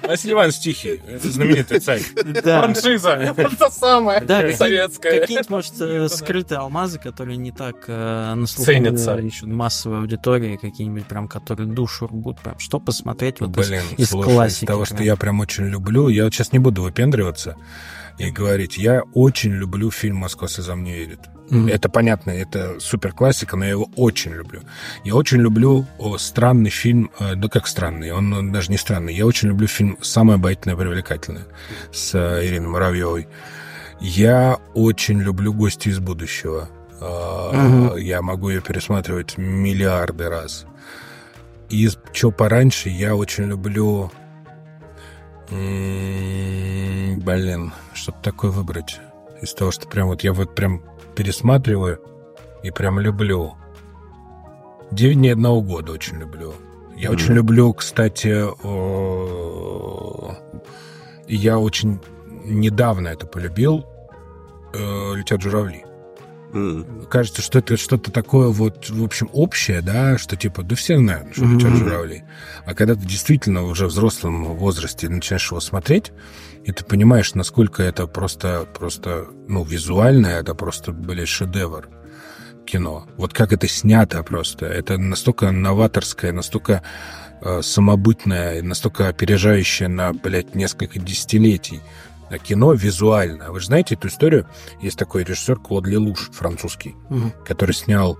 Василий Иванович Тихий. Это знаменитый царь. Да. Франшиза. Это самое да, советское. Какие-нибудь, может, э, скрытые алмазы, которые не так э, на слуху Ценятся. еще массовой аудитории, какие-нибудь прям, которые душу рвут. Прям, что посмотреть вот Блин, из, из классики. того, что я прям очень люблю, я вот сейчас не буду выпендриваться и говорить, я очень люблю фильм «Москва слезам не верит». Mm-hmm. Это понятно, это супер классика, но я его очень люблю. Я очень люблю о, странный фильм, э, да как странный, он, он даже не странный. Я очень люблю фильм «Самое обаятельное привлекательное» с э, Ириной Муравьевой. Я очень люблю «Гости из будущего». Mm-hmm. Я могу ее пересматривать миллиарды раз. И что пораньше, я очень люблю... М-м, блин, что-то такое выбрать. Из того, что прям вот я вот прям пересматриваю и прям люблю. «Девять дней одного года» очень люблю. Я mm очень люблю, кстати, я очень недавно это полюбил, э, «Летят журавли». Mm. Кажется, что это что-то такое вот, в общем, общее, да, что типа, да все знают, что mm-hmm. журавли. А когда ты действительно уже в взрослом возрасте начинаешь его смотреть, и ты понимаешь, насколько это просто, просто, ну, визуально, это просто, блядь, шедевр кино. Вот как это снято просто. Это настолько новаторское, настолько э, самобытное, настолько опережающее на, блядь, несколько десятилетий кино визуально. Вы же знаете эту историю? Есть такой режиссер Клод Лелуш, французский, угу. который снял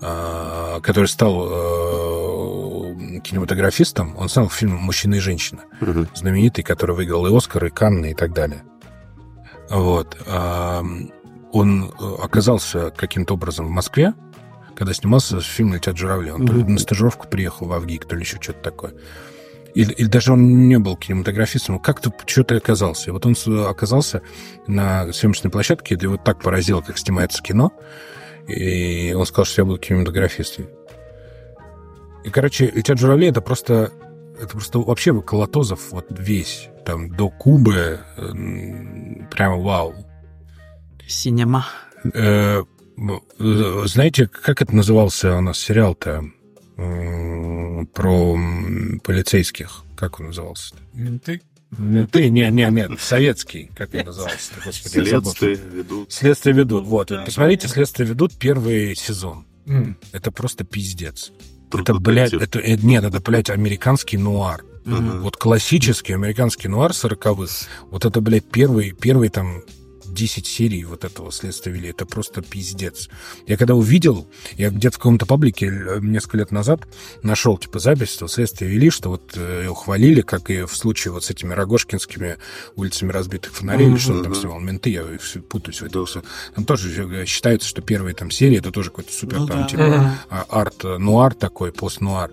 э, который стал э, кинематографистом, он снял фильм «Мужчина и женщина», угу. знаменитый, который выиграл и Оскар, и Канны, и так далее. Вот. Э, он оказался каким-то образом в Москве, когда снимался фильм «Летят журавли». Он угу. на стажировку приехал в Авгик, то ли еще что-то такое или, или даже он не был кинематографистом, как-то что-то оказался. И вот он оказался на съемочной площадке, где вот так поразил, как снимается кино, и он сказал, что я буду кинематографистом. И, короче, «Летят журавли» — это просто, это просто вообще Колотозов вот весь, там, до Кубы, прямо вау. Синема. Э, знаете, как это назывался у нас сериал-то? Про полицейских. Как он назывался? -то? Менты? Менты? Не, не, нет, советский. Как он назывался? (laughs) Господи, Следствие ведут. Следствие ведут. Вот. Посмотрите, Следствие ведут первый сезон. Это просто пиздец. Это, блядь, это, э, нет, это, блядь, американский нуар. Uh-huh. Вот классический американский нуар сороковых. Вот это, блядь, первый, первый там 10 серий вот этого следствия вели. Это просто пиздец. Я когда увидел, я где-то в каком-то паблике э, несколько лет назад нашел, типа, запись, что следствие вели, что вот э, ухвалили, как и в случае вот с этими Рогожкинскими улицами разбитых фонарей, mm-hmm. или что там снимал, менты, я все путаюсь в этом. Там тоже э, считается, что первые там серии, это тоже какой-то супер ну, там, да. типа, mm-hmm. арт-нуар такой, пост-нуар.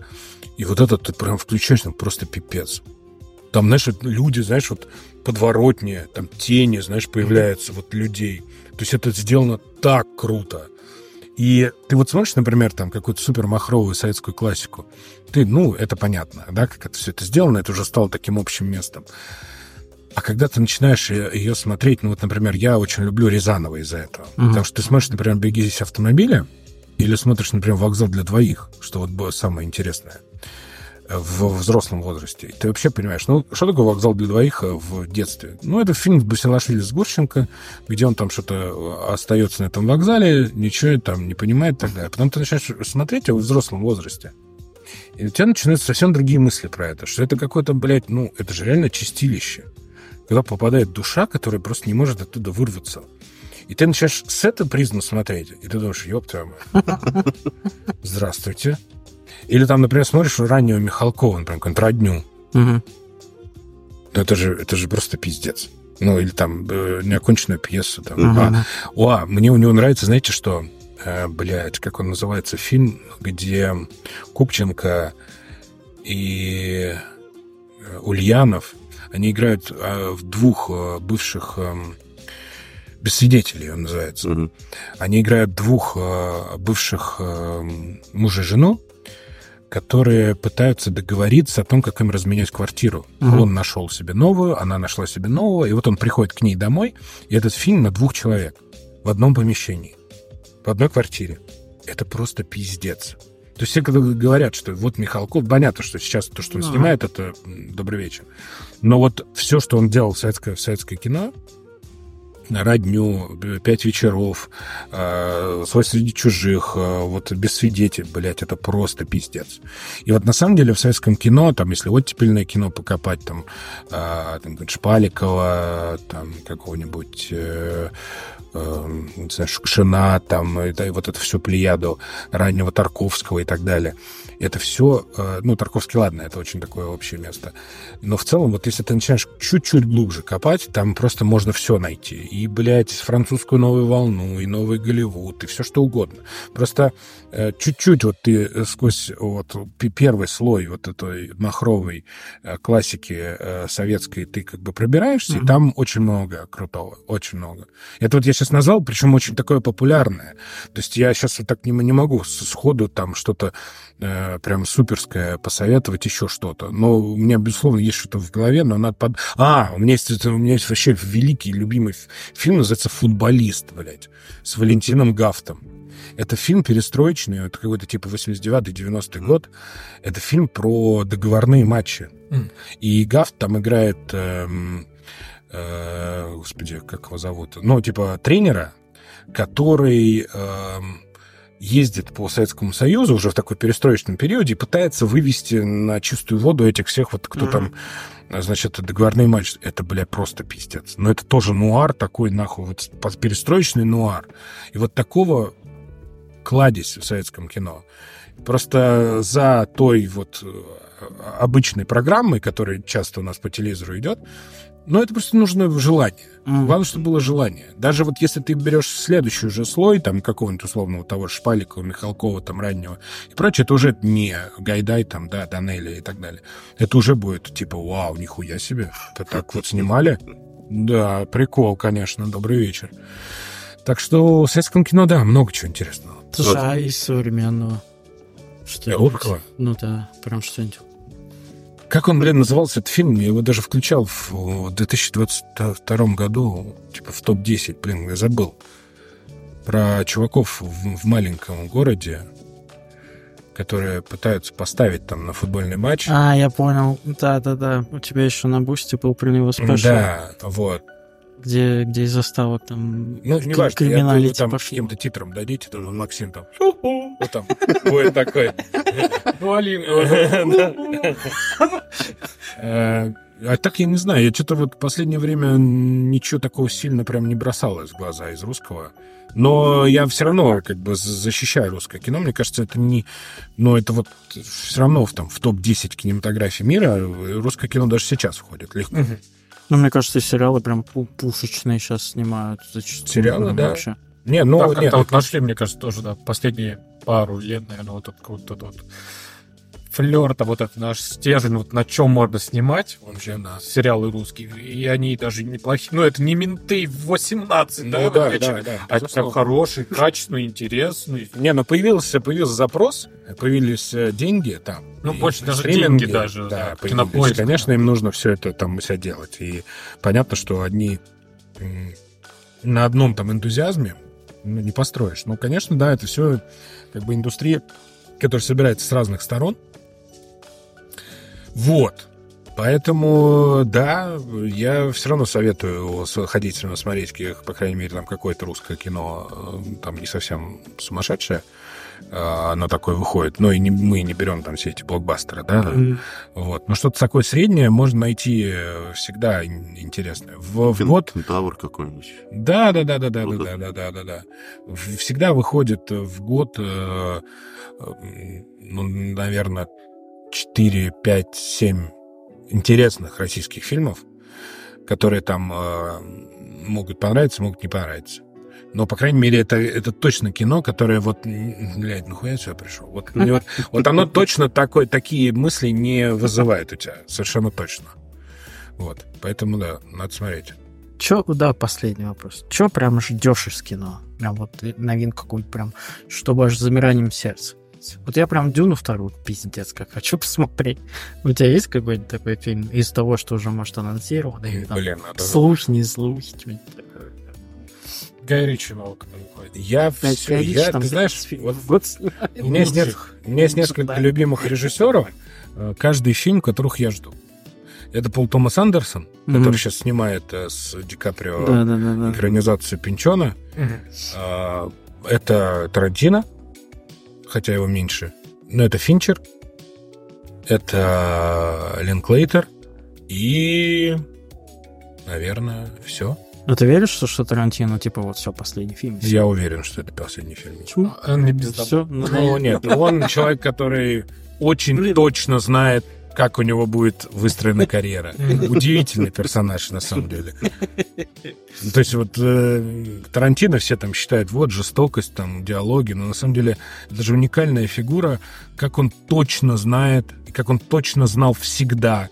И вот этот ты прям включаешь, там просто пипец. Там, знаешь, люди, знаешь, вот подворотни, там тени, знаешь, появляются вот людей. То есть это сделано так круто. И ты вот смотришь, например, там какую-то супер махровую советскую классику, ты, ну, это понятно, да, как это все это сделано, это уже стало таким общим местом. А когда ты начинаешь ее смотреть, ну вот, например, я очень люблю Рязанова из-за этого. Uh-huh. Потому что ты смотришь, например, «Беги здесь автомобиля», или смотришь, например, «Вокзал для двоих», что вот было самое интересное в взрослом возрасте. И ты вообще понимаешь, ну, что такое «Вокзал для двоих» в детстве? Ну, это фильм с Басилашвили с Гурченко, где он там что-то остается на этом вокзале, ничего там не понимает и так далее. Потом ты начинаешь смотреть его в взрослом возрасте. И у тебя начинаются совсем другие мысли про это, что это какое-то, блядь, ну, это же реально чистилище. Когда попадает душа, которая просто не может оттуда вырваться. И ты начинаешь с этой призмы смотреть, и ты думаешь, ёб твою мать. (laughs) Здравствуйте. Или там, например, смотришь раннего Михалкова, например, какую-нибудь родню. Угу. Ну, это же, это же просто пиздец. Ну, или там э, неоконченную пьесу. Там. Угу. А, о, мне у него нравится, знаете, что? Э, блядь, как он называется? Фильм, где Купченко и э, Ульянов, они играют э, в двух э, бывших... Э, без свидетелей он называется. Угу. Они играют двух э, бывших э, мужа и жену, которые пытаются договориться о том, как им разменять квартиру. Угу. Он нашел себе новую, она нашла себе новую, и вот он приходит к ней домой, и этот фильм на двух человек в одном помещении, в одной квартире. Это просто пиздец. То есть все когда говорят, что вот Михалков, понятно, что сейчас то, что он снимает, это добрый вечер. Но вот все, что он делал в советское, в советское кино, родню, пять вечеров, э, свой среди чужих, э, вот без свидетелей, блядь, это просто пиздец. И вот на самом деле в советском кино, там, если оттепельное кино покопать, там, э, там Шпаликова, там, какого-нибудь э, э, не знаю, Шукшина, там, и, и вот это все плеяду раннего Тарковского и так далее – это все, э, ну, Тарковский, ладно, это очень такое общее место. Но в целом, вот если ты начинаешь чуть-чуть глубже копать, там просто можно все найти. И, блядь, французскую новую волну, и новый Голливуд, и все что угодно. Просто чуть-чуть вот ты сквозь вот первый слой вот этой махровой э, классики советской ты как бы пробираешься, mm-hmm. и там очень много крутого, очень много. Это вот я сейчас назвал, причем очень такое популярное. То есть я сейчас вот так не, не могу сходу там что-то э, прям суперское посоветовать еще что-то. Но у меня, безусловно, есть что-то в голове, но надо под... А, у меня есть, у меня есть вообще великий, любимый фильм, называется «Футболист», блядь, с Валентином Гафтом. Это фильм перестроечный, это какой-то типа 89-90 год. Это фильм про договорные матчи. Mm. И Гафт там играет... Эм, э, господи, как его зовут? Ну, типа тренера, который... Э, ездит по Советскому Союзу уже в такой перестроечном периоде и пытается вывести на чистую воду этих всех вот, кто mm-hmm. там, значит, договорные матчи. Это, бля, просто пиздец. Но это тоже нуар такой, нахуй, вот перестроечный нуар. И вот такого кладезь в советском кино. Просто за той вот э, обычной программой, которая часто у нас по телевизору идет, но это просто нужно желание. Mm. Главное, чтобы было желание. Даже вот если ты берешь следующий уже слой, там, какого-нибудь условного того же Шпаликова, Михалкова, там, раннего и прочее, это уже не Гайдай, там, да, Данелия и так далее. Это уже будет типа, вау, нихуя себе. Это так вот снимали? Да, прикол, конечно, добрый вечер. Так что в советском кино, да, много чего интересного. Слушай, а из современного? Что Ну да, прям что-нибудь. Как он, блин, назывался этот фильм? Я его даже включал в 2022 году, типа в топ-10, блин, я забыл. Про чуваков в, в маленьком городе, которые пытаются поставить там на футбольный матч. А, я понял. Да-да-да. У тебя еще на бусте был про него спрашивал. Да, вот где, где из заставок там ну, не важно, криминалити там пошли. каким-то титром дадите, то Максим там вот там будет такой. (laughs) Э, а так я не знаю, я что-то вот в последнее время ничего такого сильно прям не бросалось в глаза из русского. Но я все равно как бы защищаю русское кино. Мне кажется, это не... Но это вот все равно в, там, в топ-10 кинематографии мира русское кино даже сейчас входит легко. Угу. Ну, мне кажется, сериалы прям пушечные сейчас снимают зачастую. Сериалы, да. Вообще. Не, ну, да, нет, вот нашли, мне кажется, тоже, да, последние пару лет, наверное, вот этот вот, вот, вот флер, там вот этот наш стержень, вот на чем можно снимать вообще на сериалы русские. И они даже неплохие. Ну, это не менты 18, ну, да, да, да, да, а прям хороший, качественный, интересный. Не, ну появился, появился запрос, появились э, деньги там. Ну, больше даже деньги даже, да, да кинопоиск. Конечно, им нужно все это там все делать. И понятно, что одни на одном там энтузиазме ну, не построишь. Ну, конечно, да, это все как бы индустрия, которая собирается с разных сторон. Вот. Поэтому, да, я все равно советую ходить смотреть, по крайней мере, там какое-то русское кино, э, там не совсем сумасшедшее, а, оно такое выходит. Но и не, мы не берем там все эти блокбастеры, да? Mm-hmm. Вот. Но что-то такое среднее можно найти э, всегда интересное. В, Фин, вот... Тавр какой-нибудь. Да, да, да, да, да, вот да, да, да, да, да. Всегда выходит э, в год, ну, наверное, 4, 5, 7 интересных российских фильмов, которые там э, могут понравиться, могут не понравиться. Но, по крайней мере, это, это точно кино, которое вот, блядь, нахуя я сюда пришел? Вот, вот, вот оно точно такое, такие мысли не вызывает у тебя, совершенно точно. Вот, поэтому, да, надо смотреть. Че, да, последний вопрос. Че прям ждешь из кино? Прям вот новинку какую-нибудь прям, чтобы аж замиранием сердца. Вот я прям Дюну вторую пиздец как хочу (laughs) посмотреть. У тебя есть какой-то такой фильм из того, что уже, может, анонсировано? Или, там, Блин, надо... Слухи, не слухи, что-нибудь такое. Гай Ричи выходит. Я все, я, ты знаешь, вот, (laughs) год у, меня есть, у меня есть несколько да. любимых режиссеров, э, каждый фильм, которых я жду. Это Пол Томас Андерсон, mm-hmm. который сейчас снимает э, с Ди Каприо да, да, да, экранизацию Пинчона. Mm-hmm. Это Тарантино, хотя его меньше. Но это Финчер, это Линклейтер и, наверное, все. А ты веришь, что, что Тарантино, типа, вот все, последний фильм? Все? Я уверен, что это последний фильм. Чу? Он не Все? Ну, ну нет, (laughs) он человек, который очень точно знает, как у него будет выстроена карьера. Удивительный персонаж, на самом деле. То есть вот э, Тарантино все там считают, вот, жестокость, там, диалоги, но на самом деле это же уникальная фигура, как он точно знает, как он точно знал всегда,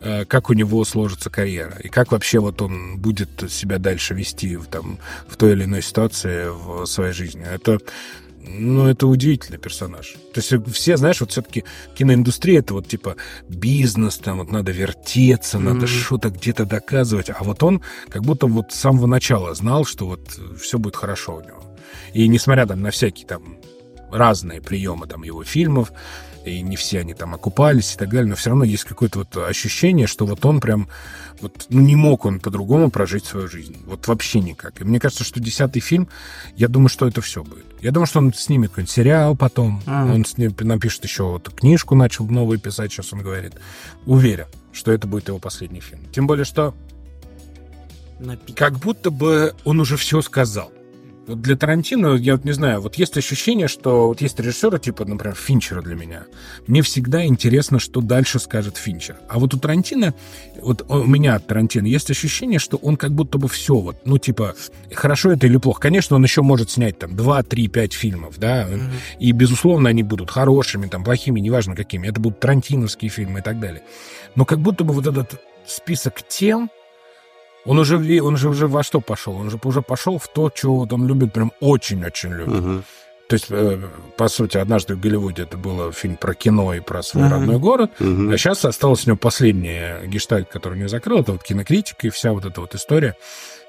э, как у него сложится карьера, и как вообще вот он будет себя дальше вести в, там, в той или иной ситуации в своей жизни. Это ну, это удивительный персонаж. То есть все, знаешь, вот все-таки киноиндустрия это вот типа бизнес, там вот надо вертеться, надо mm-hmm. что-то где-то доказывать. А вот он как будто вот с самого начала знал, что вот все будет хорошо у него. И несмотря там на всякие там разные приемы там его фильмов, и не все они там окупались и так далее, но все равно есть какое-то вот ощущение, что вот он прям, вот, ну, не мог он по-другому прожить свою жизнь. Вот вообще никак. И мне кажется, что десятый фильм, я думаю, что это все будет. Я думаю, что он снимет какой-нибудь сериал потом, а. он сним, напишет еще вот книжку, начал новую писать, сейчас он говорит. Уверен, что это будет его последний фильм. Тем более, что Напи... как будто бы он уже все сказал. Вот для Тарантино, я вот не знаю, вот есть ощущение, что вот есть режиссеры, типа, например, Финчера для меня. Мне всегда интересно, что дальше скажет Финчер. А вот у Тарантино, вот у меня от Тарантино есть ощущение, что он как будто бы все вот, ну, типа, хорошо это или плохо. Конечно, он еще может снять там 2, 3, 5 фильмов, да, mm-hmm. и, безусловно, они будут хорошими, там, плохими, неважно какими. Это будут тарантиновские фильмы и так далее. Но как будто бы вот этот список тем, он уже, он же уже во что пошел? Он же уже пошел в то, что он любит, прям очень-очень любит. Угу. То есть, э, по сути, однажды в Голливуде это был фильм про кино и про свой uh-huh. родной город, uh-huh. а сейчас осталось у него последняя гештальт, который не закрыл, это вот кинокритика и вся вот эта вот история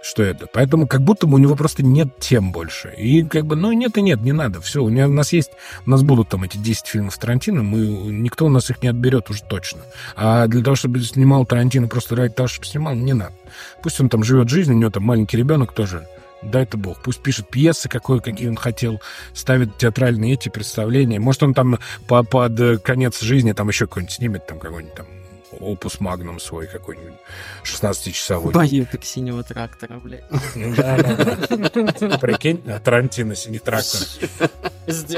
что это. Поэтому как будто бы у него просто нет тем больше. И как бы, ну, нет и нет, не надо. Все, у, меня, у нас есть, у нас будут там эти 10 фильмов Тарантино, мы, никто у нас их не отберет уже точно. А для того, чтобы снимал Тарантино просто ради того, чтобы снимал, не надо. Пусть он там живет жизнь, у него там маленький ребенок тоже дай-то бог. Пусть пишет пьесы, какой, какие он хотел, ставит театральные эти представления. Может, он там по, под конец жизни там еще какой-нибудь снимет, там какой-нибудь там опус магнум свой какой-нибудь 16-часовой. Бою как синего трактора, блядь. Прикинь, Тарантино синий трактор.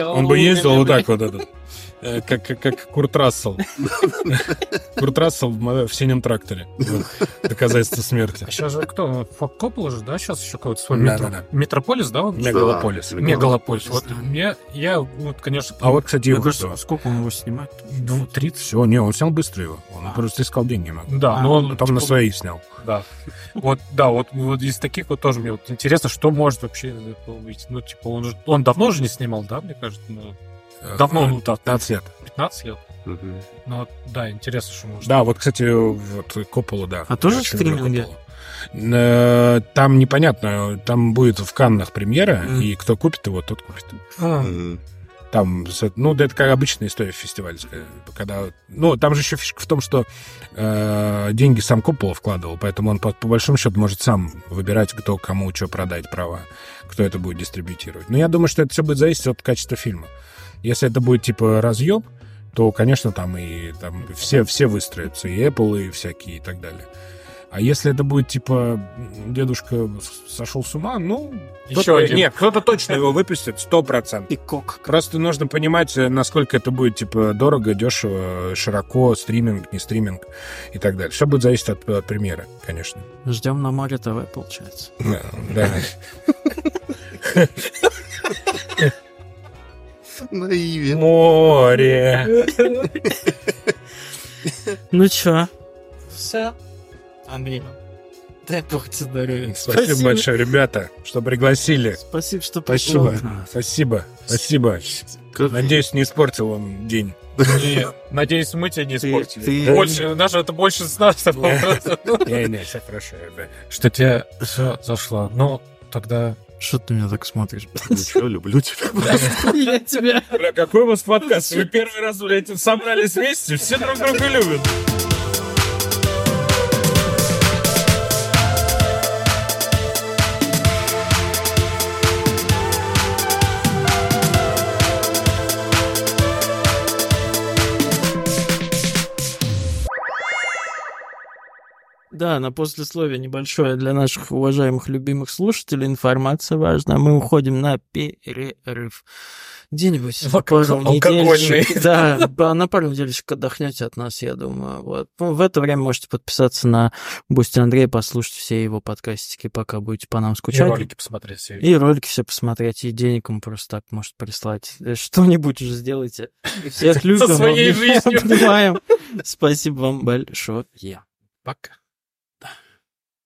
Он бы ездил вот так вот этот. Э, как, как, как Курт Рассел. (laughs) Курт Рассел в, синем тракторе. Доказательство смерти. А сейчас же кто? Коппола же, да? Сейчас еще какой-то свой метро. Метрополис, да? Мегалополис. Мегалополис. Вот мне, я, вот, конечно... А вот, кстати, его Сколько он его снимает? Ну, 30. Все, не, он снял быстро его. Он а. просто искал деньги. Да, а, но он... Там на свои снял. Да. Вот, да, вот, вот из таких вот тоже мне вот интересно, что может вообще быть. Ну, типа, он давно же не снимал, да, мне кажется? Давно, ну, да, 15 лет. 15 лет? Угу. Ну, да, интересно, что может. Да, вот, кстати, вот Коппола, да. А тоже стриминги? Э, там непонятно, там будет в Каннах премьера, mm. и кто купит его, тот купит. А. Там, ну, это как обычная история фестивальская. Когда, ну, там же еще фишка в том, что э, деньги сам Коппола вкладывал, поэтому он по, по большому счету может сам выбирать, кто кому что продать права, кто это будет дистрибьютировать. Но я думаю, что это все будет зависеть от качества фильма. Если это будет типа разъеб, то, конечно, там и там все, все выстроятся, и Apple, и всякие, и так далее. А если это будет типа дедушка сошел с ума, ну еще один. Нет, кто-то точно его выпустит, сто процентов. Пикок. Просто нужно понимать, насколько это будет типа дорого, дешево, широко, стриминг, не стриминг и так далее. Все будет зависеть от, от премьеры, конечно. Ждем на море ТВ, получается. Да. (laughs) Наивен. Море. Ну чё? Все. Андрей. Дай бог тебе здоровья. Спасибо, Спасибо большое, ребята, что пригласили. Спасибо, что пришел. Спасибо. Спасибо. Спасибо. Надеюсь, не испортил вам день. Надеюсь, мы тебя не испортили. Больше, даже это больше с нас. Не, не, все хорошо, Что тебе все зашло. Ну, тогда что ты меня так смотришь? Ничего, (laughs) люблю тебя. Я тебя. Бля, какой у вас подкаст? Вы первый раз, блядь, собрались вместе, все друг друга любят. Да, на послесловие небольшое для наших уважаемых любимых слушателей. Информация важна. Мы уходим на перерыв. Где-нибудь на пару недельчик. Да, на пару недельчик отдохнете от нас, я думаю. Вот. Ну, в это время можете подписаться на Бусти Андрея, послушать все его подкастики, пока будете по нам скучать. И ролики посмотреть все. И ролики все посмотреть, и денег ему просто так может прислать. Э, что-нибудь уже сделайте. Всех любим. (laughs) Со своей жизнью. Спасибо вам большое. Пока.